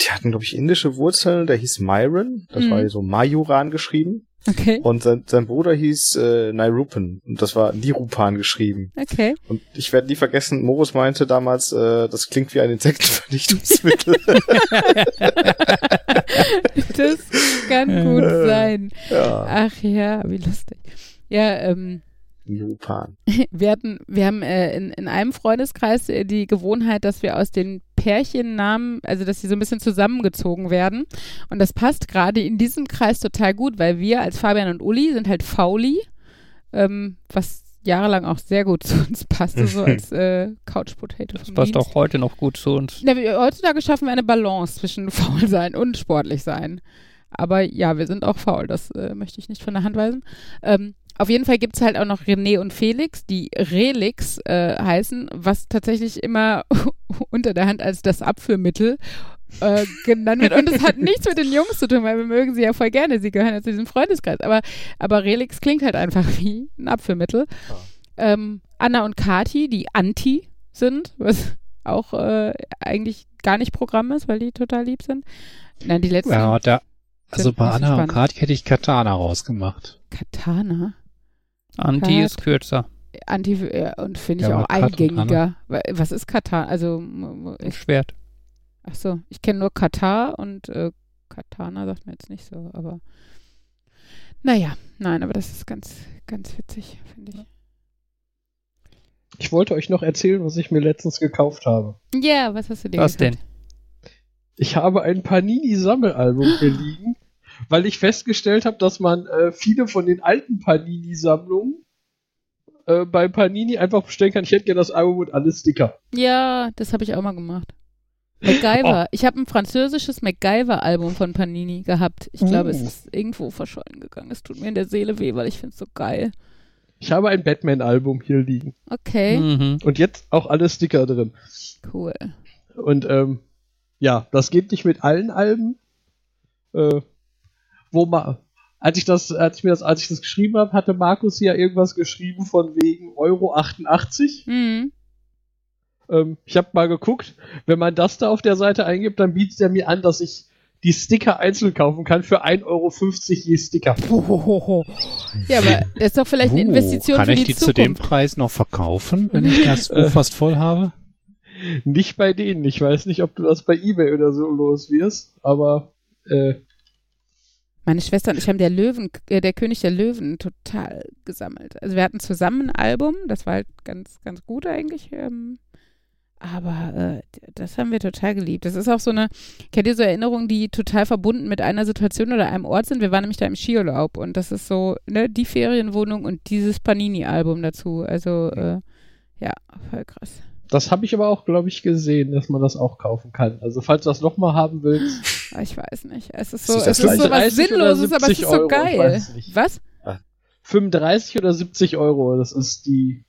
Speaker 2: die hatten, glaube ich, indische Wurzeln, der hieß Myron, das mhm. war so Majuran geschrieben.
Speaker 4: Okay.
Speaker 2: Und sein, sein Bruder hieß äh, Nairupan und das war Nirupan geschrieben.
Speaker 4: Okay.
Speaker 2: Und ich werde nie vergessen, Morus meinte damals, äh, das klingt wie ein Insektenvernichtungsmittel.
Speaker 4: das kann gut sein. Ja. Ach ja, wie lustig. Ja, ähm,
Speaker 2: Japan.
Speaker 4: Wir hatten, wir haben äh, in, in einem Freundeskreis äh, die Gewohnheit, dass wir aus den Pärchennamen, also dass sie so ein bisschen zusammengezogen werden. Und das passt gerade in diesem Kreis total gut, weil wir als Fabian und Uli sind halt Fauli, ähm, was jahrelang auch sehr gut zu uns passte, so als äh, Couch Potato.
Speaker 5: Das passt Dienst. auch heute noch gut zu uns.
Speaker 4: Wir, heutzutage schaffen wir eine Balance zwischen faul sein und sportlich sein. Aber ja, wir sind auch faul, das äh, möchte ich nicht von der Hand weisen. Ähm, auf jeden Fall gibt es halt auch noch René und Felix, die Relix äh, heißen, was tatsächlich immer unter der Hand als das Abführmittel äh, genannt wird. Und es hat nichts mit den Jungs zu tun, weil wir mögen sie ja voll gerne. Sie gehören ja zu diesem Freundeskreis. Aber, aber Relix klingt halt einfach wie ein Abführmittel. Ähm, Anna und Kati, die Anti sind, was auch äh, eigentlich gar nicht Programm ist, weil die total lieb sind. Nein, die letzten.
Speaker 3: Ja, da, also bei Anna und Kati hätte ich Katana rausgemacht.
Speaker 4: Katana?
Speaker 5: Anti ist kürzer.
Speaker 4: Anti und finde ich ja, auch eingängiger. Was ist Katar? Also
Speaker 5: ich, Schwert.
Speaker 4: Ach so, ich kenne nur Katar und äh, Katana sagt mir jetzt nicht so, aber naja, nein, aber das ist ganz, ganz witzig, finde ich.
Speaker 1: Ich wollte euch noch erzählen, was ich mir letztens gekauft habe.
Speaker 4: Ja, was hast du dir
Speaker 5: was gekauft? Was denn?
Speaker 1: Ich habe ein Panini-Sammelalbum hier liegen weil ich festgestellt habe, dass man äh, viele von den alten Panini-Sammlungen äh, bei Panini einfach bestellen kann. Ich hätte gerne das Album und alle Sticker.
Speaker 4: Ja, das habe ich auch mal gemacht. MacGyver. Oh. Ich habe ein französisches MacGyver-Album von Panini gehabt. Ich glaube, es oh. ist irgendwo verschollen gegangen. Es tut mir in der Seele weh, weil ich finde es so geil.
Speaker 1: Ich habe ein Batman-Album hier liegen.
Speaker 4: Okay. Mhm.
Speaker 1: Und jetzt auch alle Sticker drin.
Speaker 4: Cool.
Speaker 1: Und ähm, ja, das geht nicht mit allen Alben. Äh, wo man, als ich das, als ich mir das, als ich das geschrieben habe, hatte Markus ja irgendwas geschrieben von wegen Euro 88. Mhm. Ähm, ich habe mal geguckt, wenn man das da auf der Seite eingibt, dann bietet er mir an, dass ich die Sticker einzeln kaufen kann für 1,50 Euro je Sticker.
Speaker 4: Ja, aber das ist doch vielleicht eine Investition
Speaker 3: kann
Speaker 4: für die
Speaker 3: Kann ich die zu dem Preis noch verkaufen, wenn ich das äh, fast voll habe?
Speaker 1: Nicht bei denen. Ich weiß nicht, ob du das bei eBay oder so los wirst, aber äh,
Speaker 4: meine Schwester und ich haben der Löwen, äh, der König der Löwen total gesammelt. Also wir hatten zusammen ein Album, das war halt ganz, ganz gut eigentlich. Ähm, aber äh, das haben wir total geliebt. Das ist auch so eine, kennt ihr so Erinnerungen, die total verbunden mit einer Situation oder einem Ort sind? Wir waren nämlich da im Skiurlaub und das ist so, ne, die Ferienwohnung und dieses Panini-Album dazu. Also, äh, ja, voll krass.
Speaker 1: Das habe ich aber auch, glaube ich, gesehen, dass man das auch kaufen kann. Also falls du das nochmal haben willst.
Speaker 4: Ah, ich weiß nicht. Es ist so, ist es ist so was Sinnloses, aber es ist so geil. Was?
Speaker 1: 35 oder 70 Euro, das ist die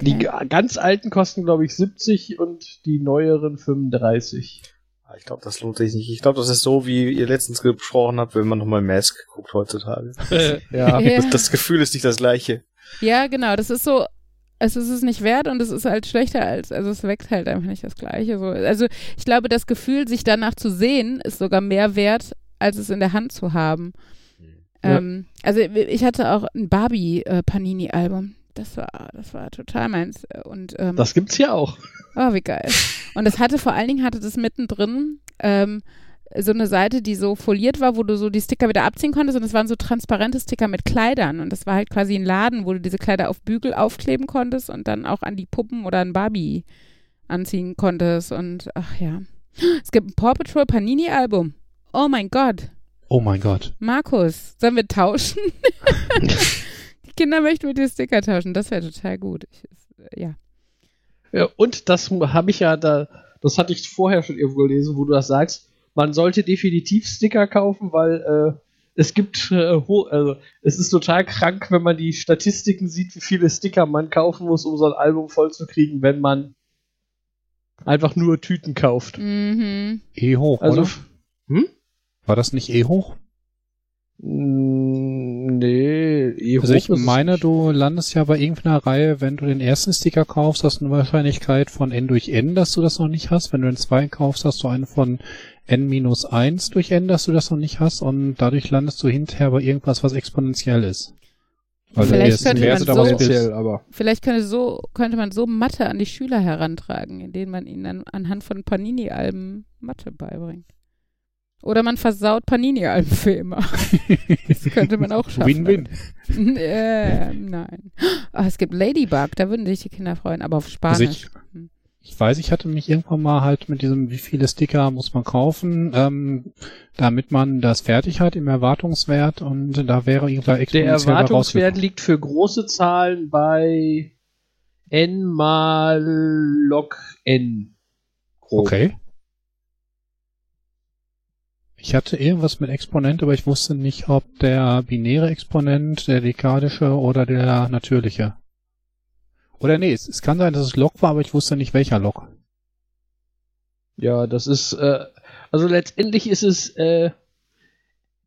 Speaker 1: Die ganz alten kosten, glaube ich, 70 und die neueren 35.
Speaker 2: Ah, ich glaube, das lohnt sich nicht. Ich glaube, das ist so, wie ihr letztens gesprochen habt, wenn man nochmal Mask guckt heutzutage. ja. Das, das, Gefühl ist nicht das gleiche.
Speaker 4: Ja, genau. Das ist so, es ist es nicht wert und es ist halt schlechter als, also es weckt halt einfach nicht das Gleiche. So. Also ich glaube, das Gefühl, sich danach zu sehen, ist sogar mehr wert, als es in der Hand zu haben. Ja. Ähm, also ich hatte auch ein Barbie-Panini-Album. Das war, das war total meins. Und,
Speaker 1: ähm, das gibt's ja auch.
Speaker 4: Oh, wie geil. Und es hatte vor allen Dingen, hatte das mittendrin ähm, so eine Seite, die so foliert war, wo du so die Sticker wieder abziehen konntest und es waren so transparente Sticker mit Kleidern und das war halt quasi ein Laden, wo du diese Kleider auf Bügel aufkleben konntest und dann auch an die Puppen oder an Barbie anziehen konntest und ach ja. Es gibt ein Paw Patrol Panini Album. Oh mein Gott.
Speaker 3: Oh mein Gott.
Speaker 4: Markus, sollen wir tauschen? die Kinder möchten mit dir Sticker tauschen, das wäre total gut. Ich, ja.
Speaker 1: ja. Und das habe ich ja da, das hatte ich vorher schon irgendwo gelesen, wo du das sagst man sollte definitiv Sticker kaufen, weil äh, es gibt, äh, also es ist total krank, wenn man die Statistiken sieht, wie viele Sticker man kaufen muss, um so ein Album vollzukriegen, wenn man einfach nur Tüten kauft.
Speaker 3: Mhm. E hoch, also, oder? Hm? War das nicht E hoch?
Speaker 1: Mm, nee,
Speaker 3: E Also ich meine, du landest ja bei irgendeiner Reihe, wenn du den ersten Sticker kaufst, hast du eine Wahrscheinlichkeit von N durch N, dass du das noch nicht hast. Wenn du den zweiten kaufst, hast du eine von n-1 durch n, dass du das noch nicht hast und dadurch landest du hinterher bei irgendwas, was exponentiell ist.
Speaker 4: Also vielleicht, könnte man so, aber vielleicht könnte, so, könnte man so Mathe an die Schüler herantragen, indem man ihnen dann anhand von Panini-Alben Mathe beibringt. Oder man versaut Panini-Alben für immer. das könnte man auch schaffen. Win-win. äh, nein. Oh, es gibt Ladybug, da würden sich die Kinder freuen, aber auf Spanisch. Also ich,
Speaker 3: weiß, ich hatte mich irgendwann mal halt mit diesem, wie viele Sticker muss man kaufen, ähm, damit man das fertig hat im Erwartungswert und da wäre irgendwann
Speaker 1: exponentiell Der Erwartungswert liegt für große Zahlen bei n mal log n.
Speaker 3: Grob. Okay. Ich hatte irgendwas mit Exponent, aber ich wusste nicht, ob der binäre Exponent, der dekadische oder der natürliche. Oder nee, es, es kann sein, dass es Log war, aber ich wusste nicht welcher Log.
Speaker 1: Ja, das ist, äh, also letztendlich ist es äh,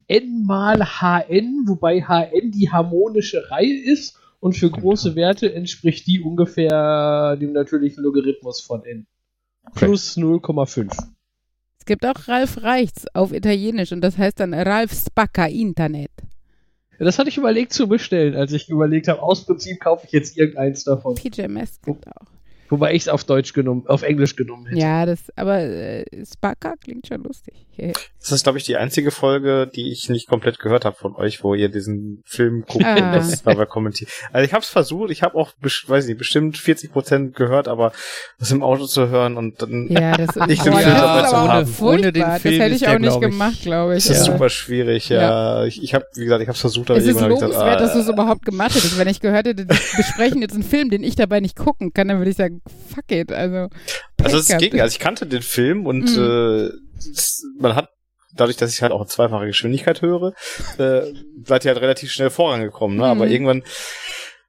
Speaker 1: n mal hn, wobei hn die harmonische Reihe ist und für große Werte entspricht die ungefähr dem natürlichen Logarithmus von n. Okay. Plus 0,5.
Speaker 4: Es gibt auch Ralf Reichts auf Italienisch und das heißt dann Ralf Spacca Internet.
Speaker 1: Das hatte ich überlegt zu bestellen, als ich überlegt habe, aus Prinzip kaufe ich jetzt irgendeins davon.
Speaker 4: PJMS gibt auch.
Speaker 1: Wobei ich es auf Deutsch genommen, auf Englisch genommen hätte.
Speaker 4: Ja, das, aber äh, Spaka klingt schon lustig.
Speaker 2: das ist, glaube ich, die einzige Folge, die ich nicht komplett gehört habe von euch, wo ihr diesen Film guckt ah. das dabei kommentiert. Also ich habe es versucht, ich habe auch, weiß nicht, bestimmt 40 Prozent gehört, aber das im Auto zu hören und dann
Speaker 4: ja, das ist, nicht den Film dabei zu haben. Ohne den Film das hätte ich auch nicht gemacht, glaube ich.
Speaker 2: Das ist ja. super schwierig, ja. ja. Ich, ich habe, wie gesagt, ich habe es versucht, aber
Speaker 4: es ist lobenswert, gesagt, ah, dass du es überhaupt gemacht hättest. Wenn ich gehört hätte, die besprechen jetzt einen Film, den ich dabei nicht gucken kann, dann würde ich sagen, fuck it. Also,
Speaker 2: also es ging, also ich kannte den Film und mhm. äh, man hat dadurch, dass ich halt auch in zweifacher Geschwindigkeit höre, äh, seid ihr halt relativ schnell vorangekommen, ne? Mhm. Aber irgendwann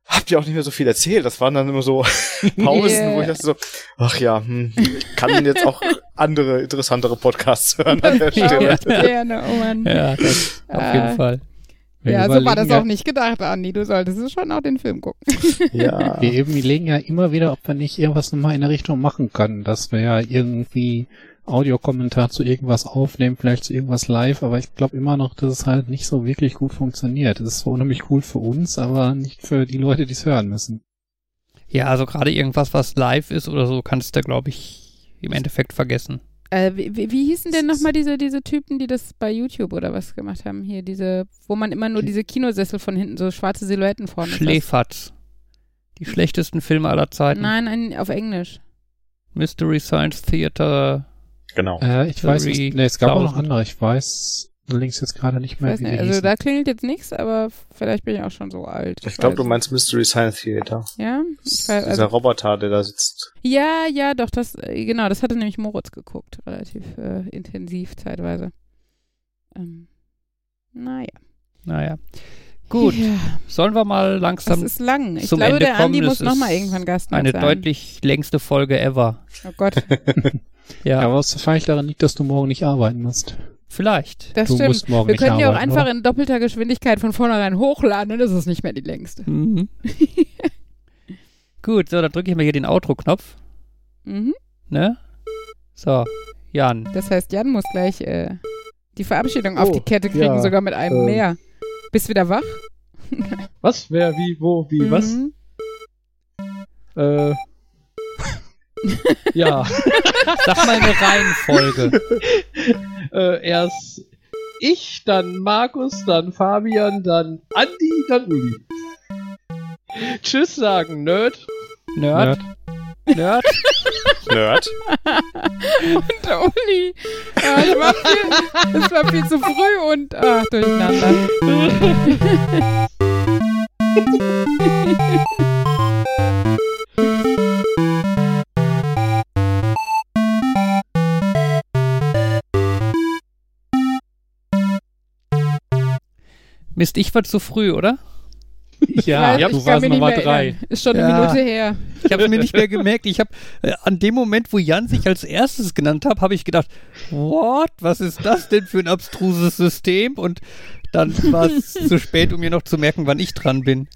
Speaker 2: habt ihr auch nicht mehr so viel erzählt. Das waren dann immer so Pausen, yeah. wo ich dachte so, ach ja, hm, ich kann jetzt auch andere, interessantere Podcasts hören an der Stelle.
Speaker 5: Gerne, oh Mann. Ja, das, auf jeden ah. Fall.
Speaker 4: Wir ja, so war das auch nicht gedacht, Andi. Du solltest schon auch den Film gucken.
Speaker 3: Ja. wir eben überlegen ja immer wieder, ob wir nicht irgendwas nochmal in der Richtung machen können, dass wir ja irgendwie Audiokommentar zu irgendwas aufnehmen, vielleicht zu irgendwas live, aber ich glaube immer noch, dass es halt nicht so wirklich gut funktioniert. Es ist zwar unheimlich cool für uns, aber nicht für die Leute, die es hören müssen.
Speaker 5: Ja, also gerade irgendwas, was live ist oder so, kannst du, glaube ich, im Endeffekt vergessen.
Speaker 4: Äh, wie, wie hießen denn nochmal diese, diese Typen, die das bei YouTube oder was gemacht haben? Hier, diese, wo man immer nur diese Kinosessel von hinten, so schwarze Silhouetten vorne
Speaker 5: Schläferz. Die schlechtesten Filme aller Zeiten.
Speaker 4: Nein, ein, auf Englisch.
Speaker 5: Mystery Science Theater.
Speaker 2: Genau.
Speaker 3: Äh, ich weiß nicht, nee, es gab auch noch andere. Ich weiß links jetzt gerade nicht mehr.
Speaker 4: Weiß nicht, also da klingelt jetzt nichts, aber vielleicht bin ich auch schon so alt.
Speaker 2: Ich glaube, du meinst Mystery Science Theater.
Speaker 4: Ja?
Speaker 2: Ich weiß, also, Dieser Roboter, der da sitzt.
Speaker 4: Ja, ja, doch, das, äh, genau, das hatte nämlich Moritz geguckt, relativ äh, intensiv zeitweise. Ähm, naja.
Speaker 5: Naja. Gut, ja. sollen wir mal langsam.
Speaker 4: Das ist lang. Ich
Speaker 5: zum
Speaker 4: glaube,
Speaker 5: Ende
Speaker 4: der
Speaker 5: kommen.
Speaker 4: Andi muss nochmal irgendwann Gast
Speaker 5: Eine
Speaker 4: sein.
Speaker 5: deutlich längste Folge ever.
Speaker 4: Oh Gott,
Speaker 5: Ja,
Speaker 3: Ja, was wahrscheinlich daran liegt, dass du morgen nicht arbeiten musst.
Speaker 5: Vielleicht.
Speaker 4: das
Speaker 3: Du
Speaker 4: stimmt.
Speaker 3: musst morgen
Speaker 4: Wir
Speaker 3: nicht
Speaker 4: können die auch
Speaker 3: arbeiten,
Speaker 4: einfach
Speaker 3: oder?
Speaker 4: in doppelter Geschwindigkeit von vornherein hochladen, dann ist es nicht mehr die längste.
Speaker 5: Mhm. Gut, so, dann drücke ich mal hier den Outro-Knopf.
Speaker 4: Mhm.
Speaker 5: Ne? So, Jan.
Speaker 4: Das heißt, Jan muss gleich äh, die Verabschiedung auf
Speaker 1: Oh,
Speaker 4: die Kette kriegen,
Speaker 1: ja,
Speaker 4: sogar mit einem
Speaker 1: ähm.
Speaker 4: mehr. Bist wieder wach?
Speaker 1: Was? Wer, wie, wo, wie, was?
Speaker 4: Mhm.
Speaker 1: Äh. Ja.
Speaker 5: Sag mal eine Reihenfolge.
Speaker 1: äh, erst ich, dann Markus, dann Fabian, dann Andi, dann Uli. Tschüss sagen, Nerd.
Speaker 5: Nerd. Nerd.
Speaker 2: Nerd.
Speaker 4: Und der Uli. Ah, es, war viel, es war viel zu früh und ach, durcheinander.
Speaker 5: Mist, ich war zu früh, oder?
Speaker 3: Ja,
Speaker 4: Ich weiß,
Speaker 3: du warst Nummer drei.
Speaker 4: erinnern. Ist schon eine
Speaker 5: Ja.
Speaker 4: Minute her.
Speaker 5: Ich habe es mir nicht mehr gemerkt. Ich habe äh, an dem Moment, wo Jan sich als erstes genannt hat, habe ich gedacht, what? Was ist das denn für ein abstruses System? Und dann war es zu spät, um mir noch zu merken, wann ich dran bin.